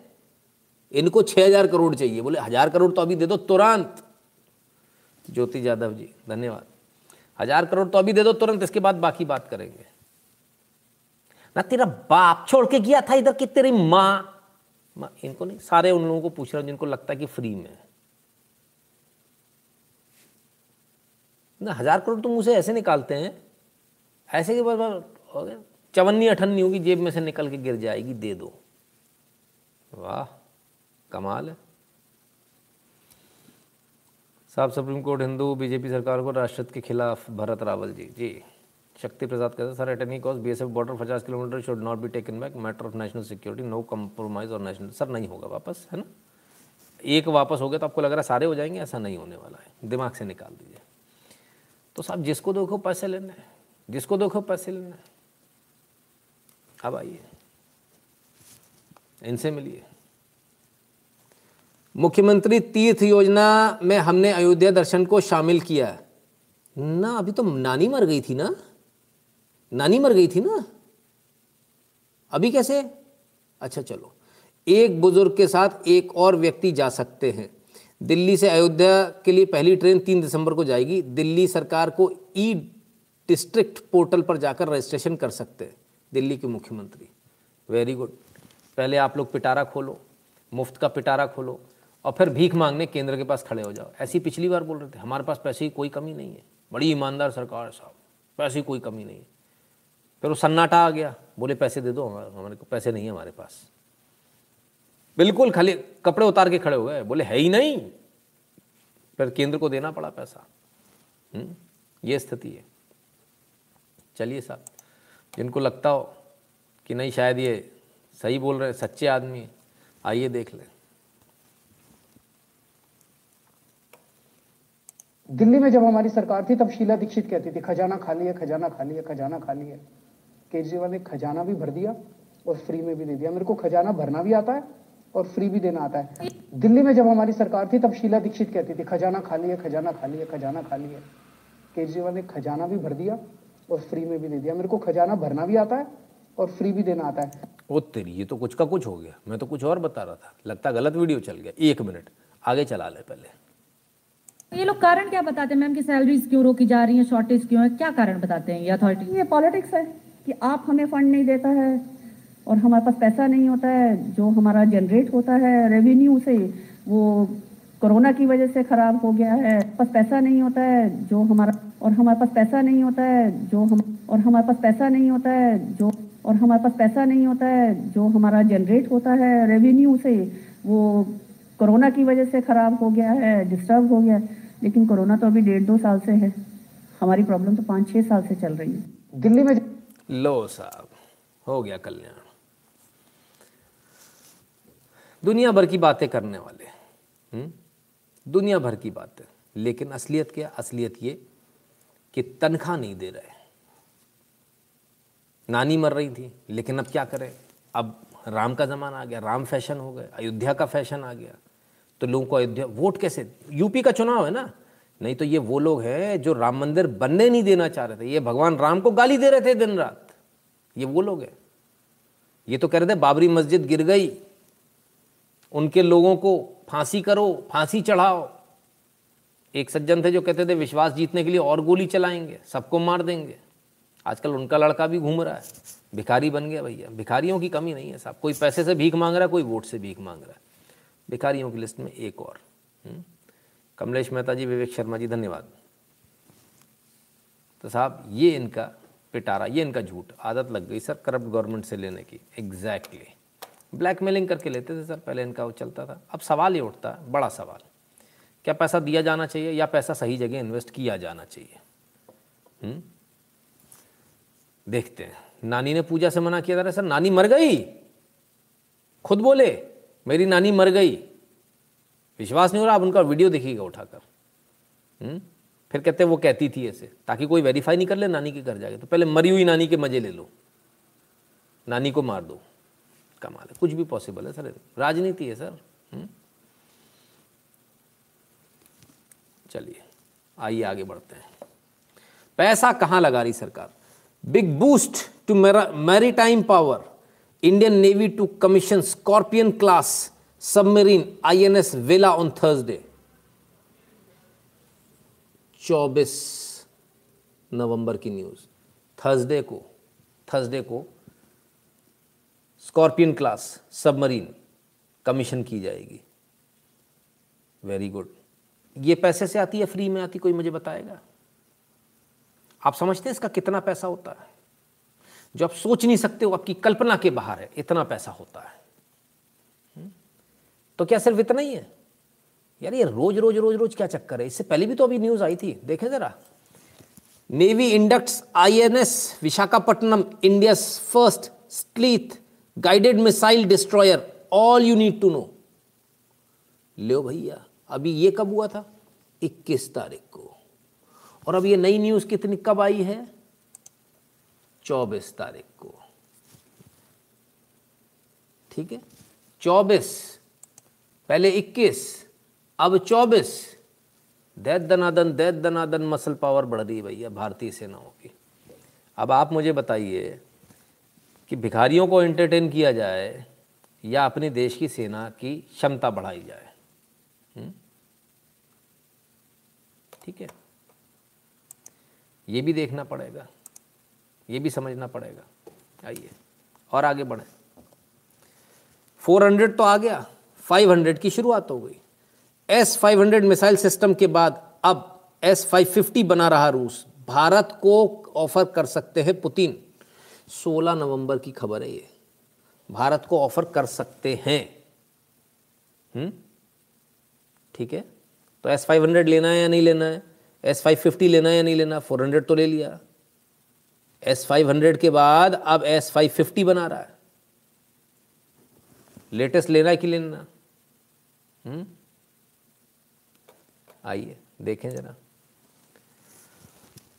इनको छह हज़ार करोड़ चाहिए। बोले, हज़ार करोड़ तो अभी दे दो तुरंत। ज्योति यादव जी, धन्यवाद। हज़ार करोड़ तो अभी दे दो तुरंत, इसके बाद बाकी बात करेंगे। ना तेरा बाप छोड़ के गया था इधर की तेरी माँ? इनको नहीं, सारे उन लोगों को पूछ रहा हूँ जिनको लगता है कि फ्री में ना, हज़ार करोड़ तुम उसे ऐसे निकालते हैं, ऐसे के बाद चवन्नी अठन्नी होगी, जेब में से निकल के गिर जाएगी, दे दो। वाह, कमाल है। साहब, सुप्रीम कोर्ट, हिंदू, बीजेपी सरकार को राष्ट्रहित के खिलाफ भरत रावल जी। जी। शक्ति प्रसाद कहते हैं sir at any cause BSF border पचास kilometre should not be taken back matter of national security no compromise और नेशनल सर नहीं होगा वापस, है ना? एक वापस हो गया तो आपको लग रहा है सारे हो जाएँगे, ऐसा नहीं होने वाला है। दिमाग से निकाल दीजिए। तो साहब, जिसको देखो पैसे लेने हैं, जिसको देखो पैसे लेने हैं। अब आइए। इनसे मिलिए। मुख्यमंत्री तीर्थ योजना में हमने अयोध्या दर्शन को शामिल किया ना, अभी तो नानी मर गई थी ना? नानी मर गई थी ना? अभी कैसे? अच्छा चलो। एक बुज़ुर्ग के साथ एक और व्यक्ति जा सकते हैं। दिल्ली से अयोध्या के लिए पहली ट्रेन तीन दिसंबर को जाएगी। दिल्ली सरकार को ई डिस्ट्रिक्ट पोर्टल पर जाकर रजिस्ट्रेशन कर सकते हैं। दिल्ली के मुख्यमंत्री। Very good. पहले आप लोग पिटारा खोलो, मुफ़्त का पिटारा खोलो, और फिर भीख मांगने केंद्र के पास खड़े हो जाओ। ऐसी पिछली बार बोल रहे थे, हमारे पास पैसे की कोई कमी नहीं है। बड़ी ईमानदार सरकार साहब, पैसे की कोई कमी नहीं है। फिर वो सन्नाटा आ गया। बोले पैसे दे दो हमारे को पैसे नहीं है हमारे पास। बिल्कुल खाली कपड़े उतार के खड़े हो गए। बोले है ही नहीं। फिर केंद्र को देना पड़ा पैसा। हम्म, ये स्थिति है। चलिए साहब जिनको लगता हो कि नहीं शायद ये सही बोल रहे सच्चे आदमी आइए देख लें।
दिल्ली में जब हमारी सरकार थी तब शीला दीक्षित कहती थी खजाना खाली है खजाना खाली है खजाना खाली है। केजरीवाल ने खजाना भी भर दिया और फ्री में भी दे दिया। मेरे को खजाना भरना भी आता है और फ्री भी देना आता है। दिल्ली में जब हमारी सरकार थी तब शीला दीक्षित कहती थी खजाना खाली है खजाना खाली है खजाना खाली है। केजरीवाल ने खजाना भी भर दिया और फ्री में भी दे दिया। मेरे को खजाना भरना भी आता है और फ्री भी देना आता है।
ओ तेरी ये तो कुछ का कुछ हो गया। मैं तो कुछ और बता रहा था। लगता गलत वीडियो चल गया। एक मिनट आगे चला ले पहले।
ये लोग कारण क्या बताते हैं? मैम की सैलरीज क्यों रोकी जा रही है शॉर्टेज क्यों है? क्या कारण बताते हैं? ये अथॉरिटी ये पॉलिटिक्स है। कि आप हमें फंड नहीं देता है और हमारे पास पैसा नहीं होता है, जो हमारा जनरेट होता है रेवेन्यू से, वो कोरोना की वजह से खराब हो गया है, पास पैसा नहीं होता है, जो हमारा, और हमारे पास पैसा नहीं होता है, जो हम, और हमारे पास पैसा नहीं होता है, जो, और हमारे पास पैसा नहीं होता है, जो हमारा जनरेट होता है रेवेन्यू से, वो कोरोना की वजह से खराब हो गया है डिस्टर्ब हो गया लेकिन कोरोना तो अभी डेढ़ दो साल से है। हमारी प्रॉब्लम तो पाँच छः साल से चल रही है।
दिल्ली में
लो साहब, हो गया कल्याण। दुनिया भर की बातें करने वाले हुँ? दुनिया भर की बातें, लेकिन असलियत क्या? असलियत ये कि तनख्वाह नहीं दे रहे। नानी मर रही थी, लेकिन अब क्या करें? अब राम का ज़माना आ गया, राम फ़ैशन हो गया अयोध्या का फ़ैशन आ गया। तो लोगों को अयोध्या, वोट कैसे? यूपी का चुनाव है ना? नहीं तो ये वो लोग हैं जो राम मंदिर बनने नहीं देना चाह रहे थे। ये भगवान राम को गाली दे रहे थे दिन रात। ये वो लोग हैं। ये तो कह रहे थे, बाबरी मस्जिद गिर गई। उनके लोगों को फांसी करो, फांसी चढ़ाओ। एक सज्जन थे जो कहते थे, विश्वास जीतने के लिए और गोली चलाएँगे, सबको मार देंगे। आजकल उनका लड़का भी घूम रहा है। भिखारी बन गया भैया। भिखारियों की कमी नहीं है साहब। कोई पैसे से भीख मांग रहा है, कोई वोट से भीख मांग रहा है। भिखारियों की लिस्ट में एक और। हम्म? कमलेश मेहता जी, विवेक शर्मा जी, धन्यवाद। तो साहब, ये इनका पिटारा, ये इनका झूठ, आदत लग गई सर करप्ट गवर्नमेंट से लेने की। एग्जैक्टली. ब्लैकमेलिंग करके लेते थे सर, पहले इनका वो चलता था। अब सवाल ये उठता है बड़ा सवाल। क्या पैसा दिया जाना चाहिए या पैसा सही जगह इन्वेस्ट किया जाना चाहिए? हुँ? हम्म? देखते हैं। नानी ने पूजा से मना किया था सर, नानी मर गई। खुद बोले, मेरी नानी मर गई। विश्वास नहीं हो रहा आप उनका वीडियो देखिएगा उठाकर। हम्म? फिर कहते हैं वो कहती थी ऐसे, ताकि कोई वेरीफाई नहीं कर ले, नानी के घर जाके। तो पहले मरी हुई नानी के मज़े ले लो। नानी को मार दो। कमाल है, कुछ भी पॉसिबल है सर। राजनीति है सर। हम्म? चलिए, आइए आगे बढ़ते हैं। पैसा कहाँ लगा रही सरकार? Big boost to maritime power Indian navy to commission Scorpene class submarine INS Vela on Thursday 24 नवंबर की न्यूज़। थर्सडे को थर्सडे को स्कॉर्पियन क्लास सबमरीन कमीशन की जाएगी। वेरी गुड ये पैसे से आती है फ्री में आती, कोई मुझे बताएगा? आप समझते हैं इसका कितना पैसा होता है? जो आप सोच नहीं सकते हो, आपकी कल्पना के बाहर है, इतना पैसा होता है? तो क्या सिर्फ़ इतना ही है? यार ये रोज रोज रोज रोज क्या चक्कर है? इससे पहले भी तो अभी न्यूज़ आई थी। देखें जरा। Navy inducts INS Visakhapatnam India first stealth guided missile destroyer all you need to know लो भैया, अभी ये कब हुआ था? 21 तारीख को। और अब ये नई न्यूज़ कितनी, कब आई है? 24 तारीख को। ठीक है? 24 पहले 21 अब 24 दैत दनादन दैत दनादन, मसल पावर बढ़ रही भैया, भारतीय सेनाओं की। अब आप मुझे बताइए कि भिखारियों को एंटरटेन किया जाए या अपने देश की सेना की क्षमता बढ़ाई जाए। हम्म? ठीक है। ये भी देखना पड़ेगा। ये भी समझना पड़ेगा। आइए, और आगे बढ़े। 400 तो आ गया। 500 की शुरुआत हो गई। एस 500 मिसाइल सिस्टम के बाद अब एस 550 बना रहा रूस। भारत को ऑफ़र कर सकते हैं पुतिन। 16 नवंबर की खबर है ये। भारत को ऑफ़र कर सकते हैं। हम्म? ठीक है? तो एस फाइव हंड्रेड लेना है या नहीं लेना है? एस फाइव फिफ्टी लेना है या नहीं लेना? फोर हंड्रेड तो ले लिया। एस फाइव हंड्रेड के बाद अब एस फाइव फिफ्टी बना रहा है। लेटेस्ट लेना है कि लेना? आइए, देखें जरा।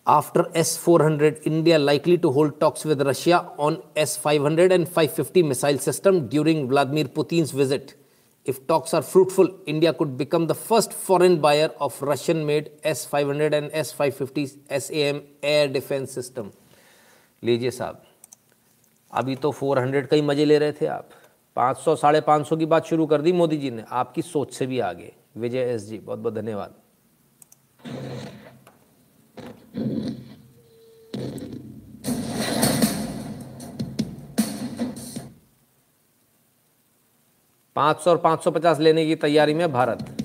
After S four hundred India likely to hold talks with Russia on S five hundred and five fifty missile system during Vladimir Putin visit if talks are fruitful India could become the first foreign buyer of Russian made S five hundred and S five fifty S A M air defence system लीजिए साहब, अभी तो four hundred का ही मज़े ले रहे थे आप। 500 साढ़े पाँच सौ की बात शुरू कर दी मोदी जी ने। आपकी सोच से भी आगे। विजय एस जी, बहुत बहुत धन्यवाद। पाँच सौ और पाँच सौ पचास लेने की तैयारी में भारत।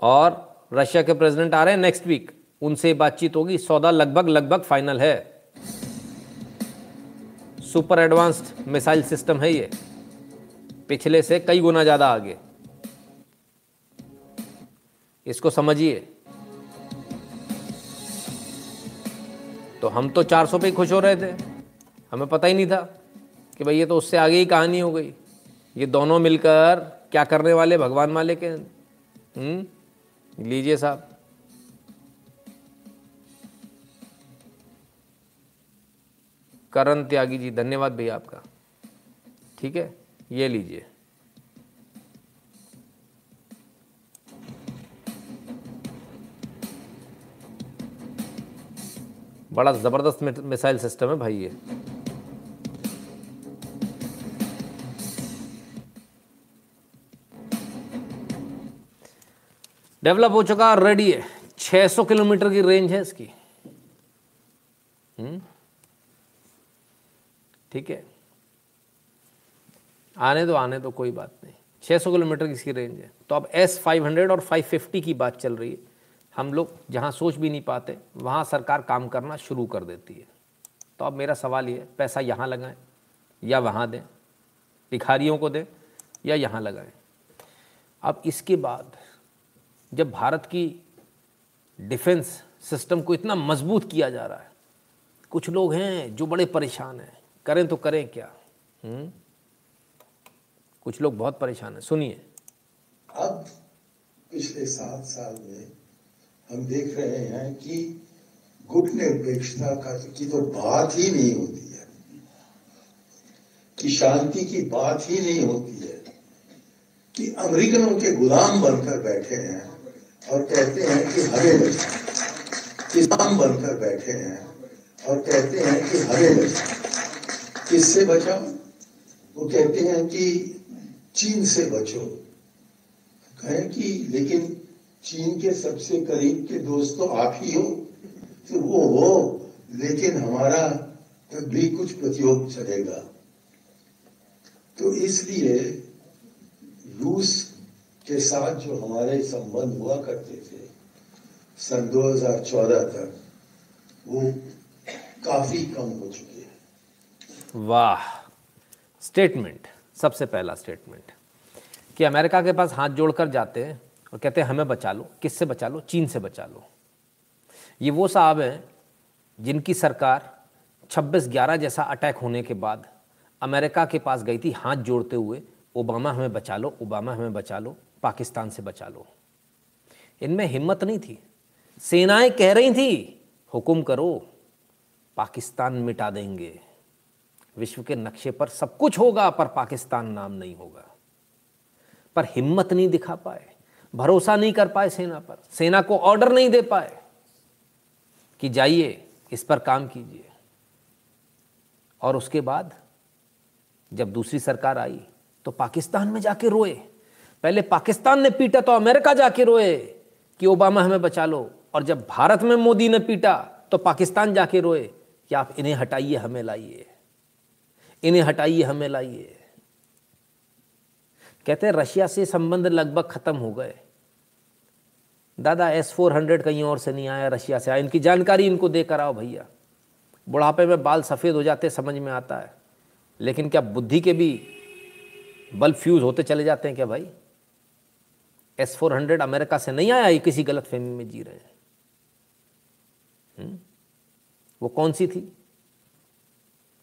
और रशिया के प्रेसिडेंट आ रहे हैं नेक्स्ट वीक। उनसे बातचीत होगी। सौदा लगभग लगभग फाइनल है। सुपर एडवांस्ड मिसाइल सिस्टम है ये। पिछले से कई गुना ज़्यादा आगे। इसको समझिए। तो हम तो 400 पे ही खुश हो रहे थे। हमें पता ही नहीं था कि भाई ये तो उससे आगे ही कहानी हो गई। ये दोनों मिलकर क्या करने वाले? भगवान वाले के हम्म? लीजिए साहब। करण त्यागी जी, धन्यवाद भैया आपका। ठीक है? ये लीजिए। बड़ा ज़बरदस्त मिसाइल सिस्टम है भाई ये। डेवलप हो चुका, रेडी है। 600 किलोमीटर की रेंज है इसकी। हम्म? ठीक है? आने दो आने दो, कोई बात नहीं। 600 किलोमीटर की इसकी रेंज है। तो अब एस 500 और 550 की बात चल रही है। हम लोग जहाँ सोच भी नहीं पाते, वहाँ सरकार काम करना शुरू कर देती है। तो अब मेरा सवाल ये पैसा यहाँ लगाएँ या वहाँ दें? भिखारियों को दें या यहाँ लगाएँ? अब इसके बाद जब भारत की डिफेंस सिस्टम को इतना मज़बूत किया जा रहा है, कुछ लोग हैं जो बड़े परेशान हैं। करें तो करें क्या? हुँ? हम्म? कुछ लोग बहुत परेशान हैं। सुनिए।
अब पिछले सात साल में हम देख रहे हैं कि गुट निरपेक्षता का की तो बात ही नहीं होती है। कि शांति की बात ही नहीं होती है। कि अमेरिकनों के गुलाम बनकर बैठे हैं और कहते हैं कि हमें बचा किसान बनकर बैठे हैं और कहते हैं कि हमें बचा किससे बचाओ वो कहते हैं कि चीन से बचो। कहें कि लेकिन चीन के सबसे करीब के दोस्त तो आप ही हो। फिर वो हो, लेकिन हमारा तब भी कुछ प्रतियोग चलेगा। तो इसलिए रूस के साथ जो हमारे संबंध हुआ करते थे, सन 2014 तक, वो काफ़ी कम हो चुके
वाह। स्टेटमेंट, सबसे पहला स्टेटमेंट, कि अमेरिका के पास हाथ जोड़कर जाते हैं और कहते हैं, हमें बचा लो। किससे बचा लो? चीन से बचा लो। ये वो साहब हैं जिनकी सरकार 26 ग्यारह जैसा अटैक होने के बाद अमेरिका के पास गई थी हाथ जोड़ते हुए, ओबामा, हमें बचा लो, ओबामा, हमें बचा लो, पाकिस्तान से बचा लो। इनमें हिम्मत नहीं थी। सेनाएँ कह रही थी, हुक्म करो, पाकिस्तान मिटा देंगे। विश्व के नक्शे पर सब कुछ होगा, पर पाकिस्तान नाम नहीं होगा। पर हिम्मत नहीं दिखा पाए, भरोसा नहीं कर पाए सेना पर, सेना को ऑर्डर नहीं दे पाए कि जाइए, इस पर काम कीजिए। और उसके बाद जब दूसरी सरकार आई तो पाकिस्तान में जाके रोए। पहले पाकिस्तान ने पीटा तो अमेरिका जाके रोए कि ओबामा हमें बचा लो, और जब भारत में मोदी ने पीटा तो पाकिस्तान जाके रोए कि आप इन्हें हटाइए, हमें लाइए। इन्हें हटाइए, हमें लाइए। कहते हैं, रशिया से संबंध लगभग खत्म हो गए। दादा एस फोर हंड्रेड कहीं और से नहीं आया, रशिया से आया। इनकी जानकारी इनको देकर आओ भैया। बुढ़ापे में बाल सफ़ेद हो जाते, समझ में आता है। लेकिन क्या बुद्धि के भी बल्ब फ्यूज़ होते चले जाते हैं क्या भाई? एस फोर हंड्रेड अमेरिका से नहीं आया, ये किसी गलत फहमी में जी रहे हैं। हम्म? वो कौन सी थी?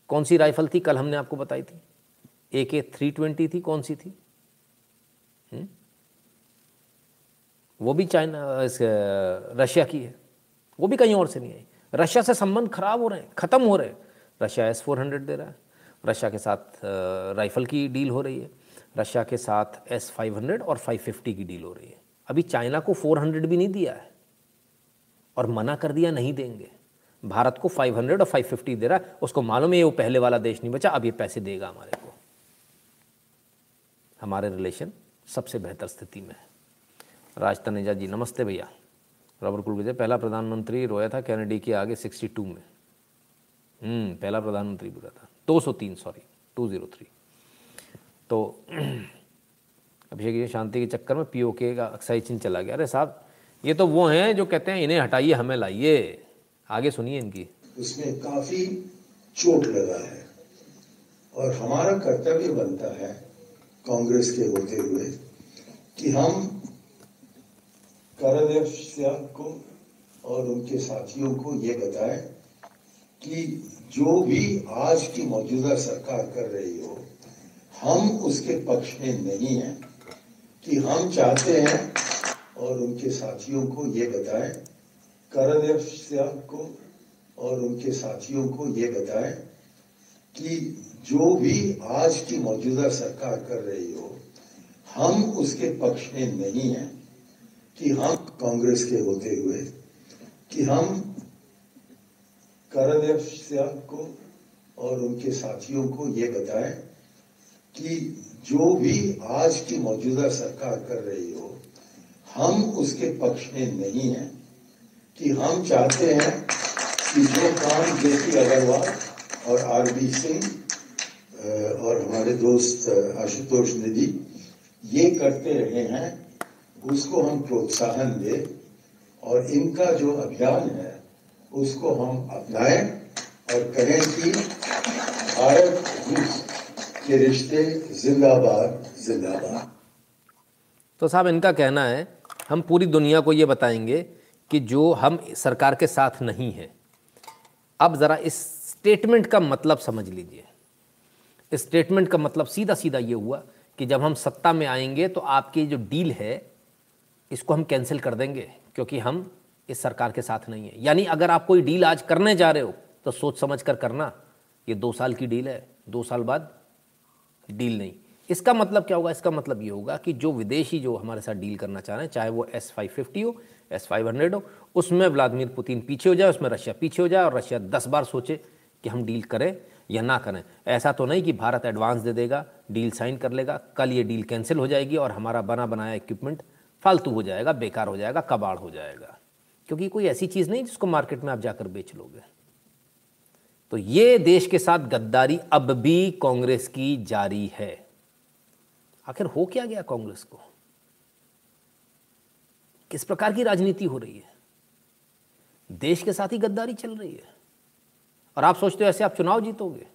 कौन सी राइफल थी? कल हमने आपको बताई थी। ए के थ्री ट्वेंटी थी, कौन सी थी? हुँ? हम्म? वो भी चाइना रशिया की है। वो भी कहीं और से नहीं आई। रशिया से संबंध खराब हो रहे हैं, ख़त्म हो रहे हैं। रशिया एस फोर हंड्रेड दे रहा है। रशिया के साथ राइफ़ल की डील हो रही है। रशिया के साथ एस फाइव हंड्रेड और फाइव फिफ्टी की डील हो रही है। अभी चाइना को फोर हंड्रेड भी नहीं दिया है। और मना कर दिया नहीं देंगे। भारत को फाइव हंड्रेड और फाइव फिफ्टी दे रहा है, उसको मालूम है वो पहले वाला देश नहीं बचा, अब ये पैसे देगा हमारे को। हमारे रिलेशन सबसे बेहतर स्थिति में है। राज तनेजा जी, नमस्ते भैया। रबर कुल विजय पहला प्रधानमंत्री रोया था कैनेडी के आगे 62 में। हम्म पहला प्रधानमंत्री बुरा था। 203 सॉरी 203 तो अभिषेक जी, शांति के चक्कर में पीओके का अक्साई चिन्ह चला गया। अरे साहब, ये तो वो हैं जो कहते हैं, इन्हें हटाइए, हमें लाइए। आगे सुनिए इनकी।
उसमें काफ़ी चोट लगा है और हमारा कर्तव्य बनता है कांग्रेस के होते हुए कि हम को और उनके साथियों को ये बताएँ कि जो भी आज की मौजूदा सरकार कर रही हो, हम उसके पक्ष में नहीं हैं कि हम चाहते हैं और उनके साथियों को ये बताएँ करदर्शिया को और उनके साथियों को ये बताएँ कि जो भी आज की मौजूदा सरकार कर रही हो, हम उसके पक्ष में नहीं हैं कि हम कांग्रेस के होते हुए, कि हम करण को और उनके साथियों को ये बताएँ कि जो भी आज की मौजूदा सरकार कर रही हो, हम उसके पक्ष में नहीं है कि हम चाहते हैं कि जो काम जेपी अग्रवाल और आर बी सिंह और हमारे दोस्त आशुतोष निधि ये करते रहे हैं, उसको हम प्रोत्साहन दें और इनका जो अभियान है, उसको हम अपनाएँ और कहें कि भारत रूस के रिश्ते जिंदाबाद जिंदाबाद।
तो साहब, इनका कहना है, हम पूरी दुनिया को ये बताएँगे कि जो हम सरकार के साथ नहीं हैं। अब ज़रा इस स्टेटमेंट का मतलब समझ लीजिए। इस स्टेटमेंट का मतलब सीधा सीधा ये हुआ कि जब हम सत्ता में आएँगे तो आपकी जो डील है, इसको हम कैंसिल कर देंगे, क्योंकि हम इस सरकार के साथ नहीं है। यानी अगर आप कोई डील आज करने जा रहे हो तो सोच समझ कर करना, ये दो साल की डील है, दो साल बाद डील नहीं। इसका मतलब क्या होगा? इसका मतलब ये होगा कि जो विदेशी जो हमारे साथ डील करना चाह रहे हैं, चाहे वो एस फाइव फिफ्टी हो एस फाइव हंड्रेड हो। उसमें व्लादिमीर पुतिन पीछे हो जाए, उसमें रशिया पीछे हो जाए और रशिया दस बार सोचे कि हम डील करें या ना करें। ऐसा तो नहीं कि भारत एडवांस दे देगा, डील साइन कर लेगा, कल ये डील कैंसिल हो जाएगी और हमारा बना बनाया इक्विपमेंट फालतू हो जाएगा, बेकार हो जाएगा, कबाड़ हो जाएगा। क्योंकि कोई ऐसी चीज़ नहीं जिसको मार्केट में आप जाकर बेच लोगे। तो ये देश के साथ गद्दारी अब भी कांग्रेस की जारी है। आखिर हो क्या गया कांग्रेस को? किस प्रकार की राजनीति हो रही है? देश के साथ ही गद्दारी चल रही है। और आप सोचते हो ऐसे आप चुनाव जीतोगे?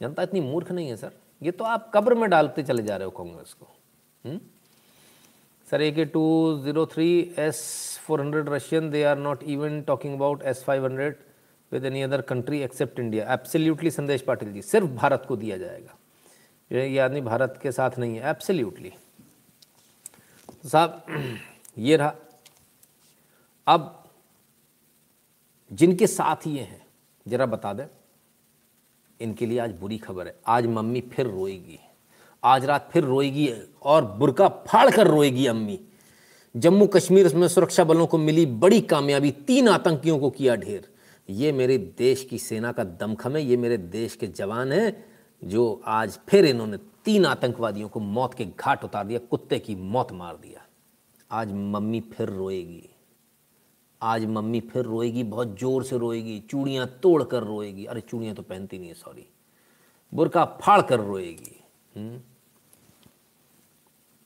जनता इतनी मूर्ख नहीं है, सर। ये तो आप कब्र में डालते चले जा रहे हो कांग्रेस को। हुँ? Sir A K two zero three S four hundred Russian they are not even talking about S five hundred with any other country except India absolutely Sandesh Patil ji सिर्फ़ भारत को दिया जाएगा। ये आदमी भारत के साथ नहीं है। एब्सोल्युटली साहब ये रहा। अब जिनके साथ ये हैं, जरा बता दें, इनके लिए आज बुरी खबर है। आज मम्मी फिर रोएगी। आज रात फिर रोएगी और बुरका फाड़ कर रोएगी अम्मी। जम्मू कश्मीर में सुरक्षा बलों को मिली बड़ी कामयाबी, तीन आतंकियों को किया ढेर। ये मेरे देश की सेना का दमखम है, ये मेरे देश के जवान हैं, जो आज फिर इन्होंने तीन आतंकवादियों को मौत के घाट उतार दिया, कुत्ते की मौत मार दिया। आज मम्मी फिर रोएगी। आज मम्मी फिर रोएगी, बहुत ज़ोर से रोएगी, चूड़ियाँ तोड़ कर रोएगी। अरे, चूड़ियाँ तो पहनती नहीं है सॉरी बुरका फाड़ कर रोएगी। हम्म?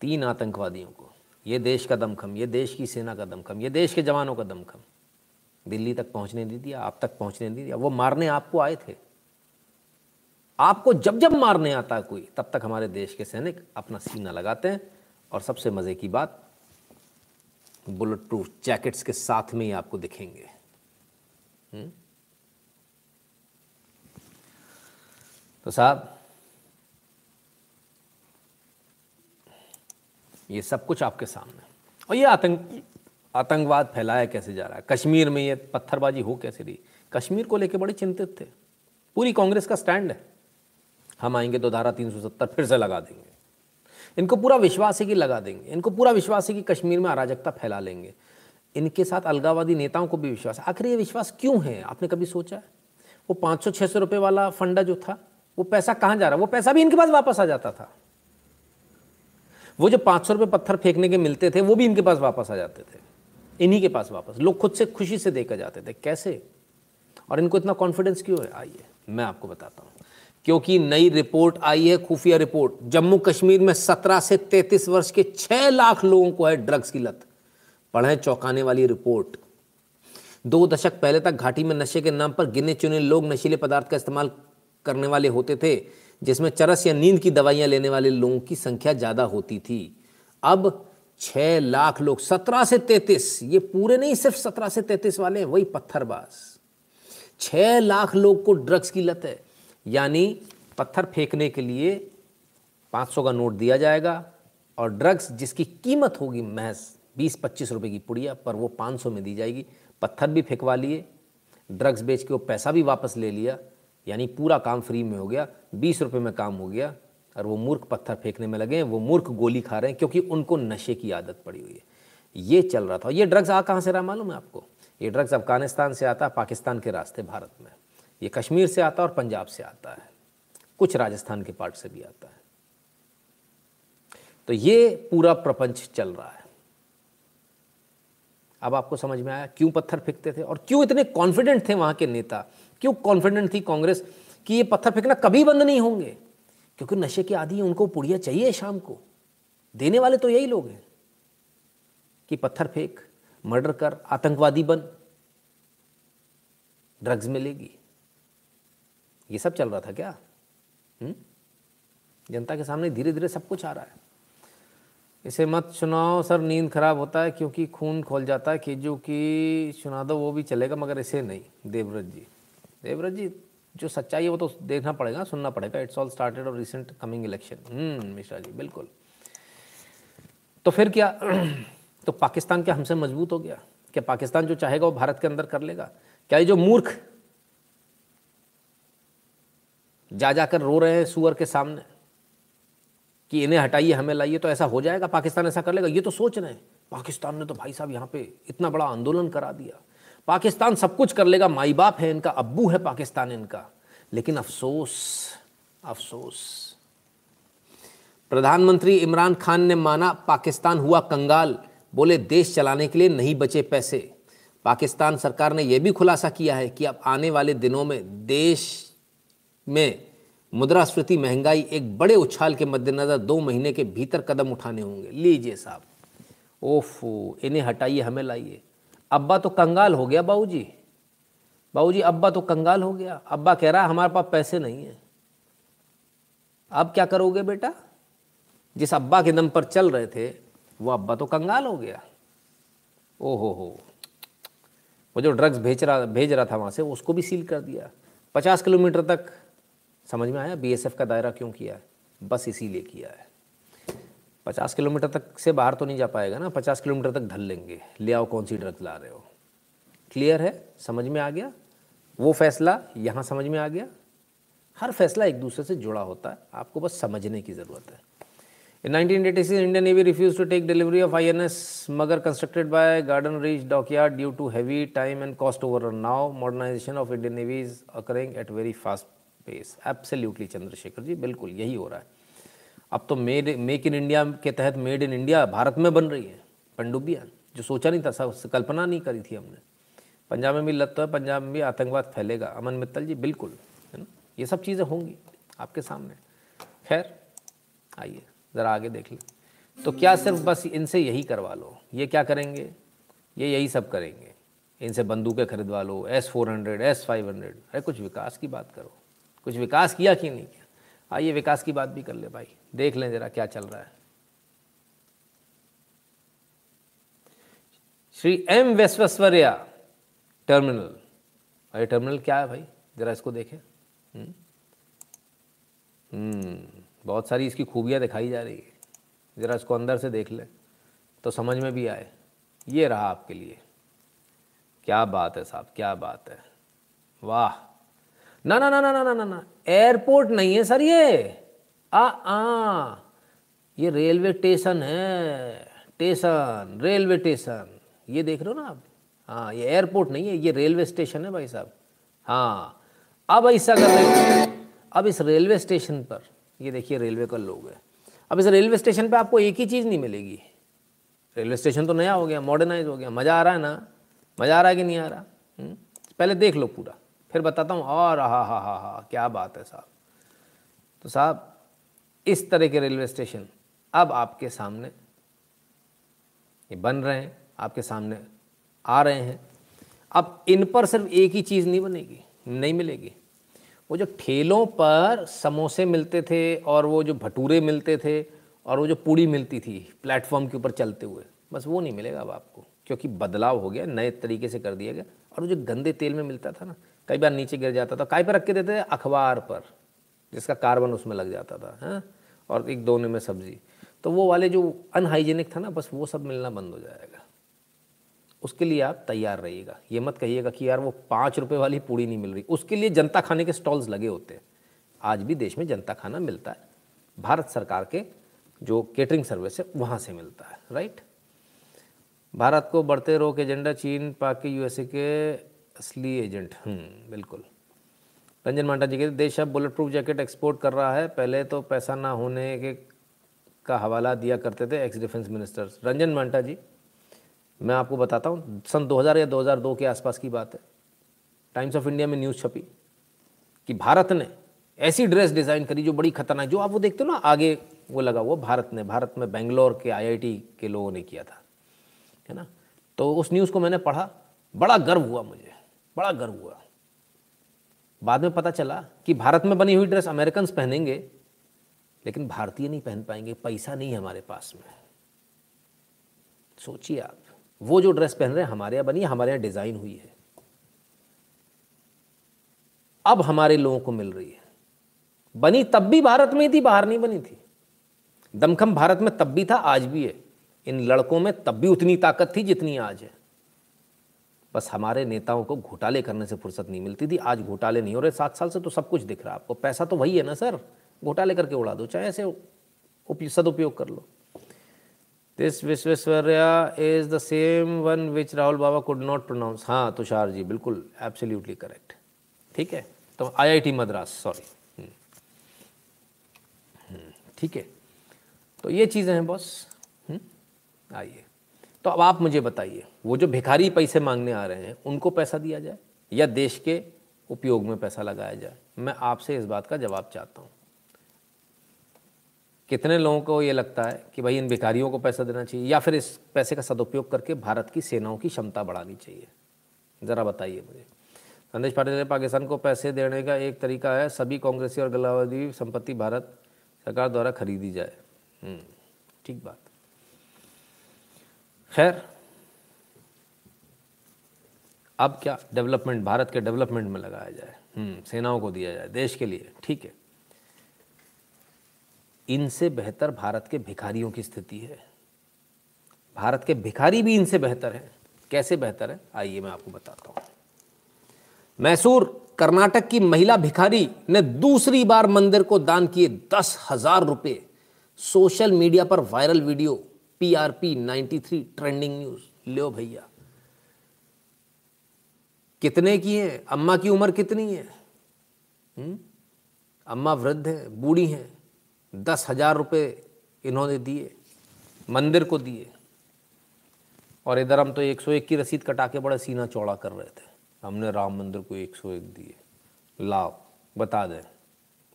तीन आतंकवादियों को। ये देश का दमखम, ये देश की सेना का दमखम, ये देश के जवानों का दमखम। दिल्ली तक पहुँचने नहीं दिया, आप तक पहुँचने नहीं दिया। वो मारने आपको आए थे। आपको जब जब मारने आता कोई, तब तक हमारे देश के सैनिक अपना सीना लगाते हैं। और सबसे मज़े की बात बुलेट प्रूफ जैकेट्स के साथ में ही आपको दिखेंगे। हुँ? हम्म? तो साहब, ये सब कुछ आपके सामने। और ये आतंक, आतंकवाद फैलाया कैसे जा रहा है? कश्मीर में ये पत्थरबाजी हो कैसे रही? कश्मीर को लेकर बड़े चिंतित थे। पूरी कांग्रेस का स्टैंड है। हम आएँगे तो धारा 370 फिर से लगा देंगे। इनको पूरा विश्वास है कि लगा देंगे, इनको पूरा विश्वास है कि कश्मीर में अराजकता फैला लेंगे। इनके साथ अलगावादी नेताओं को भी विश्वास। आखिर ये विश्वास क्यों है? आपने कभी सोचा है? वो पाँच सौ छः सौ रुपये वाला फंडा जो था, वो पैसा कहाँ जा रहा? वो पैसा भी इनके पास वापस आ जाता था। वो जो पाँच सौ रुपये पत्थर फेंकने के मिलते थे, वो भी इनके पास वापस आ जाते थे। इन्हीं के पास वापस। लोग खुद से खुशी से देकर जाते थे। कैसे? और इनको इतना कॉन्फिडेंस क्यों है? आइए, मैं आपको बताता हूँ। क्योंकि नई रिपोर्ट आई है, खुफिया रिपोर्ट। जम्मू कश्मीर में 17 से 33 वर्ष के 6 लाख लोगों को है ड्रग्स की लत। पढ़े चौंकाने वाली रिपोर्ट। दो दशक पहले तक घाटी में नशे के नाम पर गिने चुने लोग नशीले पदार्थ का इस्तेमाल करने वाले होते थे, जिसमें चरस या नींद की दवाइयाँ लेने वाले लोगों की संख्या ज़्यादा होती थी। अब छः लाख लोग, सत्रह से तैतीस, ये पूरे नहीं, सिर्फ़ सत्रह से तैतीस वाले वही पत्थरबाज। छः लाख लोग को ड्रग्स की लत है। यानी पत्थर फेंकने के लिए 500 का नोट दिया जाएगा और ड्रग्स जिसकी कीमत होगी महज 20-25 रुपए की पुड़िया पर वो 500 में दी जाएगी। पत्थर भी फेंकवा लिए, ड्रग्स बेच के वो पैसा भी वापस ले लिया, यानी पूरा काम फ्री में हो गया, बीस रुपये में काम हो गया और वो मूर्ख पत्थर फेंकने में लगे हैं, वो मूर्ख गोली खा रहे हैं क्योंकि उनको नशे की आदत पड़ी हुई है। ये चल रहा था। ये ड्रग्स आ कहाँ से रहा मालूम है आपको? ये ड्रग्स अफ़गानिस्तान से आता, पाकिस्तान के रास्ते, भारत में। ये कश्मीर से आता है और पंजाब से आता है। कुछ राजस्थान के पार्ट से भी आता है। तो ये पूरा प्रपंच चल रहा है। अब आपको समझ में आया क्यों पत्थर फेंकते थे और क्यों इतने कॉन्फिडेंट थे वहाँ के नेता? क्यों कॉन्फिडेंट थी कांग्रेस कि ये पत्थर फेंकना कभी बंद नहीं होंगे? क्योंकि नशे के आदि उनको पुड़िया चाहिए शाम को। देने वाले तो यही लोग हैं कि पत्थर फेंक, मर्डर कर, आतंकवादी बन, ड्रग्स मिलेगी। ये सब चल रहा था क्या? हुँ? हम्म? जनता के सामने धीरे धीरे सब कुछ आ रहा है। इसे मत सुनाओ, सर, नींद खराब होता है क्योंकि खून खोल जाता है। केजू की सुना दो, वो भी चलेगा, मगर इसे नहीं। देवव्रत जी। देवव्रत जी, जो सच्चाई है वो तो देखना पड़ेगा, सुनना पड़ेगा। It's all started our recent coming election Mishra ji, बिल्कुल। तो फिर क्या? तो पाकिस्तान क्या हमसे मज़बूत हो गया? क्या पाकिस्तान जो चाहेगा वो भारत के अंदर कर लेगा? क्या ये जो मूर्ख जा जाकर रो रहे हैं सुअर के सामने, कि इन्हें हटाइए, हमें लाइए तो ऐसा हो जाएगा, पाकिस्तान ऐसा कर लेगा? ये तो सोच रहे हैं। पाकिस्तान ने तो भाई साहब यहाँ पे इतना बड़ा आंदोलन करा दिया। पाकिस्तान सब कुछ कर लेगा, माई बाप है इनका, अब्बू है पाकिस्तान इनका। लेकिन अफसोस अफसोस। प्रधानमंत्री इमरान खान ने माना, पाकिस्तान हुआ कंगाल, बोले देश चलाने के लिए नहीं बचे पैसे। पाकिस्तान सरकार ने यह भी खुलासा किया है कि अब आने वाले दिनों में देश में मुद्रास्फीति महँगाई एक बड़े उछाल के मद्देनज़र दो महीने के भीतर कदम उठाने होंगे। लीजिए साहब। ओफो, इन्हें हटाइए, हमें लाइए। अब्बा तो कंगाल हो गया बाबूजी बाबूजी अब्बा तो कंगाल हो गया। अब्बा कह रहा है, हमारे पास पैसे नहीं है। अब क्या करोगे बेटा? जिस अब्बा के दम पर चल रहे थे, वो अब्बा तो कंगाल हो गया। ओहो हो। वो जो ड्रग्स भेज रहा भेज रहा था वहाँ से उसको भी सील कर दिया। पचास किलोमीटर तक समझ में आया? बीएसएफ का दायरा क्यों किया है? बस इसीलिए किया है। पचास किलोमीटर तक से बाहर तो नहीं जा पाएगा ना? पचास किलोमीटर तक ढल लेंगे। ले आओ, कौन सी ड्रग ला रहे हो? क्लियर है? समझ में आ गया? वो फैसला यहाँ समझ में आ गया? हर फैसला एक दूसरे से जुड़ा होता है। आपको बस समझने की ज़रूरत है। In nineteen eighty six Indian Navy refuse to take delivery of I Magar constructed by Garden Reach dock due to heavy time and cost over now modernisation of Indian Navy occurring at very fast pace. Absolutely, Chandrashekhar ji बिल्कुल यही हो रहा है। अब तो made make in India के तहत made in India Bharat में बन रही है पनडुब्बियाँ जो सोचा नहीं था कल्पना नहीं करी थी हमने। पंजाब में भी लत तो है पंजाब में भी आतंकवाद फैलेगा। अमन मित्तल जी बिल्कुल है ना? ये सब चीज़ें होंगी आपके सामने। खैर आइए ज़रा आगे देख लें। तो क्या सिर्फ़ बस इनसे यही करवा लो? ये क्या करेंगे? ये यही सब करेंगे। इनसे बंदूकें खरीदवा लो S four hundred S five hundred अरे कुछ विकास की बात करो। कुछ विकास किया कि नहीं किया? आइए विकास की बात भी कर ले भाई। देख लें ज़रा क्या चल रहा है। Shri M Visvesvaraya terminal. अरे टर्मिनल क्या है भाई? ज़रा इसको देखें। हम्म, हम्म बहुत सारी इसकी खूबियाँ दिखाई जा रही है। ज़रा इसको अंदर से देख लें तो समझ में भी आए। ये रहा आपके लिए। क्या बात है साहब क्या बात है। वाह। ना ना ना ना ना ना ना ना। एयरपोर्ट नहीं है सर ये। आ आ। ये रेलवे स्टेशन है। स्टेशन रेलवे स्टेशन ये देख रहे हो ना आप? हाँ ये एयरपोर्ट नहीं है, ये रेलवे स्टेशन है भाई साहब। हाँ। अब ऐसा कर रहे अब इस रेलवे स्टेशन पर, ये देखिए रेलवे का लोग है। अब इस रेलवे स्टेशन पे आपको एक ही चीज़ नहीं मिलेगी। रेलवे स्टेशन तो नया हो गया मॉडर्नाइज हो गया। मज़ा आ रहा है ना? मज़ा आ रहा है कि नहीं आ रहा? हुँ? पहले देख लो पूरा। फिर बताता हूँ, और हा हा हा हा क्या बात है साहब। तो साहब, इस तरह के रेलवे स्टेशन अब आपके सामने ये बन रहे हैं, आपके सामने आ रहे हैं। अब इन पर सिर्फ़ एक ही चीज़ नहीं बनेगी, नहीं मिलेगी। वो जो ठेलों पर समोसे मिलते थे और वो जो भटूरे मिलते थे और वो जो पूड़ी मिलती थी प्लेटफॉर्म के ऊपर चलते हुए, बस वो नहीं मिलेगा अब आपको, क्योंकि बदलाव हो गया, नए तरीके से कर दिया गया। और वो जो गंदे तेल में मिलता था ना कई बार नीचे गिर जाता था काय पर रख के देते थे अखबार पर, जिसका कार्बन उसमें लग जाता था, हैं? और एक दोने में सब्ज़ी। तो वो वाले जो अनहाइजीनिक था ना, बस वो सब मिलना बंद हो जाएगा। उसके लिए आप तैयार रहिएगा। ये मत कहिएगा कि यार वो पाँच रुपये वाली पूड़ी नहीं मिल रही। उसके लिए जनता खाने के स्टॉल्स लगे होते हैं। आज भी देश में जनता खाना मिलता है। भारत सरकार के जो केटरिंग सर्विस है, वहाँ से मिलता है राइट भारत को बढ़ते रोक एजेंडा चीन, पाक के यूएसए के असली एजेंट। हम्म, बिल्कुल। रंजन मांटा जी के देश अब बुलेट प्रूफ जैकेट एक्सपोर्ट कर रहा है। पहले तो पैसा ना होने के का हवाला दिया करते थे ex defence ministers Ranjan Manta ji मैं आपको बताता हूँ सन 2000 या 2002 के आसपास की बात है। टाइम्स ऑफ़ इंडिया में न्यूज़ छपी कि भारत ने ऐसी ड्रेस डिज़ाइन करी जो बड़ी खतरनाक जो आप वो देखते हो ना आगे वो लगा हुआ भारत ने भारत में बेंगलोर के आईआईटी के लोगों ने किया था। है ना? तो उस न्यूज़ को मैंने पढ़ा बड़ा गर्व हुआ मुझे। बड़ा गर्व हुआ। बाद में पता चला कि भारत में बनी हुई ड्रेस अमेरिकन पहनेंगे, लेकिन भारतीय नहीं पहन पाएँगे, पैसा नहीं है हमारे पास में। सोचिए आप, वो जो ड्रेस पहन रहे हैं, हमारे यहाँ बनी हमारे यहाँ डिज़ाइन हुई है। अब हमारे लोगों को मिल रही है। बनी तब भी भारत में ही थी, बाहर नहीं बनी थी। दमखम भारत में तब भी था, आज भी है। इन लड़कों में तब भी उतनी ताकत थी जितनी आज है। बस हमारे नेताओं को घोटाले करने से फुर्सत नहीं मिलती थी आज घोटाले नहीं हो रहे सात साल से तो सब कुछ दिख रहा है आपको। पैसा तो वही है ना सर। घोटाले करके उड़ा दो चाहे ऐसे सदुपयोग कर लो। This Visvesvaraya is the same one which Rahul baba could not pronounce हाँ तुषार जी बिल्कुल एब्सोल्युटली करेक्ट ठीक है? तो आईआईटी मद्रास सॉरी हम्म। हम्म, ठीक है। तो ये चीज़ें हैं बॉस हम्म, आइए। तो अब आप मुझे बताइए वो जो भिखारी पैसे मांगने आ रहे हैं उनको पैसा दिया जाए या देश के उपयोग में पैसा लगाया जाए? मैं आपसे इस बात का जवाब चाहता हूँ। कितने लोगों को ये लगता है कि भाई इन भिखारियों को पैसा देना चाहिए या फिर इस पैसे का सदुपयोग करके भारत की सेनाओं की क्षमता बढ़ानी चाहिए? ज़रा बताइए मुझे। संदेश पाटिल ने पाकिस्तान को पैसे देने का एक तरीका है सभी कांग्रेसी और गलावादी संपत्ति भारत सरकार द्वारा खरीदी जाए। हम्म, ठीक बात। खैर अब क्या डेवलपमेंट भारत के डेवलपमेंट में लगाया जाए? हम्म, सेनाओं को दिया जाए देश के लिए ठीक है। इनसे बेहतर भारत के भिखारियों की स्थिति है। भारत के भिखारी भी इनसे बेहतर हैं। कैसे बेहतर है? आइए मैं आपको बताता हूँ। मैसूर कर्नाटक की महिला भिखारी ने दूसरी बार मंदिर को दान किए दस हज़ार रुपए। सोशल मीडिया पर viral video. PRP 93 trending news लो भैया। कितने की है? अम्मा की उम्र कितनी है? हुँ? हम्म? अम्मा वृद्ध है, बूढ़ी हैं। दस हज़ार रुपये इन्होंने दिए, मंदिर को दिए। और इधर हम तो एक सौ एक की रसीद कटा के बड़ा सीना चौड़ा कर रहे थे। हमने राम मंदिर को एक सौ एक दिए। लाओ, बता दें।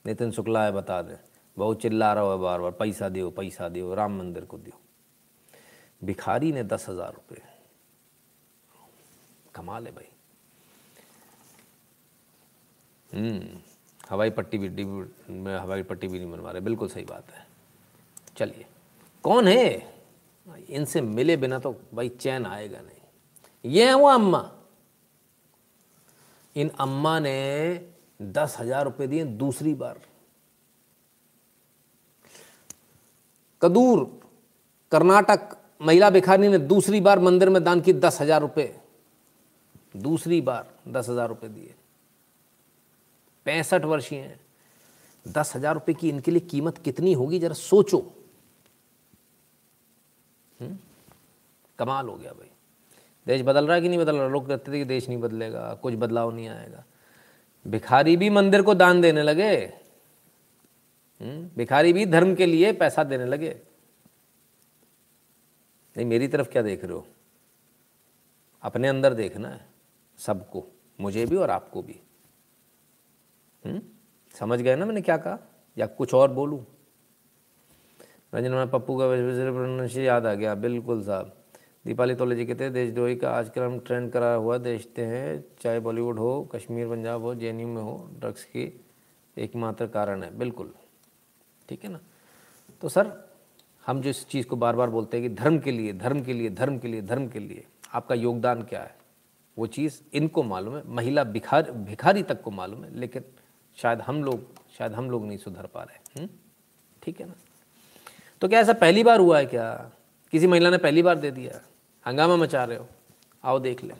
नितिन शुक्ला है, बता दें। बहुत चिल्ला रहा है बार बार। पैसा दो पैसा दो राम मंदिर को दो भिखारी ने दस हज़ार रुपये कमाल है भाई। हम्म हवाई पट्टी भी में हवाई पट्टी भी नहीं बनवा रहे, बिल्कुल सही बात है। चलिए, कौन है? इनसे मिले बिना तो भाई चैन आएगा नहीं। ये है वो अम्मा। इन अम्मा ने दस हज़ार रुपये दिए दूसरी बार। कदूर, कर्नाटक महिला भिखारी ने दूसरी बार मंदिर में दान की दस हज़ार रुपये दूसरी बार दस हज़ार रुपये दिए। पैंसठ वर्षीय हैं दस हज़ार रुपये की इनके लिए कीमत कितनी होगी, जरा सोचो। हुँ? हम्म? कमाल हो गया भाई। देश बदल रहा है कि नहीं बदल रहा? लोग कहते थे कि देश नहीं बदलेगा, कुछ बदलाव नहीं आएगा। भिखारी भी मंदिर को दान देने लगे। हम्म? भिखारी भी धर्म के लिए पैसा देने लगे। नहीं, मेरी तरफ़ क्या देख रहे हो? अपने अंदर देखना है, सबको, मुझे भी और आपको भी। हुँ? हम्म? समझ गए ना मैंने क्या कहा? या कुछ और बोलूँ? रंजन मैं पप्पू का से याद आ गया। बिल्कुल साहब। दीपाली तोले जी कहते हैं देशद्रोही का आजकल हम ट्रेंड करा हुआ देखते हैं, चाहे बॉलीवुड हो, कश्मीर, पंजाब हो जे में हो ड्रग्स की एकमात्र कारण है। बिल्कुल। ठीक है ना? तो सर हम जो इस चीज़ को बार बार बोलते हैं कि धर्म के लिए, धर्म के लिए, धर्म के लिए, धर्म के लिए, आपका योगदान क्या है? वो चीज़ इनको मालूम है, महिला भिखार, भिखारी तक को मालूम है, लेकिन शायद हम लोग, शायद हम लोग नहीं सुधर पा रहे हम्म? ठीक है ना? तो क्या ऐसा पहली बार हुआ है क्या? किसी महिला ने पहली बार दे दिया? हंगामा मचा रहे हो? आओ देख लें।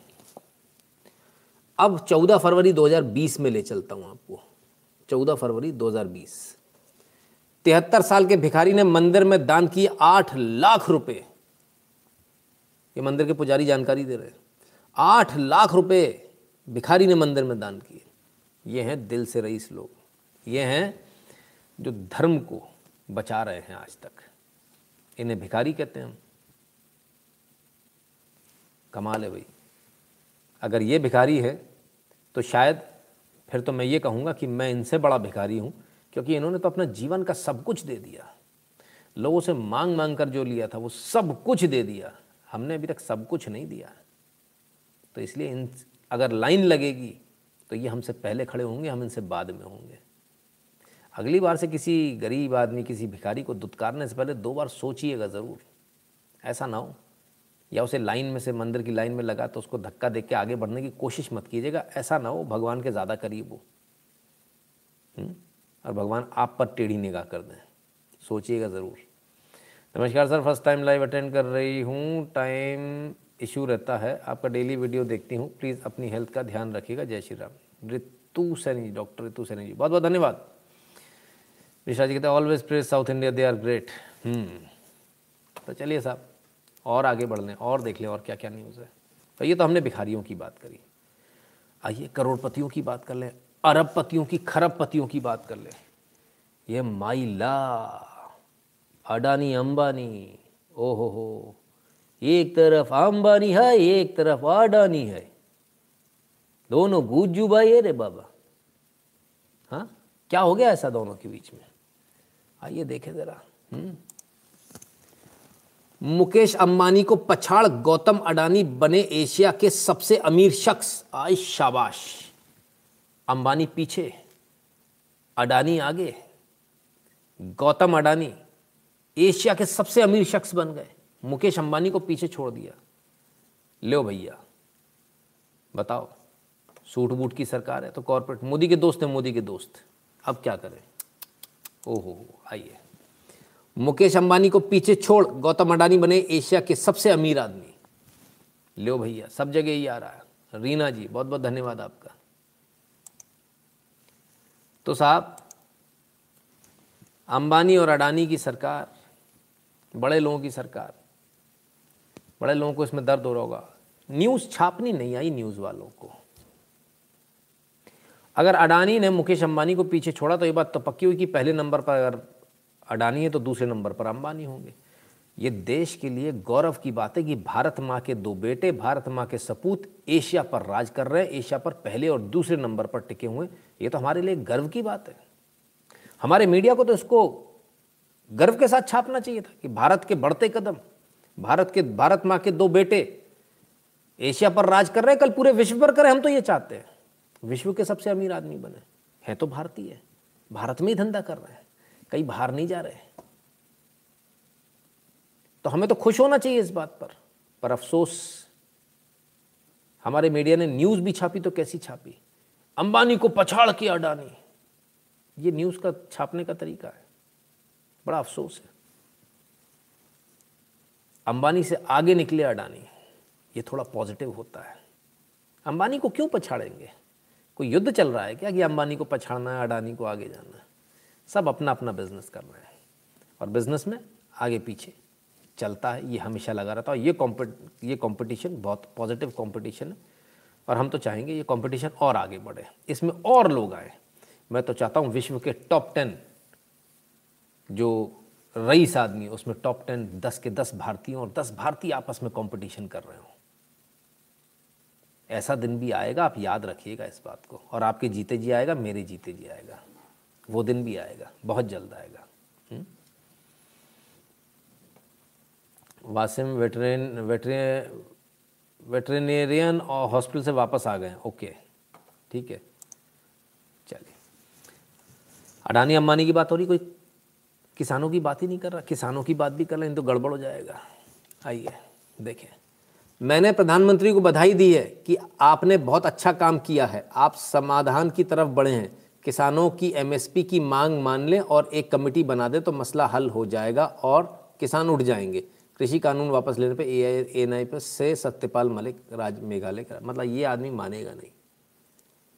अब 14 फरवरी 2020 में ले चलता हूँ आपको। 14 फरवरी 2020 तिहत्तर साल के भिखारी ने मंदिर में दान किए आठ लाख रुपए। ये मंदिर के पुजारी जानकारी दे रहे हैं। आठ लाख रुपए भिखारी ने मंदिर में दान किए। ये हैं दिल से रईस लोग। ये हैं जो धर्म को बचा रहे हैं आज तक। इन्हें भिखारी कहते हैं हम। कमाल है भाई। अगर ये भिखारी है तो शायद फिर तो मैं ये कहूँगा कि मैं इनसे बड़ा भिखारी हूँ। क्योंकि इन्होंने तो अपना जीवन का सब कुछ दे दिया। लोगों से मांग मांग कर जो लिया था, वो सब कुछ दे दिया। हमने अभी तक सब कुछ नहीं दिया। तो इसलिए इन, अगर लाइन लगेगी तो ये हमसे पहले खड़े होंगे, हम इनसे बाद में होंगे। अगली बार से किसी गरीब आदमी, किसी भिखारी को दुत्कारने से पहले दो बार सोचिएगा ज़रूर। ऐसा ना हो। या उसे लाइन में से, मंदिर की लाइन में लगा तो उसको धक्का दे के आगे बढ़ने की कोशिश मत कीजिएगा। ऐसा ना हो, भगवान के ज़्यादा करीब हो। हम्म? और भगवान आप पर टेढ़ी निगाह कर दें। सोचिएगा ज़रूर। नमस्कार sir first time live attend कर रही हूँ। टाइम इशू रहता है। आपका डेली वीडियो देखती हूँ। प्लीज़ अपनी हेल्थ का ध्यान रखिएगा। जय श्री राम। ऋतु सैनी जी डॉक्टर ऋतु सैनी जी बहुत बहुत धन्यवाद। ऋषा जी कहते हैं always praise South India they are great तो चलिए साहब, और आगे बढ़ लें, और देख लें, और क्या क्या न्यूज़ है। तो ये तो हमने भिखारियों की बात करी। आइए, करोड़पतियों की बात कर लें। अरबपतियों की, खरब पतियों की बात कर लें। ये माइला, अडानी, अंबानी ओ हो हो एक तरफ़ अंबानी है, एक तरफ़ अडानी है। दोनों गुज्जू भाई है रे बाबा। हाँ क्या हो गया ऐसा दोनों के बीच में? आइए देखें जरा। हम्म। मुकेश अंबानी को पछाड़ गौतम अडानी बने एशिया के सबसे अमीर शख्स। आई शाबाश। अंबानी पीछे, अडानी आगे, गौतम अडानी, एशिया के सबसे अमीर शख्स बन गए। मुकेश अंबानी को पीछे छोड़ दिया। लो भैया, बताओ सूट बूट की सरकार है तो कॉरपोरेट मोदी के दोस्त हैं, मोदी के दोस्त। अब क्या करें? ओहो, आइए। मुकेश अंबानी को पीछे छोड़ गौतम अडानी बने एशिया के सबसे अमीर आदमी। लो भैया, सब जगह ही आ रहा है। रीना जी बहुत बहुत धन्यवाद आपका। तो साहब, अंबानी और अडानी की सरकार, बड़े लोगों की सरकार, बड़े लोगों को इसमें दर्द हो रहा होगा। न्यूज़ छापनी नहीं आई न्यूज़ वालों को। अगर अडानी ने मुकेश अंबानी को पीछे छोड़ा तो ये बात तो पक्की हुई कि पहले नंबर पर अगर अडानी है तो दूसरे नंबर पर अंबानी होंगे। ये देश के लिए गौरव की बात है कि भारत माँ के दो बेटे, भारत माँ के सपूत एशिया पर राज कर रहे हैं, एशिया पर पहले और दूसरे नंबर पर टिके हुए ये तो हमारे लिए गर्व की बात है। हमारे मीडिया को तो इसको गर्व के साथ छापना चाहिए था कि भारत के बढ़ते कदम, भारत के, भारत माँ के दो बेटे एशिया पर राज कर रहे हैं, कल पूरे विश्व पर करें, हम तो ये चाहते हैं। विश्व के सबसे अमीर आदमी बने। हैं तो भारतीय है। भारत में ही धंधा कर रहे हैं। कहीं बाहर नहीं जा रहे तो हमें तो खुश होना चाहिए इस बात पर। पर अफसोस, हमारे मीडिया ने न्यूज़ भी छापी तो कैसी छापी? अंबानी को पछाड़ के अडानी। ये न्यूज़ का छापने का तरीका है। बड़ा अफसोस है। अंबानी से आगे निकले अडानी। ये थोड़ा पॉजिटिव होता है। अंबानी को क्यों पछाड़ेंगे? कोई युद्ध चल रहा है क्या कि अंबानी को पछाड़ना है, अडानी को आगे जाना है? सब अपना अपना बिज़नेस कर रहे हैं। और बिज़नेस में आगे पीछे चलता है, ये हमेशा लगा रहता है। और ये ये कॉम्पिटिशन बहुत पॉजिटिव कॉम्पिटिशन है। और हम तो चाहेंगे ये कॉम्पिटिशन और आगे बढ़े। इसमें और लोग आए। मैं तो चाहता हूँ विश्व के टॉप टेन जो रईस आदमी उसमें टॉप टेन दस के दस भारतीयों और दस भारतीय आपस में कंपटीशन कर रहे हो। ऐसा दिन भी आएगा, आप याद रखिएगा इस बात को। और आपके जीते जी आएगा, मेरे जीते जी आएगा। वो दिन भी आएगा, बहुत जल्द आएगा। हम्म? वासिम वेटरेन, वेटरे वेटरेनेरियन और हॉस्पिटल से वापस आ गए। ओके, ठीक है। चलिए। अडानी अम्बानी की बात हो रही, कोई किसानों की बात ही नहीं कर रहा। किसानों की बात भी कर रहे हैं तो गड़बड़ हो जाएगा। आइए, देखें। मैंने प्रधानमंत्री को बधाई दी है कि आपने बहुत अच्छा काम किया है। आप समाधान की तरफ़ बढ़े हैं। किसानों की एमएसपी की मांग मान लें और एक कमेटी बना दें तो मसला हल हो जाएगा और किसान उठ जाएँगे। कृषि कानून वापस लेने पे ए आई एन आई पर से सत्यपाल मलिक, राज मेघालय का मतलब ये आदमी मानेगा नहीं।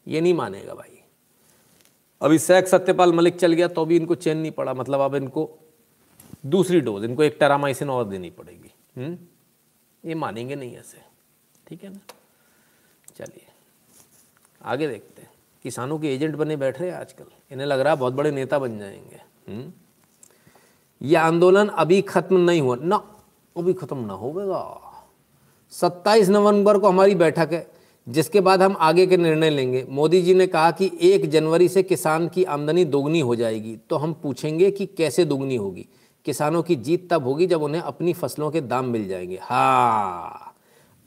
ये नहीं मानेगा भाई। अभी सैक सत्यपाल मलिक चल गया तो भी इनको चैन नहीं पड़ा मतलब अब इनको दूसरी डोज, इनको एक टेरामाइसिन और देनी पड़ेगी। हुँ? हम्म? ये मानेंगे नहीं ऐसे। ठीक है ना? चलिए, आगे देखते हैं। किसानों के एजेंट बने बैठ रहे हैं आजकल। इन्हें लग रहा है बहुत बड़े नेता बन जाएँगे। हम्म? ये आंदोलन अभी खत्म नहीं हुआ। ना अभी खत्म ना होगा। सत्ताईस नवंबर को हमारी बैठक है, जिसके बाद हम आगे के निर्णय लेंगे। मोदी जी ने कहा कि एक जनवरी से किसान की आमदनी दोगुनी हो जाएगी। तो हम पूछेंगे कि कैसे दोगुनी होगी? किसानों की जीत तब होगी जब उन्हें अपनी फ़सलों के दाम मिल जाएँगे। हाँ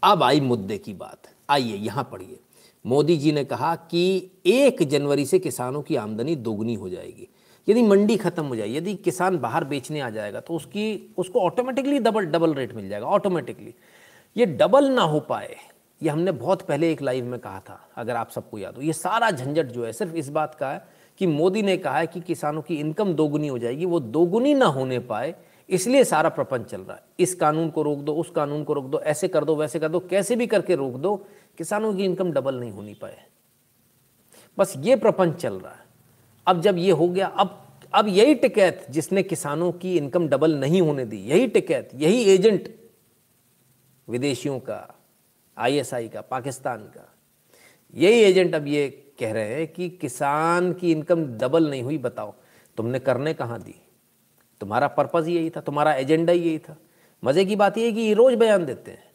अब आई मुद्दे की बात। आइए, यहाँ पढ़िए। मोदी जी ने कहा कि एक जनवरी से किसानों की आमदनी दोगुनी हो जाएगी। यदि मंडी खत्म हो जाए, यदि किसान बाहर बेचने आ जाएगा तो उसकी, उसको ऑटोमेटिकली डबल डबल रेट मिल जाएगा ऑटोमेटिकली ये डबल ना हो पाए, ये हमने बहुत पहले एक लाइव में कहा था, अगर आप सबको याद हो। ये सारा झंझट जो है, सिर्फ़ इस बात का है कि मोदी ने कहा है कि किसानों की इनकम दोगुनी हो जाएगी, वो दोगुनी ना होने पाए, इसलिए सारा प्रपंच चल रहा है। इस कानून को रोक दो, उस कानून को रोक दो, ऐसे कर दो, वैसे कर दो, कैसे भी करके रोक दो, किसानों की इनकम डबल नहीं होनी पाए। बस ये प्रपंच चल रहा है। अब जब ये हो गया, अब अब यही टिकैत जिसने किसानों की इनकम डबल नहीं होने दी, यही टिकैत, यही एजेंट विदेशियों का आईएसआई का, पाकिस्तान का, यही एजेंट अब ये कह रहे हैं कि किसान की इनकम डबल नहीं हुई, बताओ, तुमने करने कहाँ दी? तुम्हारा पर्पज़ यही था, तुम्हारा एजेंडा यही था। मज़े की बात यह कि ये रोज़ बयान देते हैं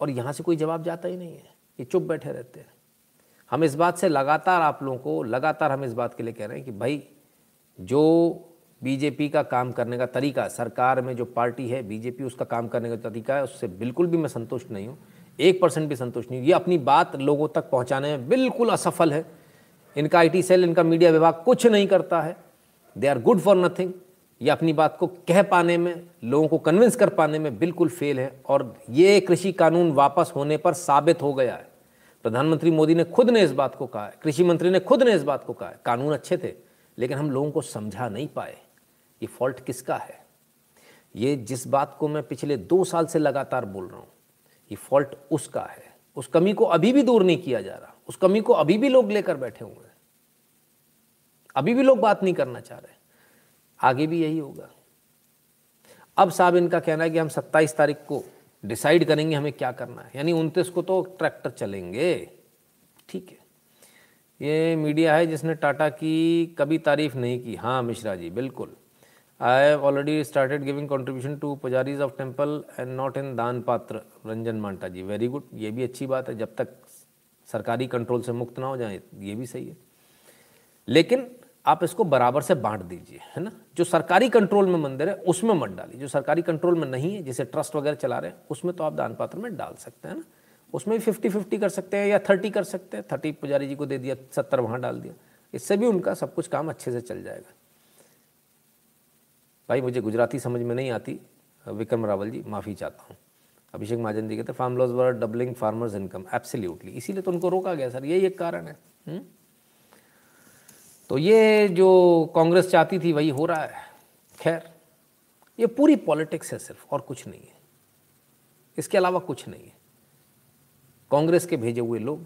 और यहाँ से कोई जवाब जाता ही नहीं है, ये चुप बैठे रहते हैं। हम इस बात से लगातार आप लोगों को, लगातार हम इस बात के लिए कह रहे हैं कि भाई, जो बीजेपी का काम करने का तरीका, सरकार में जो पार्टी है, बीजेपी उसका काम करने का तरीका है, उससे बिल्कुल भी मैं संतुष्ट नहीं हूँ। एक परसेंट भी संतुष्ट नहीं हूँ। ये अपनी बात लोगों तक पहुँचाने में बिल्कुल असफल है। इनका आईटी सेल, इनका मीडिया विभाग कुछ नहीं करता है। They are good for nothing ये अपनी बात को कह पाने में, लोगों को कन्विंस कर पाने में बिल्कुल फेल है। और ये कृषि कानून वापस होने पर साबित हो गया है। प्रधानमंत्री मोदी ने खुद ने इस बात को कहा है, कृषि मंत्री ने खुद ने इस बात को कहा है। कानून अच्छे थे, लेकिन हम लोगों को समझा नहीं पाए ये फॉल्ट किसका है। ये जिस बात को मैं पिछले दो साल से लगातार बोल रहा हूँ, ये फॉल्ट उसका है। उस कमी को अभी भी दूर नहीं किया जा रहा। उस कमी को अभी भी लोग लेकर बैठे हुए हैं। अभी भी लोग बात नहीं करना चाह रहे। आगे भी यही होगा। अब साहब, इनका कहना है कि हम 27 तारीख को डिसाइड करेंगे हमें क्या करना है। यानी उनतीस को तो ट्रैक्टर चलेंगे। ठीक है। ये मीडिया है जिसने टाटा की कभी तारीफ़ नहीं की। हाँ मिश्रा जी, बिल्कुल। I have already started giving contribution to pujaris of temple and not in daan patra, Ranjan Manta ji. Very good ये भी अच्छी बात है। जब तक सरकारी कंट्रोल से मुक्त ना हो जाए, ये भी सही है। लेकिन आप इसको बराबर से बांट दीजिए, है ना? जो सरकारी कंट्रोल में मंदिर है, उसमें मत डालिए। जो सरकारी कंट्रोल में नहीं है, जैसे ट्रस्ट वगैरह चला रहे हैं, उसमें तो आप दान पात्र में डाल सकते हैं ना? उसमें भी फिफ्टी फिफ्टी कर सकते हैं या थर्टी कर सकते हैं। थर्टी पुजारी जी को दे दिया, सत्तर वहाँ डाल दिया। इससे भी उनका सब कुछ काम अच्छे से चल जाएगा। भाई, मुझे गुजराती समझ में नहीं आती। विक्रम रावल जी, माफ़ी चाहता हूँ। अभिषेक महाजन जी कहते farm laws were doubling farmers income absolutely इसीलिए तो उनको रोका गया, सर। यही एक कारण है। हुँ? तो ये जो कांग्रेस चाहती थी, वही हो रहा है। खैर, ये पूरी पॉलिटिक्स है सिर्फ़, और कुछ नहीं है। इसके अलावा कुछ नहीं है। कांग्रेस के भेजे हुए लोग,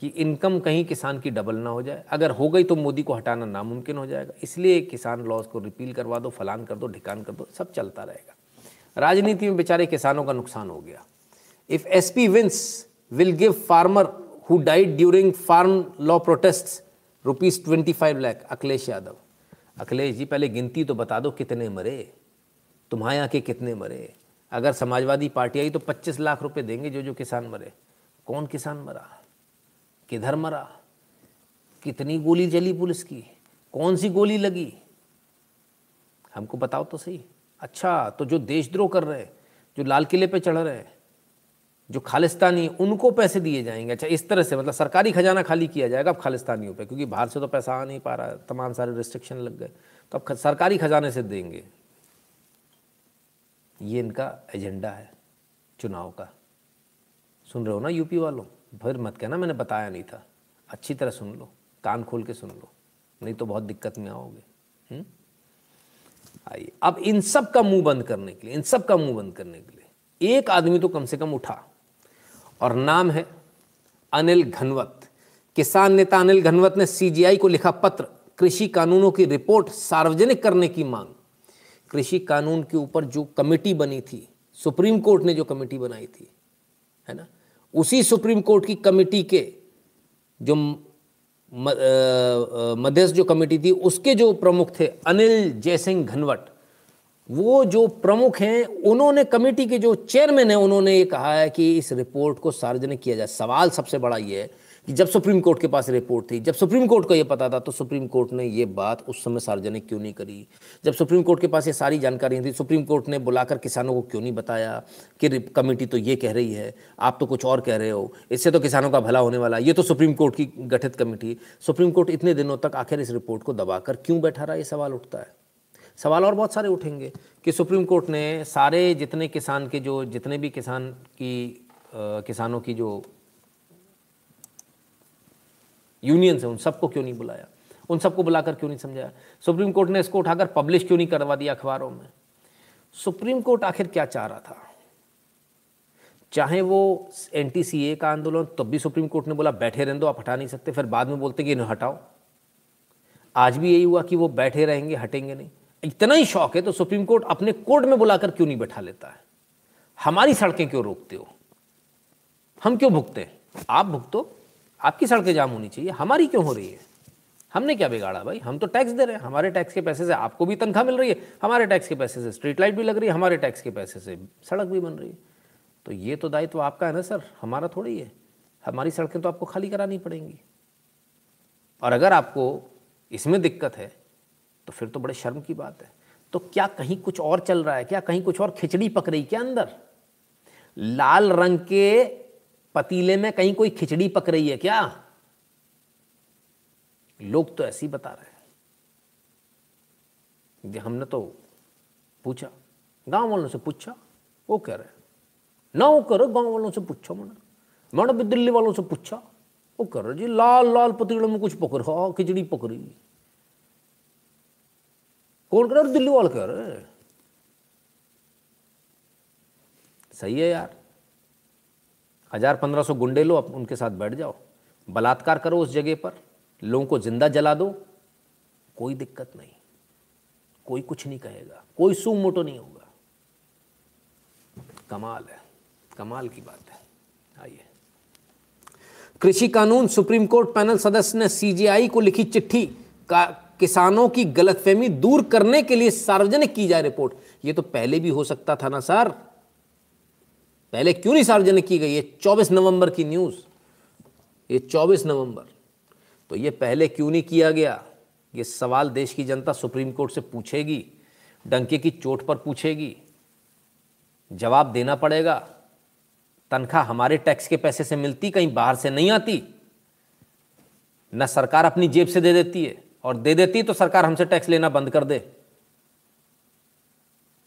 कि इनकम कहीं किसान की डबल ना हो जाए। अगर हो गई तो मोदी को हटाना नामुमकिन हो जाएगा। इसलिए किसान लॉज को रिपील करवा दो, फलान कर दो, ढिकान कर दो, सब चलता रहेगा। राजनीति में बेचारे किसानों का नुकसान हो गया। If S P wins will give farmer who died during farm law protest rupees twenty five lakh Akhilesh Yadav Akhilesh ji पहले गिनती तो बता दो कितने मरे। तुम्हारे यहाँ के कितने मरे। अगर समाजवादी पार्टी आई तो पच्चीस लाख रुपए देंगे जो जो किसान मरे। कौन किसान मरा? किधर मरा? कितनी गोली चली पुलिस की? कौन सी गोली लगी? हमको बताओ तो सही। अच्छा तो जो देशद्रोह कर रहे हैं, जो लाल किले पे चढ़ रहे हैं जो खालिस्तानी, उनको पैसे दिए जाएँगे। अच्छा इस तरह से मतलब सरकारी खजाना खाली किया जाएगा अब खालिस्तानियों पे, क्योंकि बाहर से तो पैसा आ नहीं पा रहा, तमाम सारे रिस्ट्रिक्शन लग गए। तो अब सरकारी खजाने से देंगे। ये इनका एजेंडा है, चुनाव का। सुन रहे हो ना यूपी वालों? फिर मत कहना, मैंने बताया नहीं था। अच्छी तरह सुन लो, कान खोल के सुन लो, नहीं तो बहुत दिक्कत में आओगे। हम्म? आइए, अब इन सब का मुँह बंद करने के लिए, इन सब का मुँह बंद करने के लिए, एक आदमी तो कम से कम उठा। और नाम है अनिल घनवत। किसान नेता अनिल घनवत ने सीजीआई को लिखा पत्र, कृषि कानूनों की रिपोर्ट सार्वजनिक करने की मांग। कृषि कानून के ऊपर जो कमेटी बनी थी, सुप्रीम कोर्ट ने जो कमेटी बनाई थी, है ना? उसी सुप्रीम कोर्ट की कमेटी के जो मध्यस्थ जो कमेटी थी, उसके जो प्रमुख थे अनिल जयसिंह घनवट। वो जो प्रमुख हैं, उन्होंने कमेटी के जो चेयरमैन हैं, उन्होंने ये कहा है कि इस रिपोर्ट को सार्वजनिक किया जाए। सवाल सबसे बड़ा ये है कि जब सुप्रीम कोर्ट के पास रिपोर्ट थी, जब सुप्रीम कोर्ट को ये पता था तो सुप्रीम कोर्ट ने ये बात उस समय सार्वजनिक क्यों नहीं करी? जब सुप्रीम कोर्ट के पास ये सारी जानकारी थी, सुप्रीम कोर्ट ने बुलाकर किसानों को क्यों नहीं बताया कि कमेटी तो ये कह रही है, आप तो कुछ और कह रहे हो, इससे तो किसानों का भला होने वाला ये तो सुप्रीम कोर्ट की गठित कमेटी। सुप्रीम कोर्ट इतने दिनों तक आखिर इस रिपोर्ट को दबाकर क्यों बैठा रहा? ये सवाल उठता है। सवाल और बहुत सारे उठेंगे कि सुप्रीम कोर्ट ने सारे जितने किसान के जो जितने भी किसान की आ, किसानों की जो यूनियंस हैं उन सबको क्यों नहीं बुलाया? उन सबको बुलाकर क्यों नहीं समझाया? सुप्रीम कोर्ट ने इसको उठाकर पब्लिश क्यों नहीं करवा दिया अखबारों में? सुप्रीम कोर्ट आखिर क्या चाह रहा था? चाहे वो एन का आंदोलन तब भी सुप्रीम कोर्ट ने बोला बैठे रहने दो आप हटा नहीं सकते। फिर बाद में बोलते कि इन्हें हटाओ। आज भी यही हुआ कि वो बैठे रहेंगे हटेंगे नहीं। इतना ही शौक है तो सुप्रीम कोर्ट अपने कोर्ट में बुलाकर क्यों नहीं बैठा लेता है? हमारी सड़कें क्यों रोकते हो? हम क्यों भुगते हैं? आप भुगतो। आपकी सड़कें जाम होनी चाहिए। हमारी क्यों हो रही है? हमने क्या बिगाड़ा भाई? हम तो टैक्स दे रहे हैं। हमारे टैक्स के पैसे से आपको भी तनख्वाह मिल रही है। हमारे टैक्स के पैसे से स्ट्रीट लाइट भी लग रही है। हमारे टैक्स के पैसे से सड़क भी बन रही है। तो ये तो दायित्व आपका है ना, सर? हमारा थोड़ी है। हमारी सड़कें तो आपको खाली करानी पड़ेंगी। और अगर आपको इसमें दिक्कत है तो फिर तो बड़े शर्म की बात है। तो क्या कहीं कुछ और चल रहा है क्या? कहीं कुछ और खिचड़ी पक रही क्या अंदर? लाल रंग के पतीले में कहीं कोई खिचड़ी पक रही है क्या? लोग तो ऐसे ही बता रहे हैं। हमने तो पूछा, गाँव वालों से पूछा, वो कह रहे ना वो करो गाँव वालों से पूछो मैंने। मैंने भी दिल्ली वालों से पूछा, वो कर रहे जी, लाल लाल पतीलों में कुछ पकड़ हाँ खिचड़ी पकड़ी कौन कर रहे दिल्ली वाले कह रहे सही है यार। हज़ार पंद्रह सौ गुंडे लो अब उनके साथ बैठ जाओ। बलात्कार करो उस जगह पर। लोगों को ज़िंदा जला दो। कोई दिक्कत नहीं। कोई कुछ नहीं कहेगा। कोई सू मोटो नहीं होगा। कमाल है। कमाल की बात है। आइए। कृषि कानून सुप्रीम कोर्ट पैनल सदस्य ने सीजीआई को लिखी चिट्ठी। का किसानों की गलतफहमी दूर करने के लिए सार्वजनिक की जाए रिपोर्ट। ये तो पहले भी हो सकता था ना सर। पहले क्यों नहीं सार्वजनिक की गई? ये 24 नवंबर की न्यूज़। ये 24 नवंबर। तो ये पहले क्यों नहीं किया गया? ये सवाल देश की जनता सुप्रीम कोर्ट से पूछेगी, डंके की चोट पर पूछेगी। जवाब देना पड़ेगा। तनख्वाह हमारे टैक्स के पैसे से मिलती, कहीं बाहर से नहीं आती। न सरकार अपनी जेब से दे देती है। और दे देती तो सरकार हमसे टैक्स लेना बंद कर दे।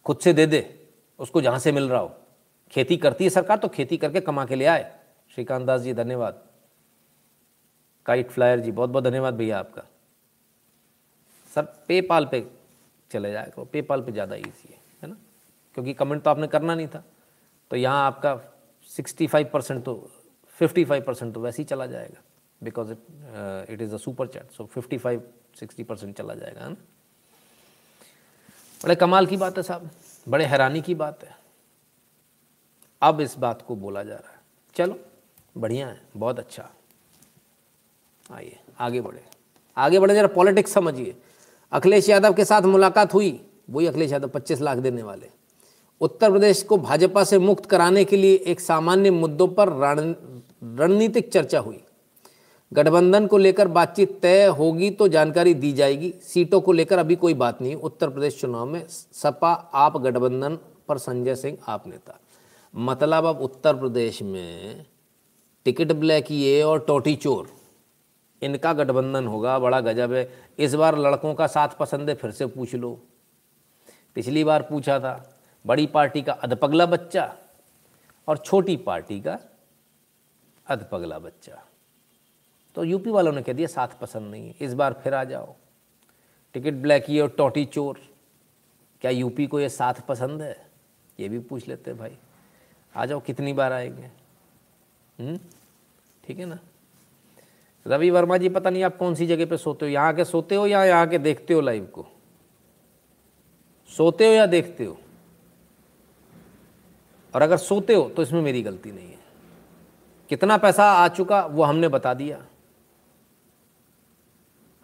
खुद से दे दे, उसको जहाँ से मिल रहा हो। खेती करती है सरकार तो खेती करके कमा के ले आए। श्रीकांत दास जी, धन्यवाद। काइट फ्लायर जी बहुत बहुत धन्यवाद भैया आपका। सर पेपाल पे चले जाए करो। पेपाल पे ज़्यादा ईजी है है ना? क्योंकि कमेंट तो आपने करना नहीं था। तो यहाँ आपका 65 परसेंट तो 55 परसेंट तो वैसे ही चला जाएगा। Because it it is a super chat so 55 60 percent चला जाएगा, है ना? बड़े कमाल की बात है साहब, बड़े हैरानी की बात है। अब इस बात को बोला जा रहा है। चलो, बढ़िया है, बहुत अच्छा। आइए, आगे बढ़े। आगे बढ़े, जरा पॉलिटिक्स समझिए। अखिलेश यादव के साथ मुलाकात हुई, वही अखिलेश यादव 25 लाख देने वाले। उत्तर प्रदेश को भाजपा से मुक्त कराने के लिए एक सामान्य मुद्दों पर रणनीतिक चर्चा हुई। गठबंधन को लेकर बातचीत तय होगी तो जानकारी दी जाएगी। सीटों को लेकर अभी कोई बात नहीं। उत्तर प्रदेश चुनाव में सपा, आप, गठबंधन पर संजय सिंह, आप नेता। मतलब अब उत्तर प्रदेश में टिकट ब्लैक ये और टोटी चोर। इनका गठबंधन होगा, बड़ा गजब है। इस बार लड़कों का साथ पसंद है, फिर से पूछ लो। पिछली बार पूछा था, बड़ी पार्टी का अधपगला बच्चा और छोटी पार्टी का अधपगला बच्चा। तो यूपी वालों ने कह दिया, साथ पसंद नहीं है, इस बार फिर आ जाओ। टिकट ब्लैक ये और टोटी चोर। क्या यूपी को ये साथ पसंद है? ये भी पूछ लेते भाई। आ जाओ, कितनी बार आएँगे? हम्म? ठीक है ना? रवि वर्मा जी, पता नहीं आप कौन सी जगह पे सोते हो? यहाँ के सोते हो या यहाँ के देखते हो लाइव को? सोते हो या देखते हो? और अगर सोते हो तो इसमें मेरी गलती नहीं है। कितना पैसा आ चुका, वो हमने बता दिया।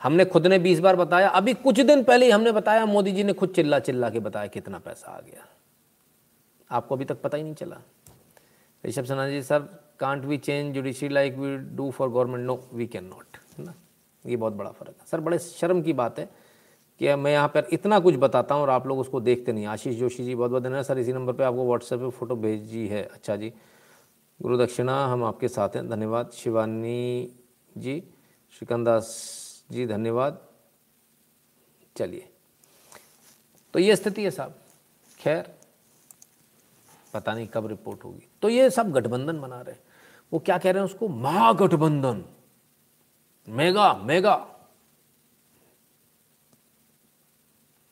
हमने खुद ने बीस बार बताया। अभी कुछ दिन पहले ही हमने बताया, मोदी जी ने खुद चिल्ला चिल्ला के बताया कितना पैसा आ गया। आपको अभी तक पता ही नहीं चला। Rishabh Sinha ji, sir can't we change judiciary like we do for government no we can not है ना? ये बहुत बड़ा फ़र्क है। सर, बड़े शर्म की बात है कि मैं यहाँ पर इतना कुछ बताता हूँ और आप लोग उसको देखते नहीं आशीष जोशी जी, बहुत बहुत धन्यवाद। सर, इसी नंबर पर आपको व्हाट्सएप पर फ़ोटो भेजी है। अच्छा जी। गुरु दक्षिणा, हम आपके साथ हैं। धन्यवाद। शिवानी जी श्रीकंदास जी, धन्यवाद। चलिए। तो ये स्थिति है साहब। खैर, पता नहीं कब रिपोर्ट होगी। तो ये सब गठबंधन बना रहे वो क्या कह रहे हैं उसको? महागठबंधन। Mega mega.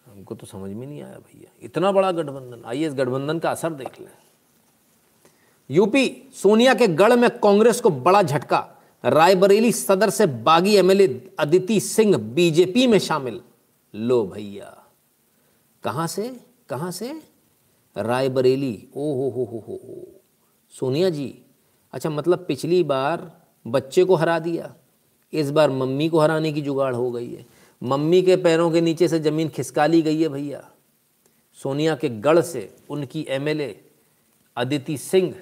हमको तो समझ में नहीं आया भैया। इतना बड़ा गठबंधन। आइए इस गठबंधन का असर देख लें। यूपी, सोनिया के गढ़ में कांग्रेस को बड़ा झटका। रायबरेली सदर से बागी एमएलए अदिति सिंह बीजेपी में शामिल। लो भैया। कहाँ से? कहाँ से? रायबरेली। ओ हो हो हो हो सोनिया जी। अच्छा मतलब पिछली बार बच्चे को हरा दिया। इस बार मम्मी को हराने की जुगाड़ हो गई है। मम्मी के पैरों के नीचे से ज़मीन खिसका ली गई है भैया। सोनिया के गढ़ से उनकी एमएलए अदिति सिंह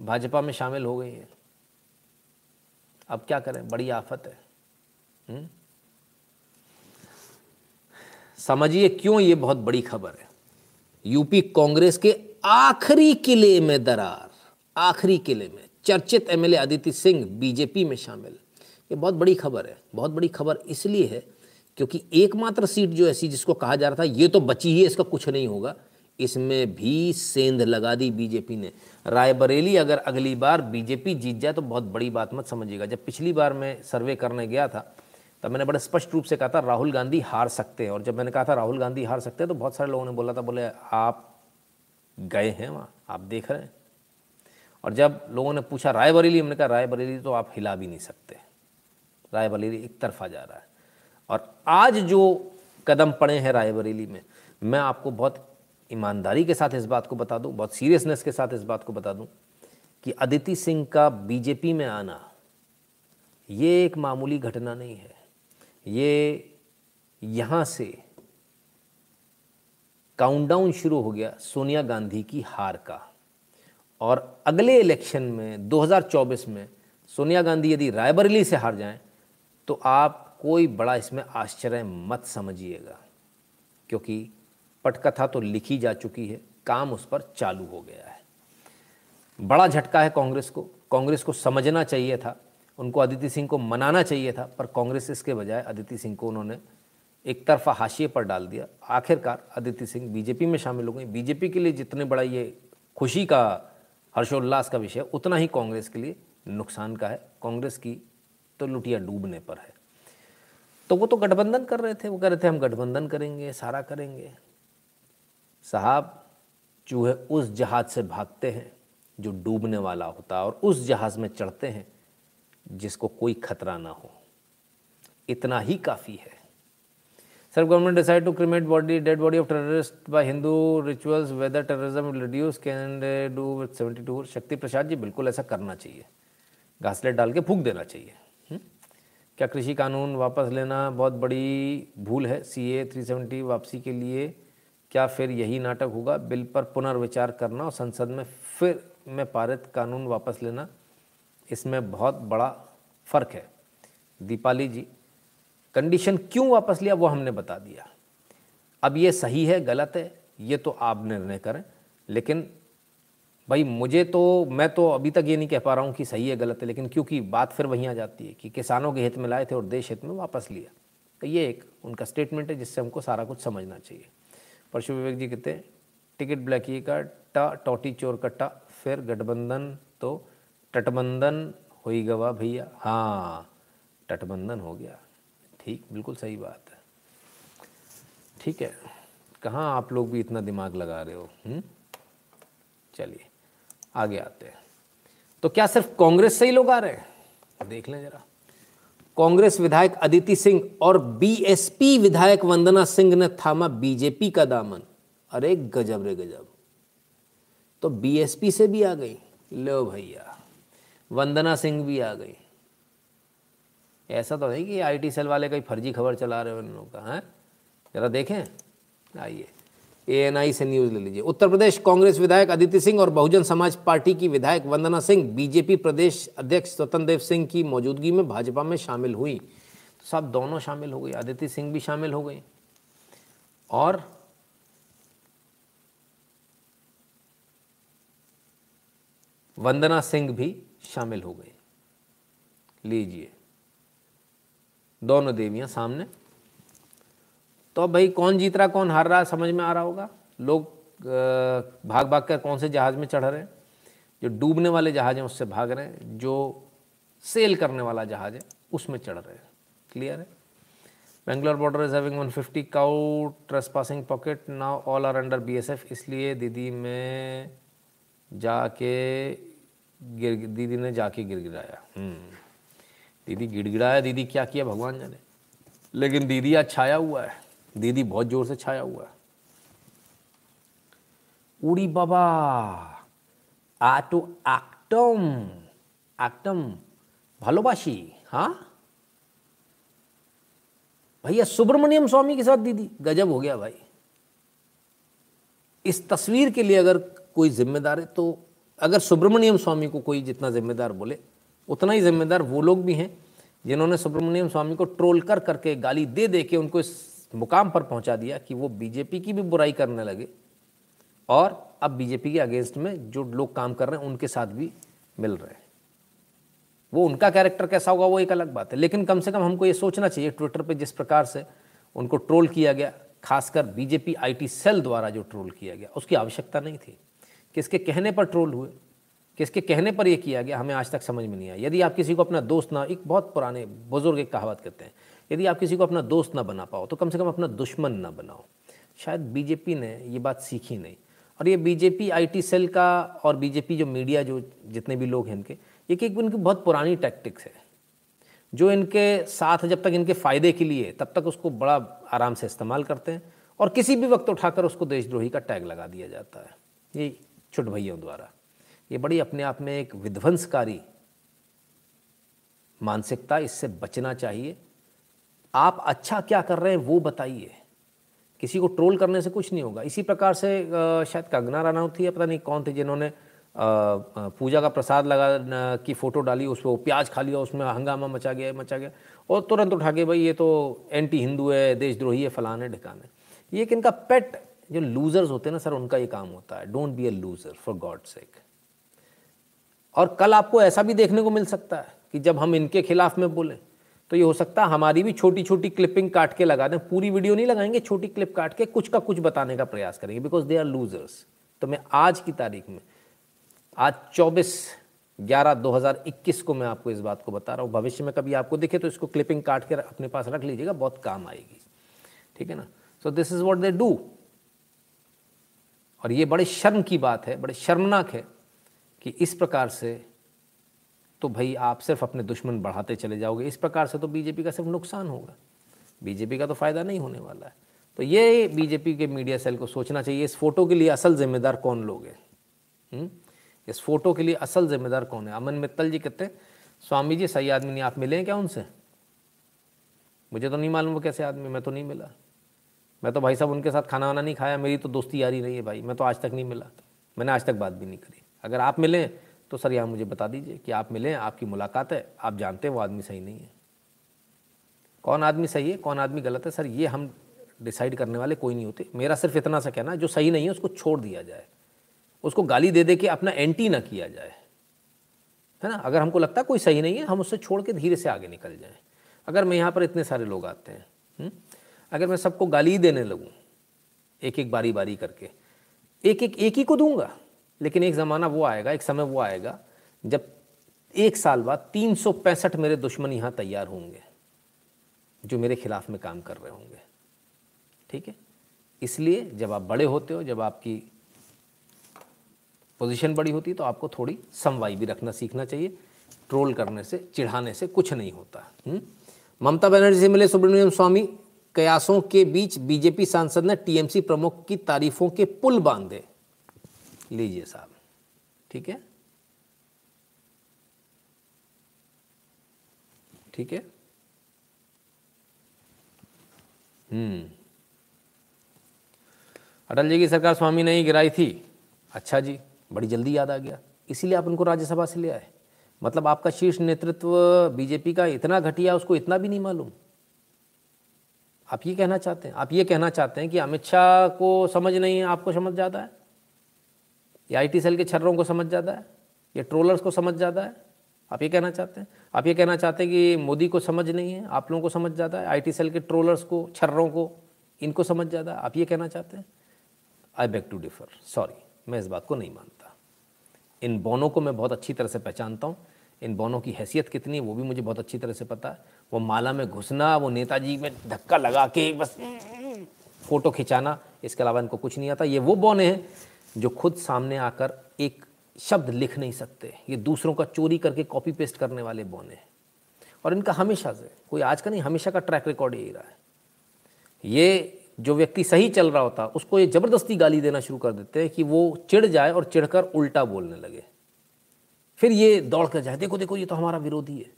भाजपा में शामिल हो गई हैं। अब क्या करें? बड़ी आफत है। हम्म? समझिए क्यों ये बहुत बड़ी खबर है? यूपी कांग्रेस के आखिरी किले में दरार, आखिरी किले में चर्चित एमएलए आदित्य सिंह बीजेपी में शामिल। ये बहुत बड़ी खबर है, बहुत बड़ी खबर इसलिए है क्योंकि एकमात्र सीट जो ऐसी जिसको कहा जा रहा था, ये तो बची ही है, इसका कुछ नहीं होगा। इसमें भी सेंध लगा दी बीजेपी ने। रायबरेली अगर अगली बार बीजेपी जीत जाए तो बहुत बड़ी बात मत समझिएगा। जब पिछली बार मैं सर्वे करने गया था, तब मैंने बड़े स्पष्ट रूप से कहा था, राहुल गांधी हार सकते हैं। और जब मैंने कहा था, राहुल गांधी हार सकते हैं तो बहुत सारे लोगों ने बोला था, बोले, आप गए हैं वहाँ, आप देख रहे हैं। और जब लोगों ने पूछा रायबरेली, हमने कहा, रायबरेली तो आप हिला भी नहीं सकते। रायबरेली एक तरफा जा रहा है। और आज जो कदम पड़े हैं रायबरेली में, मैं आपको बहुत ईमानदारी के साथ इस बात को बता दूँ, बहुत सीरियसनेस के साथ इस बात को बता दूँ कि अदिति सिंह का बीजेपी में आना, ये एक मामूली घटना नहीं है। ये यहाँ से काउंटडाउन शुरू हो गया सोनिया गांधी की हार का। और अगले इलेक्शन में 2024 में सोनिया गांधी यदि रायबरेली से हार जाएँ तो आप कोई बड़ा इसमें आश्चर्य मत समझिएगा, क्योंकि पटकथा तो लिखी जा चुकी है, काम उस पर चालू हो गया है। बड़ा झटका है कांग्रेस को। कांग्रेस को समझना चाहिए था, उनको अदिति सिंह को मनाना चाहिए था, पर कांग्रेस इसके बजाय अदिति सिंह को उन्होंने एक तरफा हाशिए पर डाल दिया। आखिरकार अदिति सिंह बीजेपी में शामिल हो गई। बीजेपी के लिए जितने बड़ा ये खुशी का, हर्षोल्लास का विषय, उतना ही कांग्रेस के लिए नुकसान का है। कांग्रेस की तो लुटिया डूबने पर है। तो वो तो गठबंधन कर रहे थे, वो कह रहे थे हम गठबंधन करेंगे, सारा करेंगे। साहब चूहे उस जहाज़ से भागते हैं, जो डूबने वाला होता है और उस जहाज़ में चढ़ते हैं, जिसको कोई खतरा ना हो। इतना ही काफ़ी है। Sir government decide to cremate body dead body of terrorist by Hindu rituals whether terrorism reduce can do seventy two Shakti Prasad ji बिल्कुल ऐसा करना चाहिए घासलेट डाल के फूक देना चाहिए? क्या कृषि कानून वापस लेना बहुत बड़ी भूल है सी ए थ्री सेवेंटी वापसी के लिए क्या फिर यही नाटक होगा? बिल पर पुनर्विचार करना और संसद में फिर में पारित कानून वापस लेना, इसमें बहुत बड़ा फ़र्क है। दीपाली जी, कंडीशन क्यों वापस लिया वो हमने बता दिया। अब ये सही है, गलत है, ये तो आप निर्णय करें, लेकिन भाई मुझे तो मैं तो अभी तक ये नहीं कह पा रहा हूँ कि सही है, गलत है, लेकिन क्योंकि बात फिर वहीं आ जाती है कि किसानों के हित में लाए थे और देश हित में वापस लिया। तो ये एक उनका स्टेटमेंट है जिससे हमको सारा कुछ समझना चाहिए। परशु विवेक जी कहते हैं, टिकट ब्लैक का टा, टोटी चोर कट्टा फिर गठबंधन तो तटबंधन हो ही गवा भैया। हाँ तटबंधन हो गया। ठीक, बिल्कुल सही बात है। ठीक है, कहाँ आप लोग भी इतना दिमाग लगा रहे हो? हम्म? चलिए, आगे आते हैं। तो क्या सिर्फ़ कांग्रेस से ही लोग आ रहे हैं? देख लें जरा। कांग्रेस विधायक अदिति सिंह और बीएसपी विधायक वंदना सिंह ने थामा बीजेपी का दामन। अरे गजब रे गजब। तो बीएसपी से भी आ गई। लो भैया। वंदना सिंह भी आ गई। ऐसा तो नहीं कि आईटी सेल वाले कोई फर्जी खबर चला रहे हो इन लोगों का, है? ज़रा देखें। आइए। एएनआई से न्यूज़ ले लीजिए। उत्तर प्रदेश कांग्रेस विधायक अदिति सिंह और बहुजन समाज पार्टी की विधायक वंदना सिंह, बीजेपी प्रदेश अध्यक्ष स्वतंत्र देव सिंह की मौजूदगी में भाजपा में शामिल हुई। तो सब दोनों शामिल हो गए। अदिति सिंह भी शामिल हो गई और वंदना सिंह भी शामिल हो गए। लीजिए। दोनों देवियाँ सामने। तो अब भाई कौन जीत रहा, कौन हार रहा, समझ में आ रहा होगा। लोग भाग भाग कर कौन से जहाज़ में चढ़ रहे हैं, जो डूबने वाले जहाज़ हैं, उससे भाग रहे हैं, जो सेल करने वाला जहाज़ है, उसमें चढ़ रहे हैं। क्लियर है? Bangalore border is having 150 cow trespassing pocket now all are under BSF इसलिए दीदी में जाके गिर, दीदी ने जाके गिड़गिड़ाया हम्म। दीदी गिड़गिड़ाया, दीदी क्या किया भगवान जाने। लेकिन दीदी आज छाया हुआ है। दीदी बहुत जोर से छाया हुआ है उड़ी बाबा आटो आक्टम आक्टम ভালোবাসি हाँ भैया सुब्रमण्यम स्वामी के साथ दीदी गजब हो गया भाई इस तस्वीर के लिए अगर कोई जिम्मेदार है तो अगर सुब्रमण्यम स्वामी को कोई जितना जिम्मेदार बोले उतना ही जिम्मेदार वो लोग भी हैं जिन्होंने सुब्रमण्यम स्वामी को ट्रोल कर करके गाली दे दे के उनको इस मुकाम पर पहुँचा दिया कि वो बीजेपी की भी बुराई करने लगे। और अब बीजेपी के अगेंस्ट में जो लोग काम कर रहे हैं, उनके साथ भी मिल रहे हैं। वो उनका कैरेक्टर कैसा होगा, वो एक अलग बात है। लेकिन कम से कम हमको ये सोचना चाहिए ट्विटर पे जिस प्रकार से उनको ट्रोल किया गया, खासकर बीजेपी आईटी सेल द्वारा जो ट्रोल किया गया, उसकी आवश्यकता नहीं थी। किसके कहने पर ट्रोल हुए, किसके कहने पर यह किया गया, हमें आज तक समझ में नहीं आया। यदि आप किसी को अपना दोस्त ना, एक बहुत पुराने बुज़ुर्ग एक कहावत कहते हैं यदि आप किसी को अपना दोस्त ना बना पाओ तो कम से कम अपना दुश्मन ना बनाओ। शायद बीजेपी ने ये बात सीखी नहीं। और ये बीजेपी आईटी सेल का और बीजेपी जो मीडिया, जो जितने भी लोग हैं इनके ये कि इनकी बहुत पुरानी टैक्टिक्स है। जो इनके साथ जब तक इनके फ़ायदे के लिए, तब तक उसको बड़ा आराम से इस्तेमाल करते हैं और किसी भी वक्त उठाकर उसको देशद्रोही का टैग लगा दिया जाता है। ये छुट भैयों द्वारा। ये बड़ी अपने आप में एक विध्वंसकारी मानसिकता, इससे बचना चाहिए। आप अच्छा क्या कर रहे हैं वो बताइए। किसी को ट्रोल करने से कुछ नहीं होगा। इसी प्रकार से शायद कंगना रनौत थी या पता नहीं कौन थे जिन्होंने पूजा का प्रसाद लगा की फ़ोटो डाली उस पर प्याज खा लिया, उसमें हंगामा मचा गया मचा गया, और तुरंत उठा के भाई ये तो एंटी हिंदू है, देशद्रोही है, फलाने ढिकाने। ये एक इनका पेट जो लूज़र्स होते हैं ना सर, उनका ये काम होता है। Don't be a loser for God sake और कल आपको ऐसा भी देखने को मिल सकता है कि जब हम इनके खिलाफ में बोलें तो ये हो सकता है हमारी भी छोटी छोटी क्लिपिंग काट के लगा दें। पूरी वीडियो नहीं लगाएँगे, छोटी क्लिप काट के कुछ का कुछ बताने का प्रयास करेंगे बिकॉज़ दे आर लूजर्स तो मैं आज की तारीख में, आज 24 ग्यारह 2021 को मैं आपको इस बात को बता रहा हूँ। भविष्य में कभी आपको दिखे तो इसको क्लिपिंग काट के अपने पास रख लीजिएगा, बहुत काम आएगी। ठीक है ना? So this is what they do और ये बड़े शर्म की बात है, बड़े शर्मनाक है कि इस प्रकार से तो भाई आप सिर्फ़ अपने दुश्मन बढ़ाते चले जाओगे। इस प्रकार से तो बीजेपी का सिर्फ़ नुकसान होगा। बीजेपी का तो फ़ायदा नहीं होने वाला है। तो ये बीजेपी के मीडिया सेल को सोचना चाहिए, इस फ़ोटो के लिए असल जिम्मेदार कौन लोग हैं? हम्म? इस फ़ोटो के लिए असल जिम्मेदार कौन है? अमन मित्तल जी कहते हैं, स्वामी जी, सही आदमी नहीं, आप मिले हैं क्या उनसे? मुझे तो नहीं मालूम वो कैसे आदमी, मैं तो नहीं मिला। मैं तो भाई साहब उनके साथ खाना वाना नहीं खाया, मेरी तो दोस्ती यारी नहीं है भाई, मैं तो आज तक नहीं मिला। मैंने आज तक बात भी नहीं करी। अगर आप मिले तो सर यहाँ मुझे बता दीजिए कि आप मिलें आपकी मुलाकात है आप जानते हैं वो आदमी सही नहीं है। कौन आदमी सही है कौन आदमी गलत है सर ये हम डिसाइड करने वाले कोई नहीं होते। मेरा सिर्फ़ इतना सा कहना है जो सही नहीं है उसको छोड़ दिया जाए। उसको गाली दे दे के अपना एंटी ना किया जाए। है ना? अगर हमको लगता है कोई सही नहीं है हम उससे छोड़ के धीरे से आगे निकल जाएँ। अगर मैं यहाँ पर इतने सारे लोग आते हैं? हम्म, अगर मैं सबको गाली देने लगूँ एक एक बारी बारी करके एक एक एक ही को दूँगा? लेकिन एक ज़माना वो आएगा, एक समय वो आएगा, जब एक साल बाद तीन सौ पैंसठ मेरे दुश्मन यहाँ तैयार होंगे, जो मेरे खिलाफ में काम कर रहे होंगे। ठीक है? इसलिए जब आप बड़े होते हो, जब आपकी पोजीशन बड़ी होती है तो आपको थोड़ी समवाई भी रखना, सीखना चाहिए। ट्रोल करने से, चिढ़ाने से कुछ नहीं होता। हम्म? ममता बनर्जी से मिले सुब्रमण्यम स्वामी, कयासों के बीच बीजेपी सांसद ने टीएमसी प्रमुख की तारीफों के पुल बांधे। लीजिए साहब, ठीक है? ठीक है? हम्म। अटल जी की सरकार स्वामी नहीं गिराई थी। अच्छा जी, बड़ी जल्दी याद आ गया। इसीलिए आप उनको राज्यसभा से ले आए। मतलब आपका शीर्ष नेतृत्व बीजेपी का इतना घटिया, उसको इतना भी नहीं मालूम। आप ये कहना चाहते हैं, आप ये कहना चाहते हैं कि अमित शाह को समझ नहीं है, आपको समझ ज़्यादा है? ये आई सेल के छर्रों को समझ जाता है, ये ट्रोलर्स को समझ जाता है। आप ये कहना चाहते हैं? आप ये कहना चाहते हैं कि मोदी को समझ नहीं है, आप लोगों को समझ जाता है? आईटी सेल के ट्रोलर्स को, छर्रों को, इनको समझ जाता है? आप ये कहना चाहते हैं? I beg to differ sorry मैं इस बात को नहीं मानता। इन बोनों को मैं बहुत अच्छी तरह से पहचानता हूँ। इन बोनों की हैसियत कितनी है, वो भी मुझे बहुत अच्छी तरह से पता है। वो माला में घुसना, वो नेताजी में धक्का लगा के बस फ़ोटो खिंचाना, इसके अलावा इनको कुछ नहीं आता। ये वो बोने हैं जो खुद सामने आकर एक शब्द लिख नहीं सकते। ये दूसरों का चोरी करके कॉपी पेस्ट करने वाले बोने हैं। और इनका हमेशा से, कोई आज का नहीं, हमेशा का ट्रैक रिकॉर्ड यही रहा है। ये जो व्यक्ति सही चल रहा होता, उसको ये ज़बरदस्ती गाली देना शुरू कर देते हैं कि वो चिढ़ जाए और चिढ़कर उल्टा बोलने लगे। फिर ये दौड़ कर जाए, देखो देखो, ये तो हमारा विरोधी है।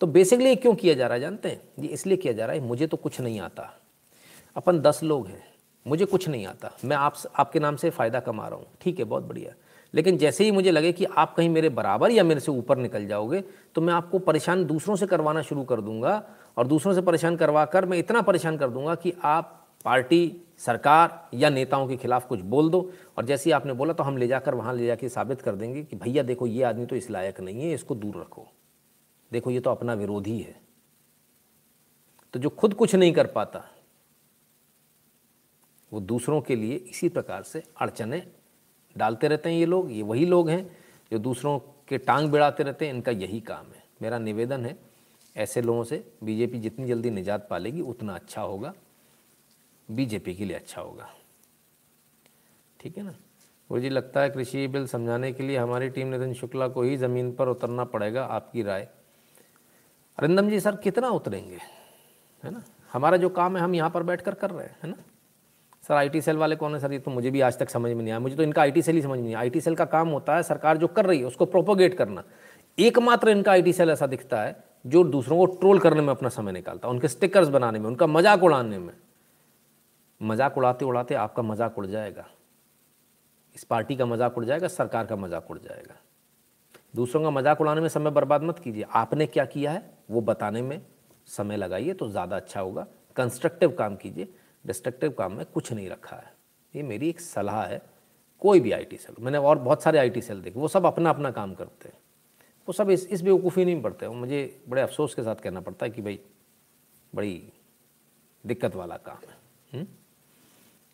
तो बेसिकली क्यों किया जा रहा है, जानते हैं? ये इसलिए किया जा रहा है, मुझे तो कुछ नहीं आता। अपन दस लोग हैं मुझे कुछ नहीं आता। मैं आप आपके नाम से फ़ायदा कमा रहा हूँ। ठीक है, बहुत बढ़िया। लेकिन जैसे ही मुझे लगे कि आप कहीं मेरे बराबर या मेरे से ऊपर निकल जाओगे तो मैं आपको परेशान दूसरों से करवाना शुरू कर दूँगा और दूसरों से परेशान करवा कर मैं इतना परेशान कर दूँगा कि आप पार्टी, सरकार या नेताओं के खिलाफ कुछ बोल दो और जैसे ही आपने बोला तो हम ले जाकर वहाँ ले जाकर साबित कर देंगे कि भैया देखो, ये आदमी तो इस लायक नहीं है, इसको दूर रखो। देखो, ये तो अपना विरोधी है। तो जो खुद कुछ नहीं कर पाता वो दूसरों के लिए इसी प्रकार से अड़चने डालते रहते हैं ये लोग, ये वही लोग हैं जो दूसरों के टांग बिड़ाते रहते हैं, इनका यही काम है। मेरा निवेदन है, ऐसे लोगों से बीजेपी जितनी जल्दी निजात पालेगी, उतना अच्छा होगा, बीजेपी के लिए अच्छा होगा। ठीक है ना? मुझे लगता है कृषि बिल समझाने के लिए हमारी टीम नितिन शुक्ला को ही ज़मीन पर उतरना पड़ेगा, आपकी राय। अरिंदम जी, सर कितना उतरेंगे? है ना? हमारा जो काम है, हम यहाँ पर बैठ कर कर रहे हैं, है ना? सर आईटी सेल वाले कौन है सर? ये तो मुझे भी आज तक समझ में नहीं आया। मुझे तो इनका आईटी सेल ही समझ में नहीं आईटी सेल का काम होता है, सरकार जो कर रही है, उसको प्रोपोगेट करना। एकमात्र इनका आईटी सेल ऐसा दिखता है, जो दूसरों को ट्रोल करने में अपना समय निकालता है, उनके स्टिकर्स बनाने में, उनका मज़ाक उड़ाने में। मज़ाक उड़ाते उड़ाते आपका मज़ाक उड़ जाएगा। इस पार्टी का मज़ाक उड़ जाएगा, सरकार का मज़ाक उड़ जाएगा। दूसरों का मज़ाक उड़ाने में समय बर्बाद मत कीजिए। आपने क्या किया है? वो बताने में समय लगाइए तो ज़्यादा अच्छा होगा। कंस्ट्रक्टिव काम कीजिए। डिस्ट्रक्टिव काम में कुछ नहीं रखा है। ये मेरी एक सलाह है, कोई भी आईटी सेल। मैंने और बहुत सारे आईटी सेल देखे, वो सब अपना अपना काम करते हैं। वो सब इस इस बेवकूफ़ी नहीं पड़ते, वो मुझे बड़े अफसोस के साथ कहना पड़ता है कि भाई, बड़ी दिक्कत वाला काम है। हम्म?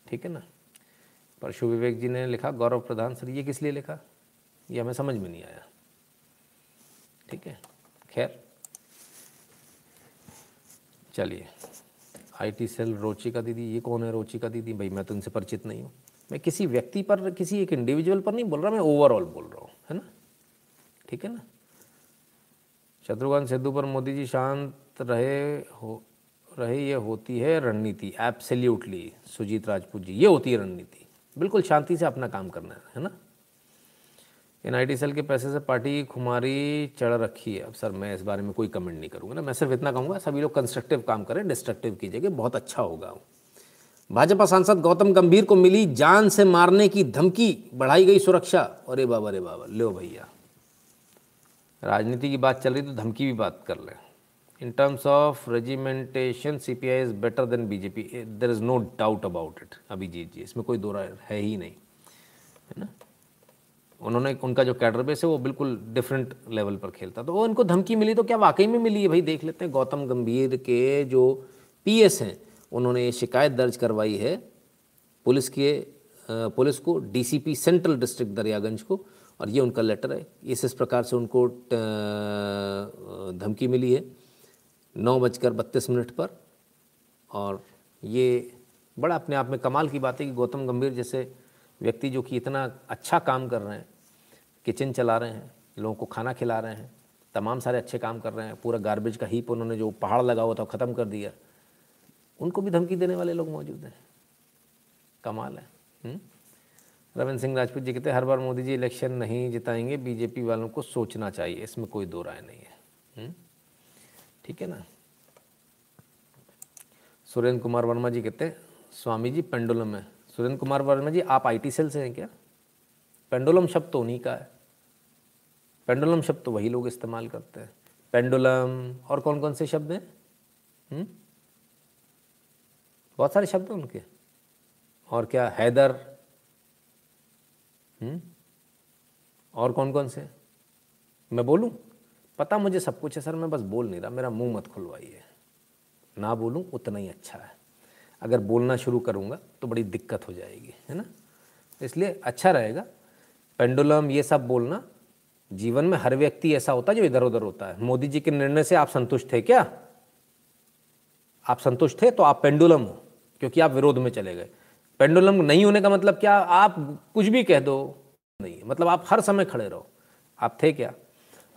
ठीक है ना? परशु विवेक जी ने लिखा, गौरव प्रधान सर, ये किस लिए लिखा? ये हमें समझ में नहीं आया। ठीक है? खैर। चलिए। आईटी सेल रोचिका दीदी, ये कौन है रोचिका दीदी? भाई, मैं तो इनसे परिचित नहीं हूँ। मैं किसी व्यक्ति पर, किसी एक इंडिविजुअल पर नहीं बोल रहा, मैं ओवरऑल बोल रहा हूँ, है ना? ठीक है ना? शत्रुघ्न सिद्धू पर मोदी जी शांत रहे हो, रहे, ये होती है रणनीति। एब्सोल्युटली सुजीत राजपूत जी, ये होती है रणनीति। बिल्कुल शांति से अपना काम करना है ना? आई सेल के पैसे से पार्टी की खुमारी चढ़ रखी है। अब सर, मैं इस बारे में कोई कमेंट नहीं करूँगा ना, मैं सिर्फ़ इतना कहूँगा, सभी लोग कंस्ट्रक्टिव काम करें डिस्ट्रक्टिव की जगह बहुत अच्छा होगा भाजपा सांसद गौतम गंभीर को मिली जान से मारने की धमकी, बढ़ाई गई सुरक्षा। अरे बाबा अरे बाबा, लो भैया। राजनीति की बात चल रही तो धमकी भी बात कर ले। In terms of regimentation C P I is better than BJP there is no doubt about it Abhijeet ji, इसमें कोई दो है ही नहीं, है ना? उन्होंने, उनका जो कैडर बेस है वो बिल्कुल डिफरेंट लेवल पर खेलता। तो वो इनको धमकी मिली तो क्या वाकई में मिली है? भाई देख लेते हैं, गौतम गंभीर के जो पीएस हैं, उन्होंने ये शिकायत दर्ज करवाई है पुलिस के पुलिस को डीसीपी सेंट्रल डिस्ट्रिक्ट दरियागंज को, और ये उनका लेटर है। इस इस प्रकार से उनको धमकी मिली है नौ बजकर बत्तीस मिनट पर। और ये बड़ा अपने आप में कमाल की बात है कि गौतम गंभीर जैसे व्यक्ति जो कि इतना अच्छा काम कर रहे हैं, किचन चला रहे हैं, लोगों को खाना खिला रहे हैं, तमाम सारे अच्छे काम कर रहे हैं, पूरा गार्बेज का हीप उन्होंने जो पहाड़ लगा हुआ था ख़त्म कर दिया, उनको भी धमकी देने वाले लोग मौजूद हैं। कमाल है। हम्म? रविंद्र सिंह राजपूत जी कहते हैं, हर बार मोदी जी इलेक्शन नहीं जिताएँगे बीजेपी वालों को सोचना चाहिए, इसमें कोई दो राय नहीं है। हम्म? ठीक है ना? सुरेंद्र कुमार वर्मा जी कहते हैं, स्वामी जी, पेंडुलम है। सुरेंद्र कुमार वर्मा जी, आप आईटी सेल से हैं क्या? पेंडुलम शब्द तो उन्हीं का है। पेंडुलम शब्द तो वही लोग इस्तेमाल करते हैं। पेंडुलम, और कौन कौन से शब्द हैं? हम्म? बहुत सारे शब्द हैं उनके। और क्या? हैदर। हुँ? हम्म? और कौन कौन से? मैं बोलूँ? पता मुझे सब कुछ है, सर, मैं बस बोल नहीं रहा, मेरा मुँह मत खुलवाइए। ना बोलूँ, उतना ही अच्छा है। अगर बोलना शुरू करूँगा तो बड़ी दिक्कत हो जाएगी, है ना? इसलिए अच्छा रहेगा। पेंडुलम, ये सब बोलना, जीवन में हर व्यक्ति ऐसा होता है जो इधर उधर होता है। मोदी जी के निर्णय से आप संतुष्ट थे क्या? आप संतुष्ट थे तो आप पेंडुलम हो, क्योंकि आप विरोध में चले गए। पेंडुलम नहीं होने का मतलब क्या? आप कुछ भी कह दो, नहीं। मतलब आप हर समय खड़े रहो। आप थे क्या?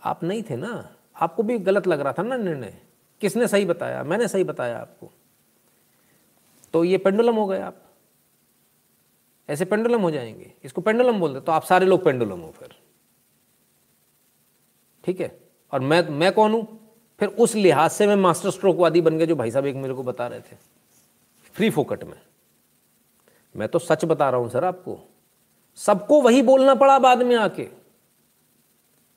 आप नहीं थे ना? आपको भी गलत लग रहा था ना निर्णय? किसने सही बताया? मैंने सही बताया आपको। तो ये पेंडुलम हो गए आप। ऐसे पेंडुलम हो जाएँगे। इसको पेंडुलम बोलते तो आप सारे लोग पेंडुलम हो फिर। ठीक है? और मैं मैं कौन हूँ? फिर उस लिहाज से मैं मास्टर स्ट्रोकवादी बन गया जो भाई साहब एक मेरे को बता रहे थे। फ्री फोकट में। मैं तो सच बता रहा हूँ सर आपको। सबको वही बोलना पड़ा बाद में आके।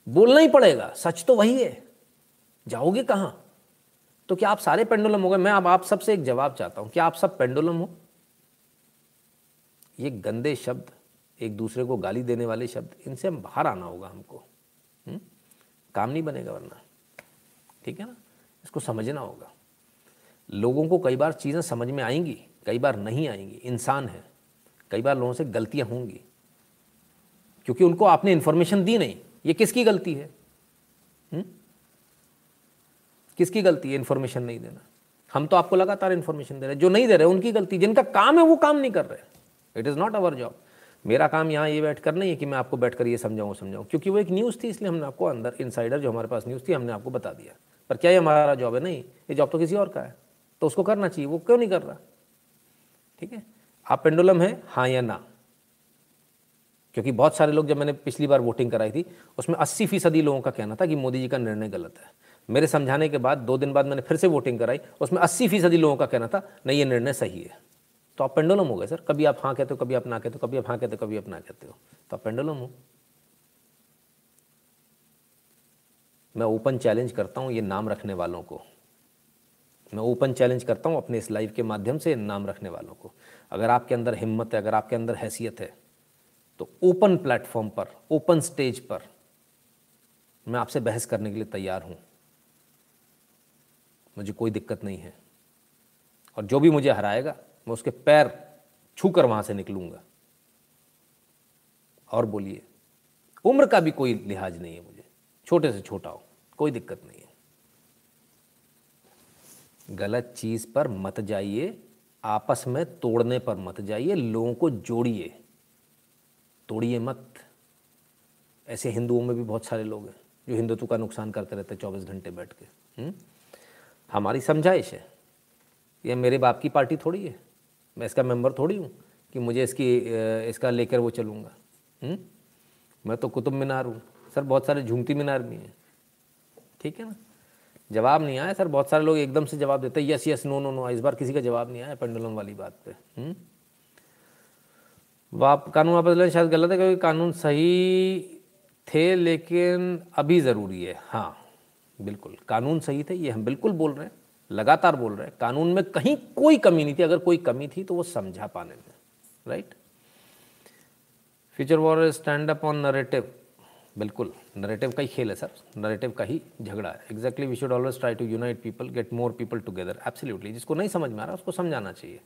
बोलना ही पड़ेगा। सच तो वही है। जाओगे कहाँ? तो क्या आप सारे पेंडुलम हो गए? मैं अब आप सबसे एक जवाब चाहता हूँ। क्या आप सब पेंडुलम हो? ये गंदे शब्द, एक दूसरे को गाली देने वाले शब्द, इनसे हम बाहर आना होगा हमको। हुँ? हम्म? काम नहीं बनेगा वरना। ठीक है ना? इसको समझना होगा। लोगों को कई बार चीज़ें समझ में आएँगी, कई बार नहीं आएँगी। इंसान है। कई बार लोगों से गलतियाँ होंगी। क्योंकि उनको आपने इन्फॉर्मेशन दी नहीं। ये किसकी गलती है? हुँ? किसकी गलती है? इन्फॉर्मेशन नहीं देना। हम तो आपको लगातार इन्फॉर्मेशन दे रहे हैं। जो नहीं दे रहे, उनकी गलती। जिनका काम है, वो काम नहीं कर रहे। It is not our job मेरा काम यहाँ ये बैठ कर नहीं है कि मैं आपको बैठ कर ये समझाऊँ समझाऊँ। क्योंकि वो एक न्यूज़ थी, इसलिए हमने आपको अंदर इनसाइडर जो हमारे पास न्यूज़ थी, हमने आपको बता दिया। पर क्या ये हमारा जॉब है? नहीं। ये जॉब तो किसी और का है। तो उसको करना चाहिए। वो क्यों नहीं कर रहा? ठीक है? आप पेंडुलम है हाँ या ना? क्योंकि बहुत सारे लोग, जब मैंने पिछली बार वोटिंग कराई थी, उसमें अस्सी फ़ीसदी लोगों का कहना था कि मोदी जी का निर्णय गलत है। मेरे समझाने के बाद, दो दिन बाद मैंने फिर से वोटिंग कराई। उसमें अस्सी फ़ीसदी लोगों का कहना था, नहीं, ये निर्णय सही है। तो आप पेंडुलम हो गए, सर। कभी आप हाँ कहते हो, कभी आप ना कहते हो, कभी आप हाँ कहते हो, कभी आप ना कहते हो। तो आप पेंडुलम हो। मैं ओपन चैलेंज करता हूँ ये नाम रखने वालों को। मैं ओपन चैलेंज करता हूँ अपने इस लाइव के माध्यम से नाम रखने वालों को। अगर आपके अंदर हिम्मत है, अगर आपके अंदर हैसियत है तो ओपन प्लेटफॉर्म पर ओपन स्टेज पर मैं आपसे बहस करने के लिए तैयार हूँ। मुझे कोई दिक्कत नहीं है। और जो भी मुझे हराएगा, मैं उसके पैर छू कर वहाँ से निकलूँगा। और बोलिए, उम्र का भी कोई लिहाज नहीं है मुझे। छोटे से छोटा हो, कोई दिक्कत नहीं है। गलत चीज़ पर मत जाइए, आपस में तोड़ने पर मत जाइए, लोगों को जोड़िए। तोड़िए मत। ऐसे हिंदुओं में भी बहुत सारे लोग हैं जो हिंदुत्व का नुकसान करते रहते हैं चौबीस घंटे बैठ के हम्म? हमारी समझाइश है। ये मेरे बाप की पार्टी थोड़ी है। मैं इसका मेंबर थोड़ी हूँ कि मुझे इसकी इसका लेकर वो चलूँगा। हम्म? मैं तो कुतुब मीनार हूँ। सर, बहुत सारे झूमती मीनार भी हैं। ठीक है ना? जवाब नहीं आया सर। बहुत सारे लोग एकदम से जवाब देते हैं, yes yes, no no no. इस बार किसी का जवाब नहीं आया पेंडुलम वाली बात पे। हम्म? वाप कानून वापस लेना शायद गलत है, क्योंकि कानून सही थे, लेकिन अभी ज़रूरी है। हाँ। बिल्कुल, कानून सही थे, ये हम बिल्कुल बोल रहे हैं, लगातार बोल रहे हैं, कानून में कहीं कोई कमी नहीं थी, अगर कोई कमी थी तो वो समझा पाने में right future war stand up on narrative बिल्कुल नरेटिव का ही खेल है सर नरेटिव का ही झगड़ा है exactly we should always try to unite people get more people together absolutely जिसको नहीं समझ में आ रहा उसको समझाना चाहिए।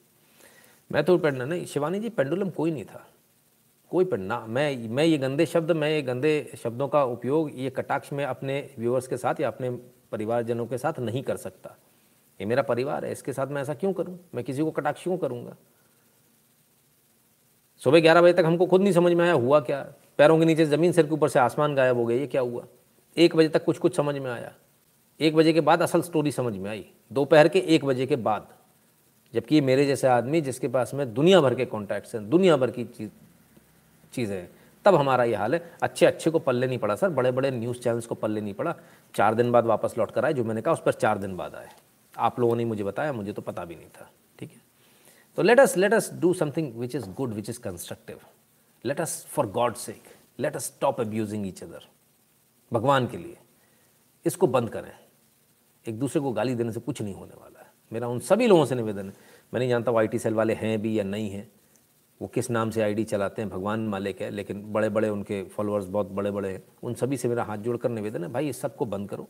मैं तो पेंडुलम नहीं, शिवानी जी, पेंडुलम कोई नहीं था कोई पेंड मैं मैं ये गंदे शब्द, मैं ये गंदे शब्दों का उपयोग ये कटाक्ष में अपने व्यूअर्स के साथ या अपने परिवारजनों के साथ नहीं कर सकता। ये मेरा परिवार है, इसके साथ मैं ऐसा क्यों करूँ? मैं किसी को कटाक्ष क्यों करूँगा? सुबह ग्यारह बजे तक हमको खुद नहीं समझ में आया, हुआ क्या? पैरों के नीचे ज़मीन, सिर के ऊपर से आसमान गायब हो गया, ये क्या हुआ? एक बजे तक कुछ कुछ समझ में आया। एक बजे के बाद असल स्टोरी समझ में आई। दोपहर के एक बजे के बाद, जबकि ये मेरे जैसे आदमी जिसके पास में दुनिया भर के कॉन्टैक्ट्स हैं, दुनिया भर की चीज़ चीज़ें हैं। तब हमारा ये हाल है। अच्छे अच्छे को पल्ले नहीं पड़ा, सर। बड़े बड़े न्यूज़ चैनल्स को पल्ले नहीं पड़ा। चार दिन बाद वापस लौट कर आए, जो मैंने कहा, उस पर चार दिन बाद आए। आप लोगों ने मुझे बताया, मुझे तो पता भी नहीं था। ठीक है? तो let us let us do something which is good which is constructive let us for God sake let us stop abusing each other भगवान के लिए। इसको बंद करें। एक दूसरे को गाली देने से कुछ नहीं होने वाला है। मेरा उन सभी लोगों से निवेदन है। मैं नहीं जानता वो आई सेल वाले हैं भी या नहीं हैं। वो किस नाम से आईडी चलाते हैं, भगवान मालिक है, लेकिन बड़े बड़े उनके फॉलोअर्स बहुत बड़े बड़े हैं, उन सभी से मेरा हाथ जोड़कर निवेदन है, भाई इस सबको बंद करो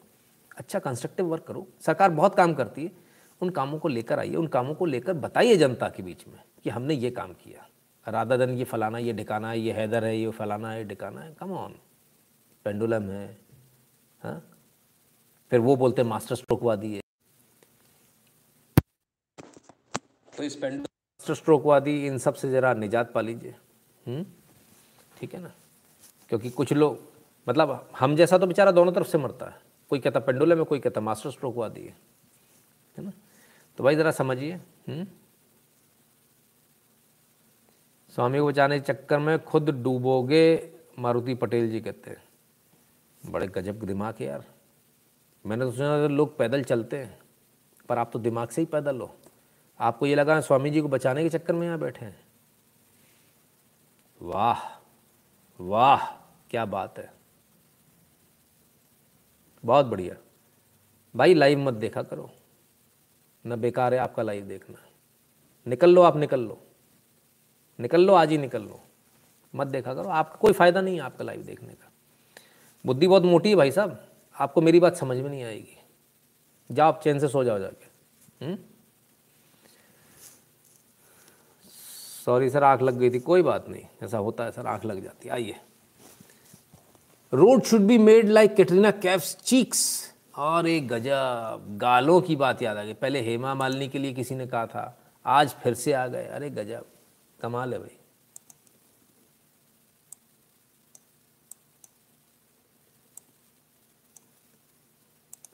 अच्छा कंस्ट्रक्टिव वर्क करो। सरकार बहुत काम करती है, उन कामों को लेकर आइए, उन कामों को लेकर बताइए जनता के बीच में कि हमने ये काम किया। राधा दन ये फलाना, ये ढिकाना है, ये हैदर है, ये फलाना है, ढिकाना है कम ऑन पेंडुलम है हाँ? फिर वो बोलते मास्टर स्ट्रोकवादी है। तो इस पेंडुलम स्ट्रोकवादी इन सबसे ज़रा निजात पा लीजिए। हम्म? ठीक है ना? क्योंकि कुछ लोग मतलब हम जैसा तो बेचारा दोनों तरफ़ से मरता है। कोई कहता पेंडुलम में कोई कहता मास्टर स्ट्रोक स्ट्रोकवादी है। है ना? तो भाई ज़रा समझिए। हम्म? स्वामी को बचाने के चक्कर में खुद डूबोगे, मारुति पटेल जी कहते हैं। बड़े गजब दिमाग है यार। मैंने तो सुना लोग पैदल चलते हैं, पर आप तो दिमाग से ही पैदल हो। आपको ये लगा स्वामी जी को बचाने के चक्कर में यहाँ बैठे हैं? वाह वाह, क्या बात है। बहुत बढ़िया। भाई लाइव मत देखा करो। न बेकार है आपका लाइव देखना। निकल लो आप, निकल लो। निकल लो, आज ही निकल लो। मत देखा करो। आपका कोई फ़ायदा नहीं है आपका लाइव देखने का। बुद्धि बहुत मोटी है भाई साहब। आपको मेरी बात समझ में नहीं आएगी। जाओ आप चैन से सो जाओ जाके। सॉरी सर, आँख लग गई थी। कोई बात नहीं, ऐसा होता है सर, आँख लग जाती है। आइए। Road should be made like Katrina Kaif's cheeks और एक गजब, गालों की बात याद आ गई। पहले हेमा मालिनी के लिए किसी ने कहा था, आज फिर से आ गए। अरे गजब, कमाल है भाई।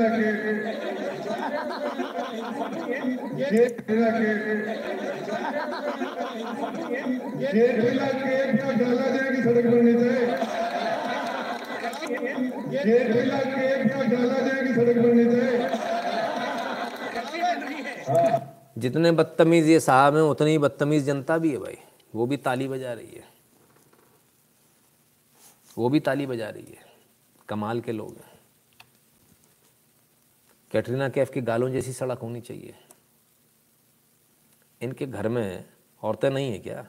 सड़क सड़क
जितने बदतमीज़ ये साहब हैं, उतनी ही बदतमीज़ जनता भी है भाई। वो भी ताली बजा रही है। वो भी ताली बजा रही है। कमाल के लोग हैं। कैटरीना कैफ की गालों जैसी सड़क होनी चाहिए। इनके घर में औरतें नहीं है क्या?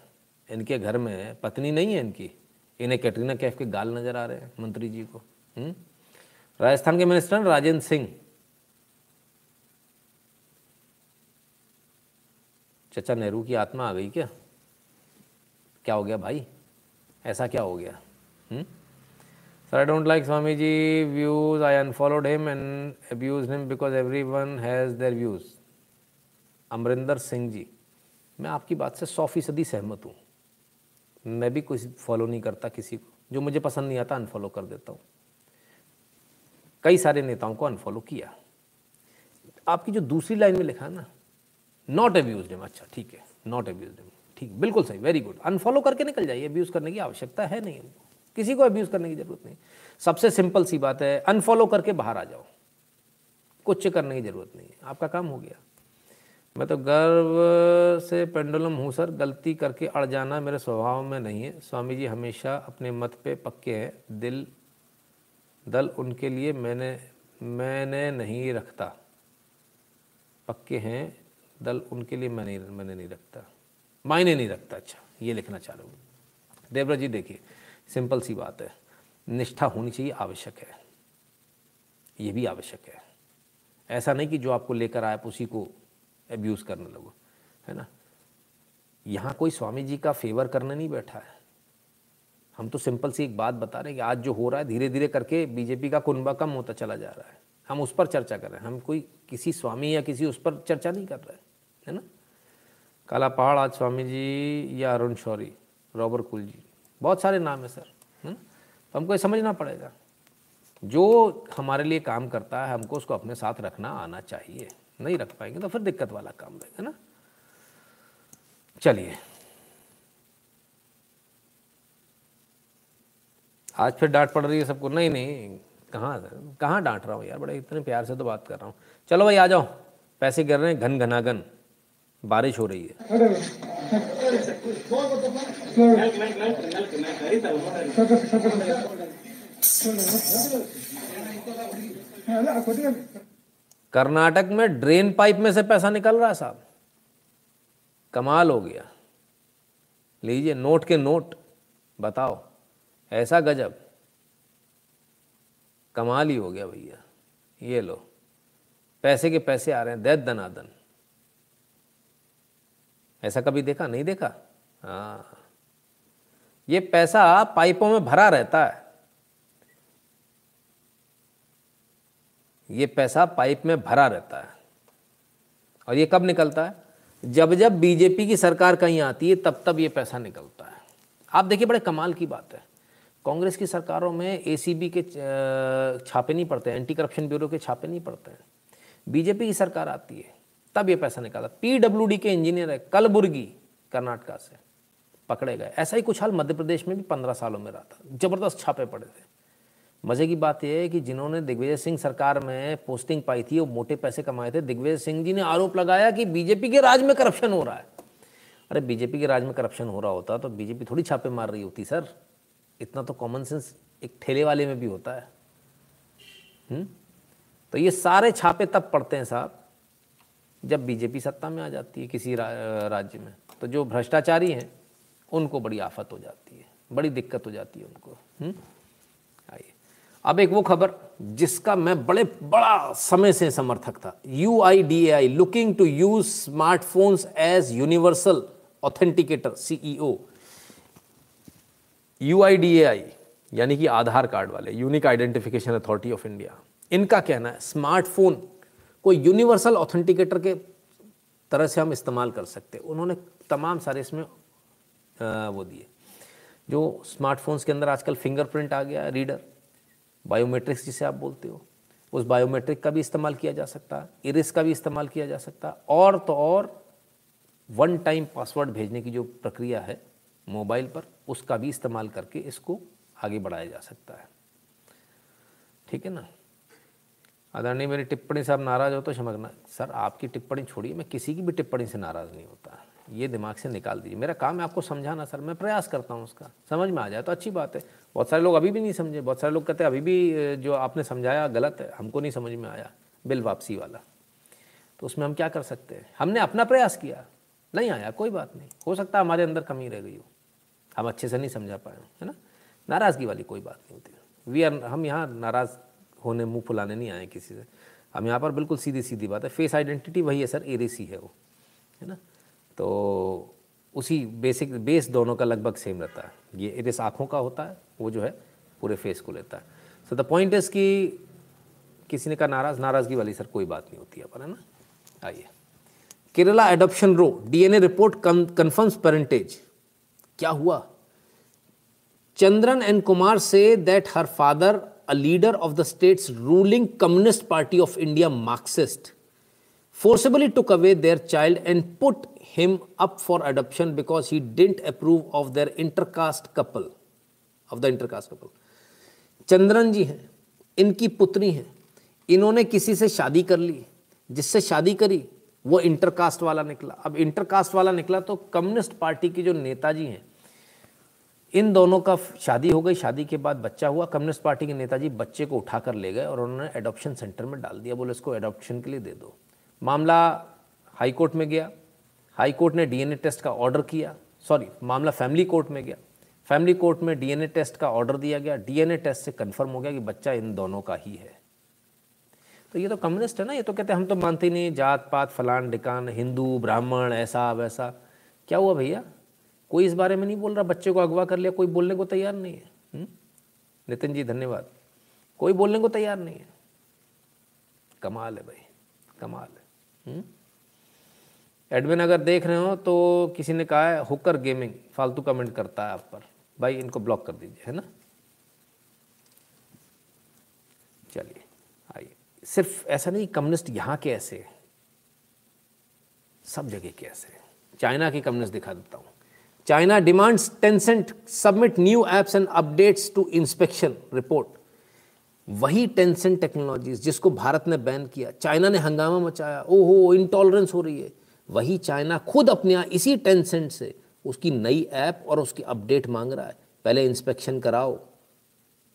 इनके घर में पत्नी नहीं है इनकी? इन्हें कैटरीना कैफ के गाल नज़र आ रहे हैं, मंत्री जी को। हुँ? राजस्थान के मिनिस्टर राजेंद्र सिंह। चचा नेहरू की आत्मा आ गई क्या? क्या हो गया भाई? ऐसा क्या हो गया? Sir I don't like Swami ji views I unfollowed him and abuse him because every one has their views Amarinder Singh ji मैं आपकी बात से सौ फ़ीसदी सहमत हूँ। मैं भी कुछ फॉलो नहीं करता किसी को। जो मुझे पसंद नहीं आता अनफॉलो कर देता हूँ। कई सारे नेताओं को अनफॉलो किया। आपकी जो दूसरी लाइन में लिखा है ना नॉट अब्यूज हिम अच्छा ठीक है नॉट अब्यूज हिम ठीक, बिल्कुल सही वेरी गुड अनफॉलो करके निकल जाइए। अब्यूज़ करने की आवश्यकता है नहीं। किसी को अब्यूज़ करने की ज़रूरत नहीं। सबसे सिंपल सी बात है अनफॉलो करके बाहर आ जाओ। कुछ करने की ज़रूरत नहीं। है आपका काम हो गया। मैं तो गर्व से पेंडुलम हूँ सर, गलती करके अड़ जाना मेरे स्वभाव में नहीं है। स्वामी जी हमेशा अपने मत पे पक्के हैं। दिल, दल उनके लिए मैंने मैंने नहीं रखता। पक्के हैं, दल उनके लिए मैंने मैंने नहीं रखता। मायने नहीं रखता। अच्छा ये लिखना चाह रहा हूँ। देवराज जी देखिए सिंपल सी बात है। निष्ठा होनी चाहिए, आवश्यक है। ये भी आवश्यक है। ऐसा नहीं कि जो आपको लेकर आए आप उसी को एब्यूज़ करने लगो, है ना? यहाँ कोई स्वामी जी का फेवर करने नहीं बैठा है। हम तो सिंपल सी एक बात बता रहे हैं कि आज जो हो रहा है धीरे धीरे करके बीजेपी का कुनबा कम होता चला जा रहा है। हम उस पर चर्चा कर रहे हैं। हम कोई किसी स्वामी या किसी उस पर चर्चा नहीं कर रहे है ना? काला पहाड़, आज स्वामी जी या अरुण शौरी रॉबर कुल जी बहुत सारे नाम है, सर। है ना तो हमको ये समझना पड़ेगा। जो हमारे लिए काम करता है, हमको उसको अपने साथ रखना आना चाहिए। नहीं रख पाएँगे तो फिर दिक्कत वाला काम रहेगा ना। चलिए। आज फिर डांट पड़ रही है सबको। नहीं नहीं। कहाँ कहाँ डांट रहा हूँ यार? बड़े इतने प्यार से तो बात कर रहा हूँ। चलो भाई, आ जाओ। पैसे गिर रहे हैं घन घनागन बारिश हो रही है। कर्नाटक में ड्रेन पाइप में से पैसा निकल रहा है साहब। कमाल हो गया। लीजिए, नोट के नोट। बताओ, ऐसा गजब। कमाल ही हो गया भैया। ये लो, पैसे के पैसे आ रहे हैं, दैत दनादन। ऐसा कभी देखा? नहीं देखा? हाँ। ये पैसा पाइपों में भरा रहता है। ये पैसा पाइप में भरा रहता है। और ये कब निकलता है? जब जब बीजेपी की सरकार कहीं आती है, तब तब ये पैसा निकलता है। आप देखिए, बड़े कमाल की बात है। कांग्रेस की सरकारों में एसीबी के छापे नहीं पड़ते एंटी करप्शन ब्यूरो के छापे नहीं पड़ते हैं। बीजेपी की सरकार आती है, तब ये पैसा निकाला पीडब्ल्यूडी के इंजीनियर है, कलबुर्गी, कर्नाटका से। पकड़े गए। ऐसा ही कुछ हाल मध्य प्रदेश में भी पंद्रह सालों में रहा था। ज़बरदस्त छापे पड़े थे। मज़े की बात यह है कि जिन्होंने दिग्विजय सिंह सरकार में पोस्टिंग पाई थी वो मोटे पैसे कमाए थे। दिग्विजय सिंह जी ने आरोप लगाया कि बीजेपी के राज में करप्शन हो रहा है। अरे बीजेपी के राज में करप्शन हो रहा होता तो बीजेपी थोड़ी छापे मार रही होती सर। इतना तो कॉमन सेंस एक ठेले वाले में भी होता है। हुँ? तो ये सारे छापे तब पड़ते हैं साहब जब बीजेपी सत्ता में आ जाती है किसी रा, राज्य में। तो जो भ्रष्टाचारी हैं उनको बड़ी आफत हो जाती है, बड़ी दिक्कत हो जाती है उनको। आइए। अब एक वो खबर जिसका मैं बड़े, बड़ा समय से समर्थक था। U I D I looking to use smartphones as universal authenticator CEO U I D A I यानी कि आधार कार्ड वाले unique identification authority of India इनका कहना है स्मार्टफ़ोन को यूनिवर्सल ऑथेंटिकेटर के तरह से हम इस्तेमाल कर सकते उन्होंने तमाम सारे इसमें वो दिए। जो स्मार्टफोन्स के अंदर आजकल फिंगरप्रिंट आ गया है रीडर बायोमेट्रिक्स जिसे आप बोलते हो, उस बायोमेट्रिक का भी इस्तेमाल किया जा सकता है इरिस का भी इस्तेमाल किया जा सकता है और तो और वन टाइम पासवर्ड भेजने की जो प्रक्रिया है मोबाइल पर, उसका भी इस्तेमाल करके इसको आगे बढ़ाया जा सकता है। ठीक है ना? आदरणीय, मेरी टिप्पणी से आप नाराज़ हो तो समझना सर, आपकी टिप्पणी छोड़िए, मैं किसी की भी टिप्पणी से नाराज़ नहीं होता। ये दिमाग से निकाल दीजिए। मेरा काम है आपको समझाना, सर। मैं प्रयास करता हूँ उसका। समझ में आ जाए तो अच्छी बात है। बहुत सारे लोग अभी भी नहीं समझे। बहुत सारे लोग कहते हैं, अभी भी जो आपने समझाया गलत है। हमको नहीं समझ में आया। बिल वापसी वाला। तो उसमें हम क्या कर सकते हैं? हमने अपना प्रयास किया। नहीं आया, कोई बात नहीं। हो सकता हमारे अंदर कमी रह गई हो। हम अच्छे से नहीं समझा पाए है ना? नाराज़गी वाली कोई बात नहीं होती। वी आर, हम यहाँ नाराज़ होने मुँह फुलाने नहीं आए किसी से। हम यहाँ पर बिल्कुल सीधी सीधी बात है। फेस आइडेंटिटी वही है, सर। एरेसी है वो, है ना? तो उसी बेसिक बेस दोनों का लगभग सेम रहता है। ये एरेस आँखों का होता है, वो जो है पूरे फेस को लेता है। सो द पॉइंट इज़ कि किसी ने कहा, नाराज़, नाराज़गी वाली सर, कोई बात नहीं होती पर है ना? आइए। Kerala adoption row DNA report confirms parentage क्या हुआ? Chandran and Kumar says that her father a leader of the state's ruling Communist Party of India Marxist forcibly took away their child and put him up for adoption because he didn't approve of their intercaste couple, of the intercaste couple. Chandran ji हैं, इनकी पुत्री हैं। इन्होंने किसी से शादी कर ली, जिससे शादी करी, वो इंटरकास्ट वाला निकला। अब इंटरकास्ट वाला निकला तो कम्युनिस्ट पार्टी के जो नेताजी हैं, इन दोनों का शादी हो गई। शादी के बाद बच्चा हुआ कम्युनिस्ट पार्टी के नेताजी बच्चे को उठा कर ले गए और उन्होंने एडॉप्शन सेंटर में डाल दिया। बोले, इसको एडॉप्शन के लिए दे दो। मामला हाई कोर्ट में गया, हाई कोर्ट ने डीएनए टेस्ट का ऑर्डर किया, सॉरी, मामला फैमिली कोर्ट में गया। फैमिली कोर्ट में डीएनए टेस्ट का ऑर्डर दिया गया, डीएनए टेस्ट से कंफर्म हो गया कि बच्चा इन दोनों का ही है। तो ये तो कम्युनिस्ट है ना, ये तो कहते हैं, हम तो मानते नहीं जात पात फलान, डिकान, हिंदू, ब्राह्मण, ऐसा, वैसा। क्या हुआ भैया? कोई इस बारे में नहीं बोल रहा, बच्चे को अगवा कर लिया, कोई बोलने को तैयार नहीं है। हम्म? नितिन जी, धन्यवाद। कोई बोलने को तैयार नहीं है। कमाल है भाई, कमाल है? एडमिन अगर देख रहे हो तो किसी ने कहा है, हुकर गेमिंग फालतू कमेंट करता है आप पर। भाई, इनको ब्लॉक कर दीजिए, है ना? चलिए, आइए। सिर्फ़ ऐसा नहीं कम्युनिस्ट यहाँ के ऐसे सब जगह के ऐसे चाइना के कम्युनिस्ट दिखा देता हूँ। China demands Tencent submit new apps and updates to inspection report. वही टेंसेंट टेक्नोलॉजीज़ जिसको भारत ने बैन किया चाइना ने हंगामा मचाया, ओहो इंटॉलरेंस हो रही है। वही चाइना खुद अपने यहाँ इसी टेंसेंट से उसकी नई ऐप और उसकी अपडेट मांग रहा है। पहले इंस्पेक्शन कराओ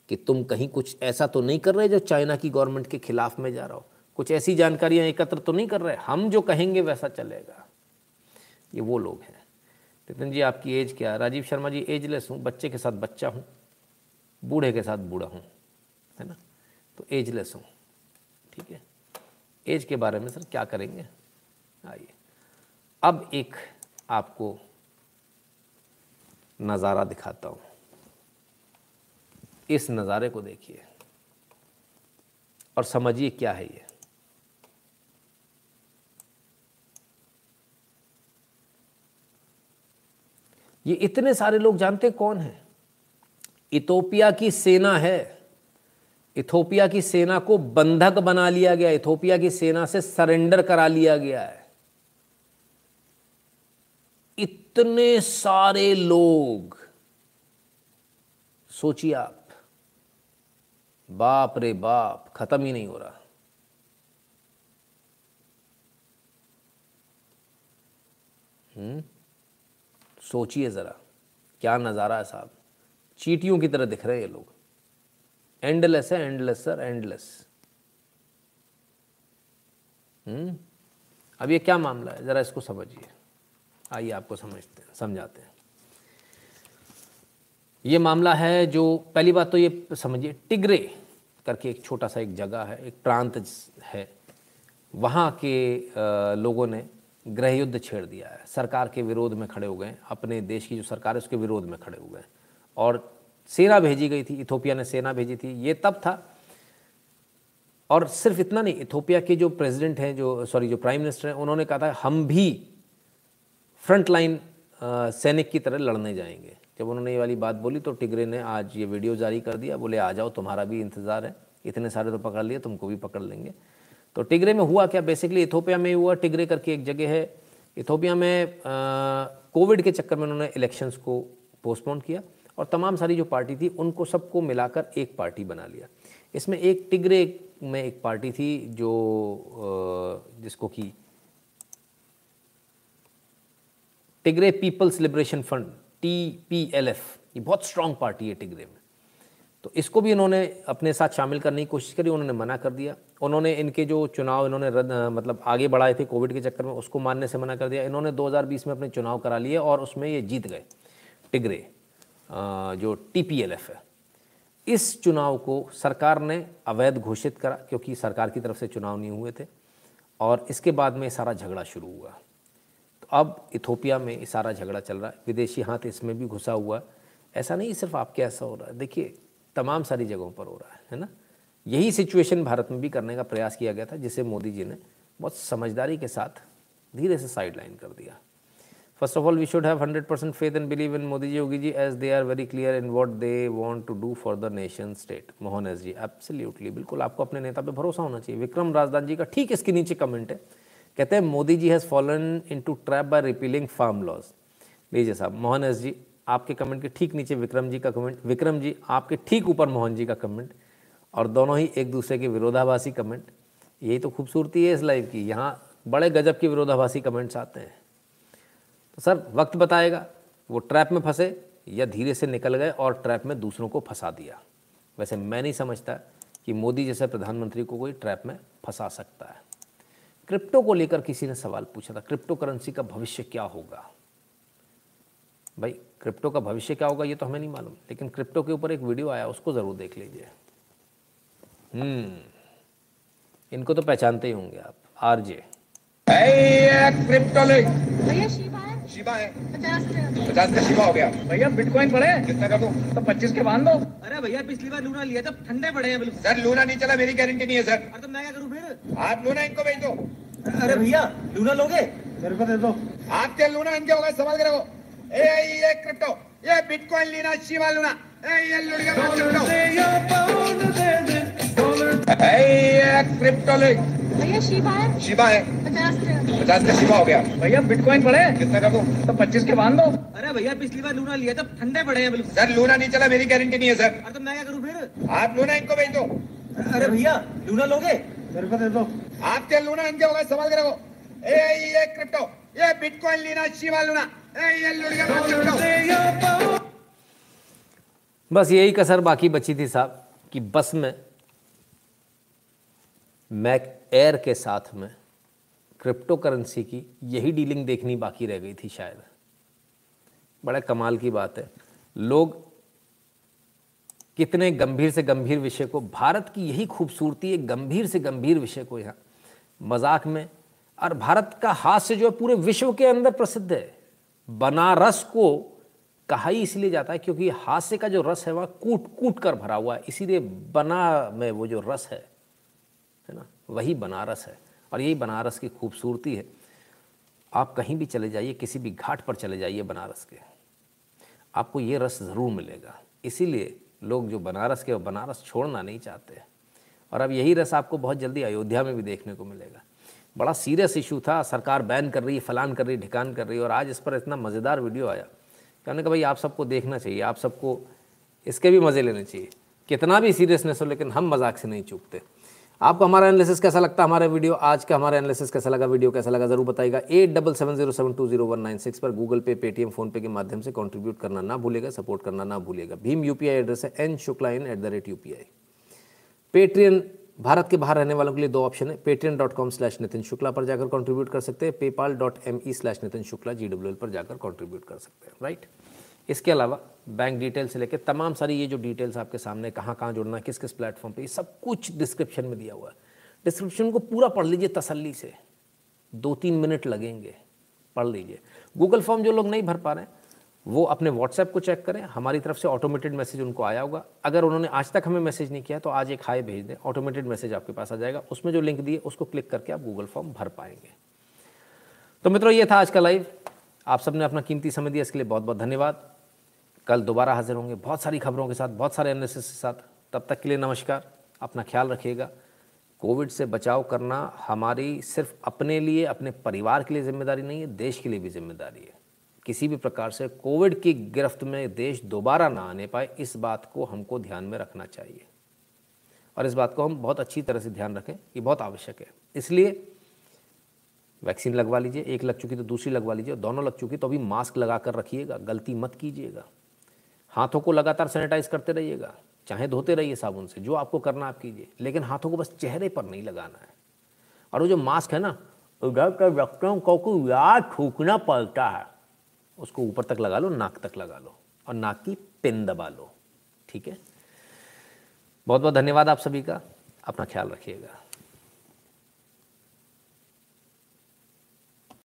कि तुम कहीं कुछ ऐसा तो नहीं कर रहे जो चाइना की गवर्नमेंट के खिलाफ में जा रहा हो। कुछ ऐसी जानकारियाँ एकत्र तो नहीं कर रहे। हम जो कहेंगे वैसा चलेगा। ये वो लोग हैं। नितिन जी, आपकी एज क्या? राजीव शर्मा जी एजलेस हूँ, बच्चे के साथ बच्चा हूँ, बूढ़े के साथ बूढ़ा हूँ। है ना? तो एजलेस हूँ। ठीक है? एज के बारे में सर क्या करेंगे? आइए। अब एक आपको नज़ारा दिखाता हूँ। इस नज़ारे को देखिए। और समझिए क्या है ये। ये इतने सारे लोग जानते कौन है? इथोपिया की सेना है। इथोपिया की सेना को बंधक बना लिया गया, इथोपिया की सेना से सरेंडर करा लिया गया है। इतने सारे लोग, सोचिए आप, बाप रे बाप, ख़त्म ही नहीं हो रहा। हम्म सोचिए ज़रा, क्या नज़ारा है साहब? चीटियों की तरह दिख रहे हैं ये लोग। एंडलेस है एंडलेस सर एंडलेस अब ये क्या मामला है? ज़रा इसको समझिए। आइए आपको समझते हैं, समझाते हैं। ये मामला है जो पहली बात तो ये समझिए, टिगरे करके एक छोटा सा एक जगह है, एक प्रांत है, वहाँ के लोगों ने गृह युद्ध छेड़ दिया है। सरकार के विरोध में खड़े हो गए अपने देश की जो सरकार है, उसके विरोध में खड़े हो गए और सेना भेजी गई थी, इथोपिया ने सेना भेजी थी, ये तब था। और सिर्फ़ इतना नहीं, इथोपिया के जो प्रेसिडेंट हैं, जो, सॉरी, जो प्राइम मिनिस्टर हैं, उन्होंने कहा था, हम भी फ्रंट लाइन सैनिक की तरह लड़ने जाएँगे। जब उन्होंने ये वाली बात बोली तो टिगरे ने आज ये वीडियो जारी कर दिया, बोले, आ जाओ, तुम्हारा भी इंतज़ार है, इतने सारे तो पकड़ लिए, तुमको भी पकड़ लेंगे। तो टिगरे में हुआ क्या? बेसिकली इथोपिया में हुआ, टिगरे करके एक जगह है। इथोपिया में कोविड के चक्कर में उन्होंने इलेक्शंस को पोस्टपोन किया। और तमाम सारी जो पार्टी थी, उनको सबको मिलाकर एक पार्टी बना लिया। इसमें एक टिगरे में एक पार्टी थी जो जिसको कि Tigray People's Liberation Front T P L F ये बहुत स्ट्रांग पार्टी है टिगरे में। तो इसको भी इन्होंने अपने साथ शामिल करने की कोशिश करी, उन्होंने मना कर दिया। उन्होंने इनके जो चुनाव, इन्होंने रद्द मतलब आगे बढ़ाए थे कोविड के चक्कर में, उसको मानने से मना कर दिया। इन्होंने 2020 में अपने चुनाव करा लिए और उसमें ये जीत गए, टिगरे। जो टीपीएलएफ है। इस चुनाव को सरकार ने अवैध घोषित करा, क्योंकि सरकार की तरफ़ से चुनाव नहीं हुए थे, और इसके बाद में सारा झगड़ा शुरू हुआ। तो अब इथोपिया में सारा झगड़ा चल रहा है, विदेशी हाथ इसमें भी घुसा हुआ। ऐसा नहीं सिर्फ़ आपके ऐसा हो रहा है, देखिए, तमाम सारी जगहों पर हो रहा है है ना? यही सिचुएशन भारत में भी करने का प्रयास किया गया था, जिसे मोदी जी ने बहुत समझदारी के साथ धीरे से साइड लाइन कर दिया। First of all we should have hundred percent faith and believe in Modi ji Yogi ji as they are very clear in what they want to do for the nation state Mohan S ji absolutely बिल्कुल आपको अपने नेता पे भरोसा होना चाहिए विक्रम राजदान जी का ठीक इसके नीचे कमेंट है कहते हैं Modi ji has fallen in to trap by repealing farm laws लीजिए साहब मोहन एस जी आपके कमेंट के ठीक नीचे विक्रम जी का कमेंट विक्रम जी आपके ठीक ऊपर मोहन जी का कमेंट और दोनों ही एक दूसरे के विरोधाभासी कमेंट यही तो खूबसूरती है इस लाइव की यहाँ बड़े गजब के विरोधाभासी कमेंट्स आते हैं तो सर वक्त बताएगा। वो ट्रैप में फंसे या धीरे से निकल गए और ट्रैप में दूसरों को फंसा दिया। वैसे मैं नहीं समझता कि मोदी जैसे प्रधानमंत्री को कोई ट्रैप में फंसा सकता है। क्रिप्टो को लेकर किसी ने सवाल पूछा था, क्रिप्टो करेंसी का भविष्य क्या होगा? भाई, क्रिप्टो का भविष्य क्या होगा ये तो हमें नहीं मालूम, लेकिन क्रिप्टो के ऊपर एक वीडियो आया, उसको ज़रूर देख लीजिए। हम्म इनको तो पहचानते ही होंगे आप, आरजे।
क्रिप्टो ले।
भैया है?
शिबा है।
पचास
पचास का शिबा हो गया।
भैया बिटकॉइन पड़े?
कितना का दूँ?
तो पच्चीस के बाँध दो।
अरे भैया पिछली बार लूना लिया था ठंडे पड़े हैं बिल्कुल।
सर लूना नहीं चला मेरी गारंटी नहीं है सर।
अरे तो मैं क्या करूँ फिर?
आप लूना इनको भेज। दो
अरे भैया लूना लोगे?
मेरे को दे दो।
आप क्या लूना इनके होगा समझ के रखो ए ये क्रिप्टो ये बिटकॉइन लेना शिवा लूना। ए ये लुड़िया क्रिप्टो ए ये क्रिप्टो ले।
भैया शिवा है?
शिबा है।
पचास
पचास का शिबा हो गया।
भैया बिटकॉइन पड़े?
कितना का दूँ
तो पच्चीस के बाँध दो।
अरे भैया पिछली बार लूना लिया था ठंडे पड़े हैं बिल्कुल।
सर लूना नहीं चला मेरी गारंटी नहीं है सर।
अरे तो मैं क्या करूँ फिर?
आप लूना इनको भेज दो।
अरे भैया लूना लोगे?
मेरे को दे दो।
आप क्या लूना इनके होगा समझ के रखो ए ये क्रिप्टो ये बिटकॉइन लेना शिवा लूना। ए ये लुड़िया
बस यही कसर बाकी बची थी साहब कि बस में मैक एयर के साथ में क्रिप्टो करेंसी की यही डीलिंग देखनी बाकी रह गई थी शायद। बड़ा कमाल की बात है। लोग कितने गंभीर से गंभीर विषय को, भारत की यही खूबसूरती है गंभीर से गंभीर विषय को यहाँ मज़ाक में, और भारत का हास्य जो है पूरे विश्व के अंदर प्रसिद्ध है। बनारस को कहा ही इसलिए जाता है क्योंकि हास्य का जो रस है वह कूट कूट कर भरा हुआ है। इसीलिए बना में वो जो रस है वही बनारस है और यही बनारस की खूबसूरती है। आप कहीं भी चले जाइए, किसी भी घाट पर चले जाइए बनारस के। आपको ये रस ज़रूर मिलेगा। इसीलिए लोग जो बनारस के, बनारस छोड़ना नहीं चाहते। और अब यही रस आपको बहुत जल्दी अयोध्या में भी देखने को मिलेगा। बड़ा सीरियस इशू था, सरकार बैन कर रही है फलान कर रही, ढिकान कर रही, और आज इस पर इतना मज़ेदार वीडियो आया। कहने का भाई, आप सबको देखना चाहिए, आप सबको इसके भी मज़े लेने चाहिए। कितना भी सीरियसनेस हो, लेकिन हम मज़ाक से नहीं चूकते। आपको हमारा एनालिसिस कैसा लगता हमारा वीडियो आज का हमारा एनालिसिस कैसा लगा वीडियो कैसा लगा, ज़रूर बताएगा eight double seven zero seven two zero one nine six पर Google Pay Paytm PhonePe के माध्यम से कंट्रीब्यूट करना ना भूलेगा सपोर्ट करना ना भूलेगा भीम यूपीआई एड्रेस है N Shukla in at the rate UPI Patreon Bharat के बाहर रहने वालों के लिए दो ऑप्शन है Paytm dot com slash Nitin Shukla पर जाकर कॉन्ट्रीब्यूट कर सकते हैं PayPal dot M E slash Nitin Shukla G W L पर जाकर कॉन्ट्रीब्यूट कर सकते हैं राइट इसके अलावा बैंक डिटेल से लेकर तमाम सारी ये जो डिटेल्स आपके सामने कहाँ कहाँ जुड़ना है, किस किस प्लेटफॉर्म पे, ये सब कुछ डिस्क्रिप्शन में दिया हुआ है। डिस्क्रिप्शन को पूरा पढ़ लीजिए तसल्ली से। दो तीन मिनट लगेंगे, पढ़ लीजिए। गूगल फॉर्म जो लोग नहीं भर पा रहे हैं, वो अपने व्हाट्सएप को चेक करें। हमारी तरफ़ से ऑटोमेटेड मैसेज उनको आया होगा। अगर उन्होंने आज तक हमें मैसेज नहीं किया तो आज एक हाई भेज दें। ऑटोमेटेड मैसेज आपके पास आ जाएगा। उसमें जो लिंक दिए उसको क्लिक करके आप गूगल फॉर्म भर पाएँगे। तो मित्रों, ये था आज का लाइव आप सबने अपना कीमती समय दिया, इसके लिए बहुत बहुत धन्यवाद। कल दोबारा हाजिर होंगे। बहुत सारी खबरों के साथ, बहुत सारे एनालिसिस के साथ। तब तक के लिए नमस्कार। अपना ख्याल रखिएगा। कोविड से बचाव करना हमारी सिर्फ़ अपने लिए, अपने परिवार के लिए ज़िम्मेदारी नहीं है, देश के लिए भी ज़िम्मेदारी है। किसी भी प्रकार से कोविड की गिरफ्त में देश दोबारा ना आने पाए, इस बात को हमको ध्यान में रखना चाहिए। और इस बात को हम बहुत अच्छी तरह से ध्यान रखें, ये बहुत आवश्यक है। इसलिए वैक्सीन लगवा लीजिए, एक लग चुकी तो दूसरी लगवा लीजिए दोनों लग चुकी तो अभी मास्क लगा कर रखिएगा, गलती मत कीजिएगा। हाथों को लगातार सैनिटाइज करते रहिएगा, चाहे धोते रहिए साबुन से, जो आपको करना आप कीजिए, लेकिन हाथों को बस चेहरे पर नहीं लगाना है। और वो जो मास्क है ना रखते हैं को याद थूकना पड़ता है, उसको ऊपर तक लगा लो, नाक तक लगा लो, और नाक की पिन दबा लो, ठीक है? बहुत बहुत धन्यवाद आप सभी का, अपना ख्याल रखिएगा।